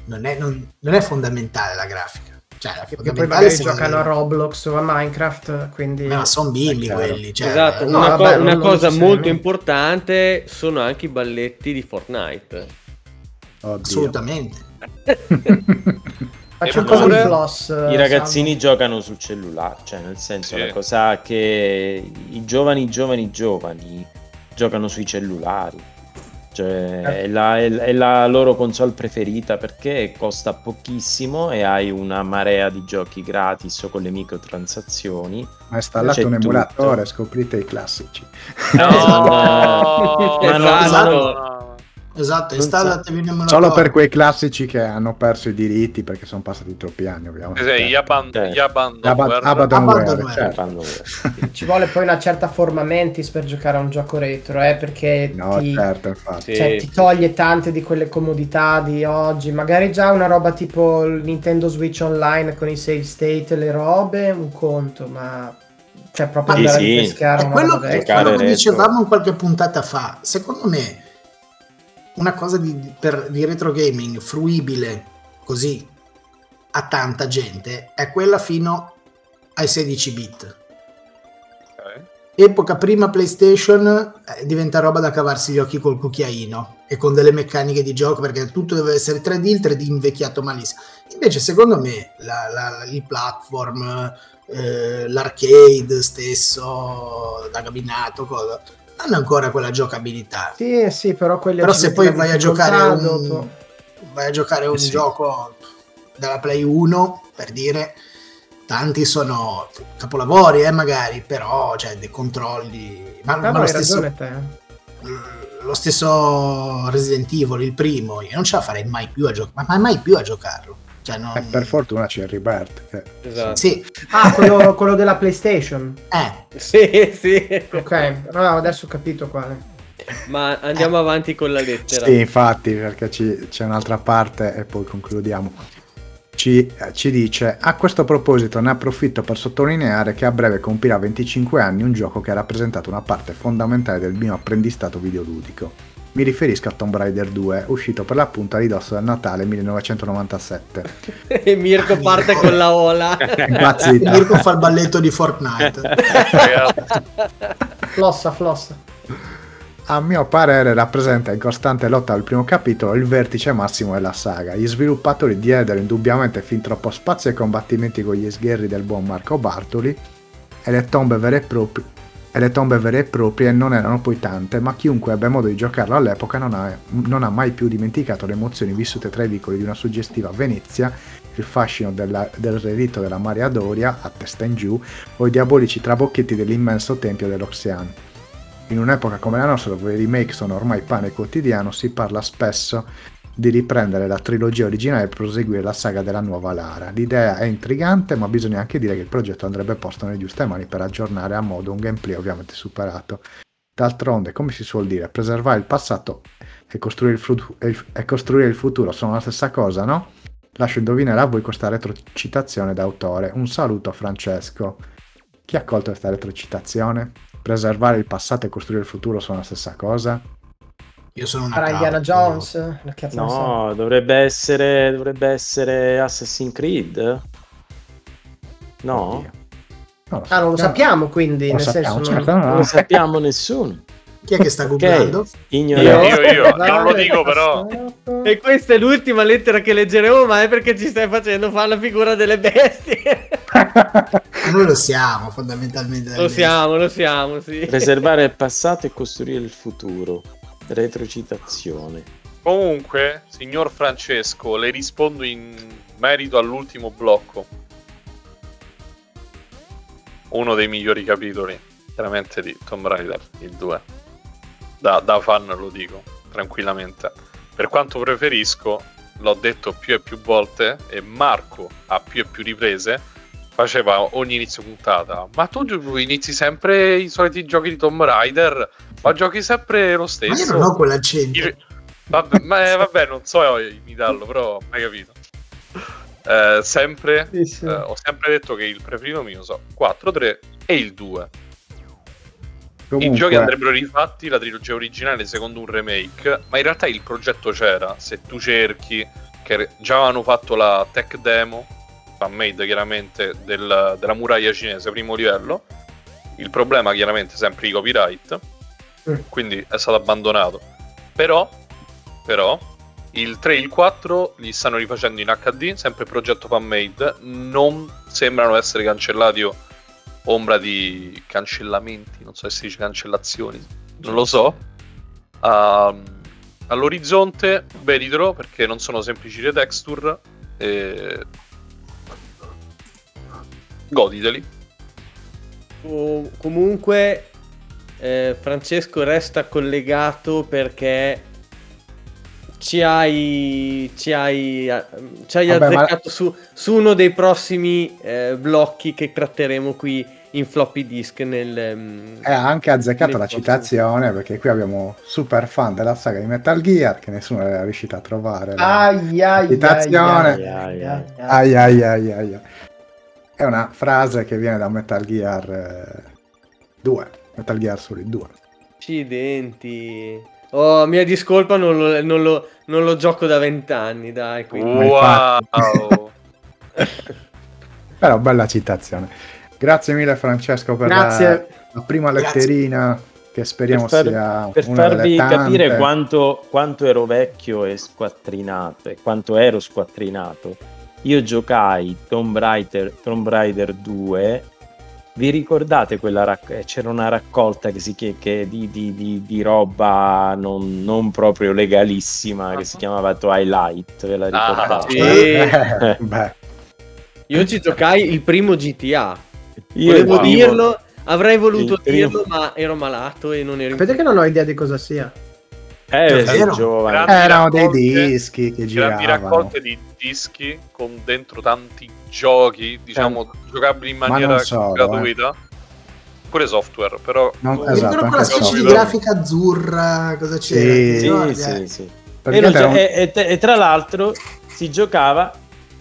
non è, non- non è fondamentale la grafica cioè la Che poi magari se- giocano a Roblox o a Minecraft, quindi... ma sono bimbi quelli cioè, esatto, no, una, vabbè, co- una cosa molto necessariamente. importante sono anche i balletti di Fortnite. Oddio. assolutamente Faccio E un cosa di floss. I eh, ragazzini giocano sul cellulare, cioè nel senso Sì. la cosa che i giovani, giovani, giovani giocano sui cellulari. Cioè, è, la, è- è la loro console preferita perché costa pochissimo e hai una marea di giochi gratis o con le microtransazioni. Ma installate C'è un tutto. emulatore, scoprite i classici. No, (laughs) Ma no, Esatto. no. Esatto Non installatevi emulatore Solo per quei classici che hanno perso i diritti perché sono passati troppi anni, ovviamente. Sì, gli aban- Certo. gli abandonware. Abad- Abandonware, Abandonware. certo. (laughs) Ci vuole poi una certa forma mentis per giocare a un gioco retro, eh, perché No, ti, certo, infatti. Sì. cioè, ti toglie tante di quelle comodità di oggi. Magari già una roba tipo Nintendo Switch Online con i save state e le robe, un conto, ma cioè proprio Sì, andare sì. a pescare È una quello. Giocare quello che dicevamo in qualche puntata fa. Secondo me, una cosa di, per- di retro gaming fruibile così a tanta gente è quella fino ai 16 bit. Ok. Epoca prima PlayStation eh, diventa roba da cavarsi gli occhi col cucchiaino e con delle meccaniche di gioco perché tutto deve essere 3D, il 3D invecchiato malissimo. Invece, secondo me, la- la- il platform, eh, l'arcade stesso, da cabinato, cosa, hanno ancora quella giocabilità. Sì, sì, però quelle Però se poi vai a giocare un- dopo. vai a giocare un Eh sì. gioco dalla Play 1, per dire, tanti sono capolavori, eh, magari, però, cioè, dei controlli... Ma, Ah, ma no, lo, hai stesso, ragione te. lo stesso Resident Evil, il primo, io non ce la farei mai più a giocare, ma mai più a giocarlo. Cioè, non... Eh, per fortuna c'è il Rebirth. che- Esatto. Sì, Ah, quello, quello della PlayStation. eh, Sì, sì. Ok, no, adesso ho capito quale. Ma andiamo avanti con la lettera. Sì, infatti, perché ci- c'è un'altra parte e poi concludiamo. Ci, eh, ci dice: A questo proposito, ne approfitto per sottolineare che a breve compirà 25 anni un gioco che ha rappresentato una parte fondamentale del mio apprendistato videoludico. Mi riferisco a Tomb Raider 2, uscito per l'appunto a ridosso del Natale 1997. (laughs) E Mirko parte con la ola. Impazzita. (laughs) Mirko fa il balletto di Fortnite. (laughs) Flossa, flossa. A mio parere rappresenta in costante lotta al primo capitolo il vertice massimo della saga. Gli sviluppatori diedero indubbiamente fin troppo spazio ai combattimenti con gli sgherri del buon Marco Bartoli e le tombe vere e proprie. E le tombe vere e proprie non erano poi tante, ma chiunque ebbe modo di giocarlo all'epoca non ha, non ha mai più dimenticato le emozioni vissute tra i vicoli di una suggestiva Venezia, il fascino della- del relitto della Maria Doria a testa in giù o i diabolici trabocchetti dell'immenso tempio dell'Oxian. In un'epoca come la nostra, dove i remake sono ormai pane quotidiano, si parla spesso di riprendere la trilogia originale e proseguire la saga della nuova Lara. L'idea è intrigante, ma bisogna anche dire che il progetto andrebbe posto nelle giuste mani per aggiornare a modo un gameplay ovviamente superato. D'altronde, come si suol dire, preservare il passato e costruire il, fru- e costruire il futuro sono la stessa cosa, no? Lascio indovinare a voi questa retrocitazione d'autore. Un saluto Francesco. Chi ha colto questa retrocitazione? Preservare il passato e costruire il futuro sono la stessa cosa? Io sono una Sarà Indiana Jones? No, dovrebbe essere, dovrebbe essere Assassin's Creed? No? Oddio. Ah, non lo sappiamo. quindi, Lo nel sappiamo, senso... certo, non... no. Non lo sappiamo nessuno. Chi è che sta googlando? ignorante. Io, io, io non lo dico però. E questa è l'ultima lettera che leggeremo, ma è perché ci stai facendo fare la figura delle bestie. (laughs) Noi lo siamo fondamentalmente. lo siamo, lo siamo, sì. Preservare il passato e costruire il futuro. Retrocitazione. Comunque, signor Francesco, le rispondo in merito all'ultimo blocco. Uno dei migliori capitoli, chiaramente di Tomb Raider, il 2. Da, da fan lo dico, tranquillamente. Per quanto preferisco, l'ho detto più e più volte, e Marco a più e più riprese faceva ogni inizio puntata. Ma tu inizi sempre i soliti giochi di Tomb Raider, ma giochi sempre lo Ma stesso. io non ho quell'accento. Io- Vabbè, ma, eh, vabbè, non so imitarlo, però mai capito. Eh, sempre, Sì, sì. eh, ho sempre detto che il preferito mio so 4, 3 e il 2. I Comunque, giochi andrebbero rifatti, la trilogia originale secondo un remake, ma in realtà il progetto c'era, se tu cerchi, che già avevano fatto la tech demo, fan-made chiaramente, del- della muraglia cinese primo livello, il problema chiaramente sempre i copyright, Mm. quindi è stato abbandonato. Però, però, il 3 e il 4 li stanno rifacendo in HD, sempre progetto fan-made, non sembrano essere cancellati o ombra di cancellamenti, non so se si dice cancellazioni, non lo so. Ehm, all'orizzonte, veditelo perché non sono semplici le texture. E... Goditeli. O- comunque, eh, Francesco resta collegato perché ci hai, ci hai, eh, ci hai Vabbè, ma- azzeccato su, su uno dei prossimi eh, blocchi che tratteremo qui in floppy disk nel... mm, è anche azzeccato la citazione perché qui abbiamo super fan della saga di Metal Gear che nessuno era riuscito a trovare. la- Ai, ai, Citazione. ai, ai, ai, ai. Ai, ai, ai, ai, ai. È una frase che viene da Metal Gear eh, 2, Metal Gear Solid 2. Accidenti. Oh, mia discolpa, non lo, non lo- non lo gioco da vent'anni, dai. quindi- Wow! (laughs) Però bella citazione. Grazie mille Francesco per la, Grazie. la prima Grazie. letterina che speriamo Per far- sia per una delle farvi tante. capire quanto, quanto ero vecchio e squattrinato e quanto ero squattrinato io giocai Tomb Raider, Tomb Raider 2 vi ricordate quella rac- eh, c'era una raccolta che si che, che di, di, di, di roba non, non proprio legalissima che si chiamava Twilight, ve la Ah, ricordate? sì. Eh, (laughs) beh, Io ci giocai il primo GTA. Io Volevo primo- dirlo, avrei voluto dirlo, ma ero malato e non ero in Sapete che non ho idea di cosa sia. Eh, vero. giovane. Grandi erano dei dischi che grandi giravano. raccolte di dischi con dentro tanti giochi, diciamo, giocabili in Ma maniera solo, gratuita. Pure software, però Non- esatto, anche quella specie di grafica azzurra, cosa c'era? Sì. Sì, sì, eh? sì. E, non e- e- e tra l'altro si giocava,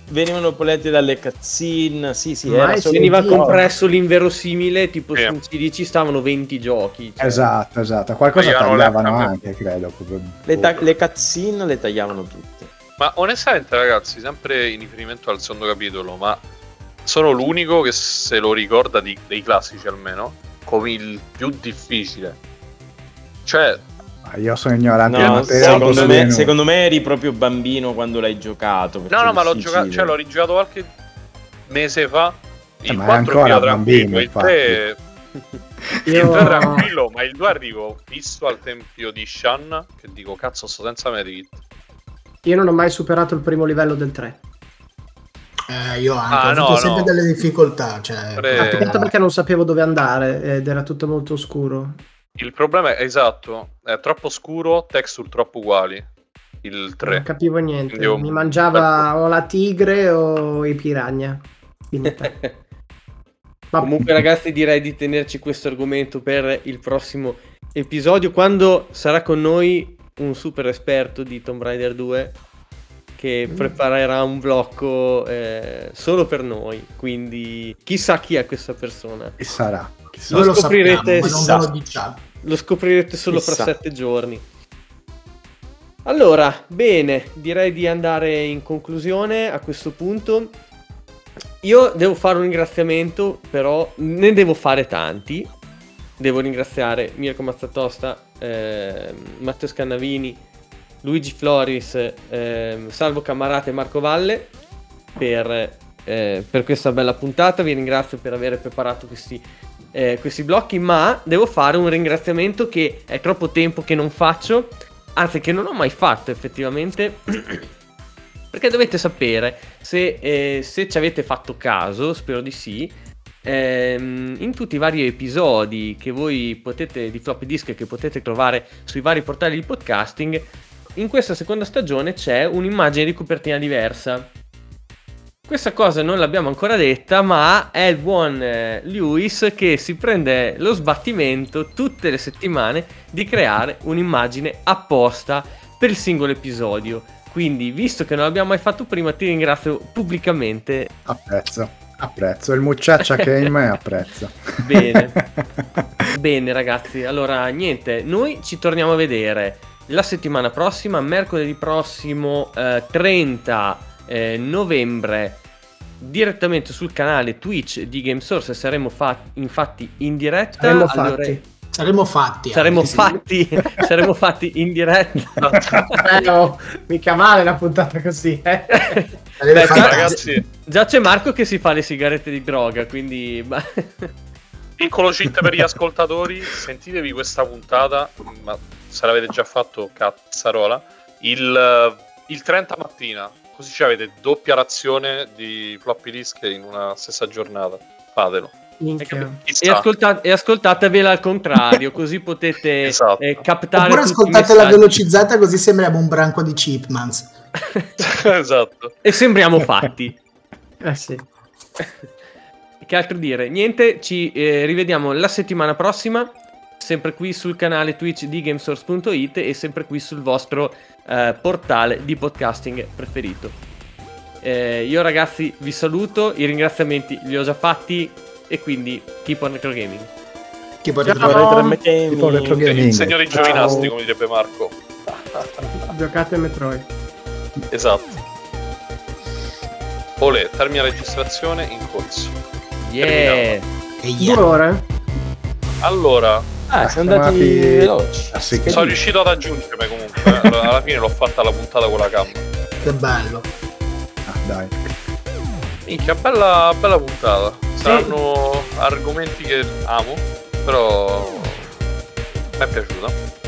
venivano polette dalle cutscene, sì sì, era Mai solo Veniva compresso l'inverosimile, tipo Sì. su un CD stavano 20 giochi. cioè. Esatto, esatto. Qualcosa Tagliavano tagliavano le- anche, credo. proprio. Le, ta- le cutscene le tagliavano tutte. Ma onestamente, ragazzi, sempre in riferimento al secondo capitolo, ma sono l'unico che se lo ricorda di- dei classici almeno come il più difficile. Cioè, Io sono ignorante No, secondo, me, secondo me eri proprio bambino quando l'hai giocato. no, no, ma l'ho giocato, cioè l'ho rigiocato qualche mese fa. Il Eh, ma è 4 ancora tranquillo, bambino, il 3 il Io 3 tranquillo, ma il 2 arrivo fisso al tempio di Shan che dico cazzo sto senza Medikit. Io non ho mai superato il primo livello del 3. Eh, io anche, Ah, ho avuto no, sempre no. delle difficoltà. Cioè, Tre- Ah, proprio- perché non sapevo dove andare ed era tutto molto oscuro. Il problema è esatto, è troppo scuro, texture troppo uguali. Il Non 3. capivo niente. Quindi Mi mangiava o la tigre o i piranha. Finita. (laughs) Ma Comunque, ragazzi, direi di tenerci questo argomento per il prossimo episodio. Quando sarà con noi un super esperto di Tomb Raider 2 che Mm. preparerà un blocco eh, solo per noi. Quindi, chissà chi è questa persona. Chi sarà? Chissà. Lo lo scoprirete sappiamo, non ve lo diciamo. Lo scoprirete solo Chissà. fra sette giorni. Allora, bene, direi di andare in conclusione a questo punto. Io devo fare un ringraziamento, però ne devo fare tanti. Devo ringraziare Mirko Mazzatosta, ehm, Matteo Scannavini, Luigi Floris, ehm, Salvo Camarate e Marco Valle per, eh, per questa bella puntata. Vi ringrazio per aver preparato questi, eh, questi blocchi, ma devo fare un ringraziamento che è troppo tempo che non faccio, anzi che non ho mai fatto effettivamente. (clears throat) Perché dovete sapere, se, eh, se ci avete fatto caso, spero di sì, ehm, in tutti i vari episodi che voi potete di floppy disk che potete trovare sui vari portali di podcasting, in questa seconda stagione c'è un'immagine di copertina diversa. Questa cosa non l'abbiamo ancora detta, ma è il buon eh, Lewis che si prende lo sbattimento tutte le settimane di creare un'immagine apposta per il singolo episodio. Quindi, visto che non l'abbiamo mai fatto prima, ti ringrazio pubblicamente. Apprezzo, apprezzo. Il mucciaccia che è in me apprezzo. (laughs) Bene. (laughs) Bene, ragazzi. Allora, niente, noi ci torniamo a vedere la settimana prossima, mercoledì prossimo, eh, 30 eh, novembre, direttamente sul canale Twitch di GameSource. Saremo fa- infatti in diretta. ore- fatti. Saremmo fatti. Saremo anche, sì. fatti, (laughs) saremo fatti in diretta. Eh, oh, mica male la puntata così. Eh. (laughs) Beh, fantastico. Ragazzi, Già c'è Marco che si fa le sigarette di droga, quindi... (laughs) piccolo cheat per gli ascoltatori, sentitevi questa puntata, ma se l'avete già fatto, cazzarola, il, eh, il 30 mattina, così ci avete doppia razione di floppy disk in una stessa giornata. Fatelo. Minchia. E, ascolta- e ascoltatevela al contrario, così potete Esatto. eh, captare Oppure ascoltatela velocizzata così sembriamo un branco di Chipmans. (laughs) (laughs) esatto. E sembriamo fatti. Eh sì. (laughs) che altro dire? Niente, ci eh, rivediamo la settimana prossima, sempre qui sul canale Twitch di Gamesource.it e sempre qui sul vostro eh, portale di podcasting preferito. Eh, io ragazzi vi saluto, i ringraziamenti li ho già fatti e quindi keep on retro gaming. Poi Ciao. Retro Gaming. Tipo retro gaming. Il giovinasti, come direbbe Marco. Giocate Metroid. Esatto. Olè, termina registrazione in corso. Yeah! E Due yeah. ore? Allora, Ah, siamo andati veloci. Sì. Sono riuscito ad aggiungermi comunque. Alla fine l'ho fatta la puntata con la cam. Che bello. Ah, dai. Minchia, bella, bella puntata. Saranno argomenti che amo, però mi è piaciuta.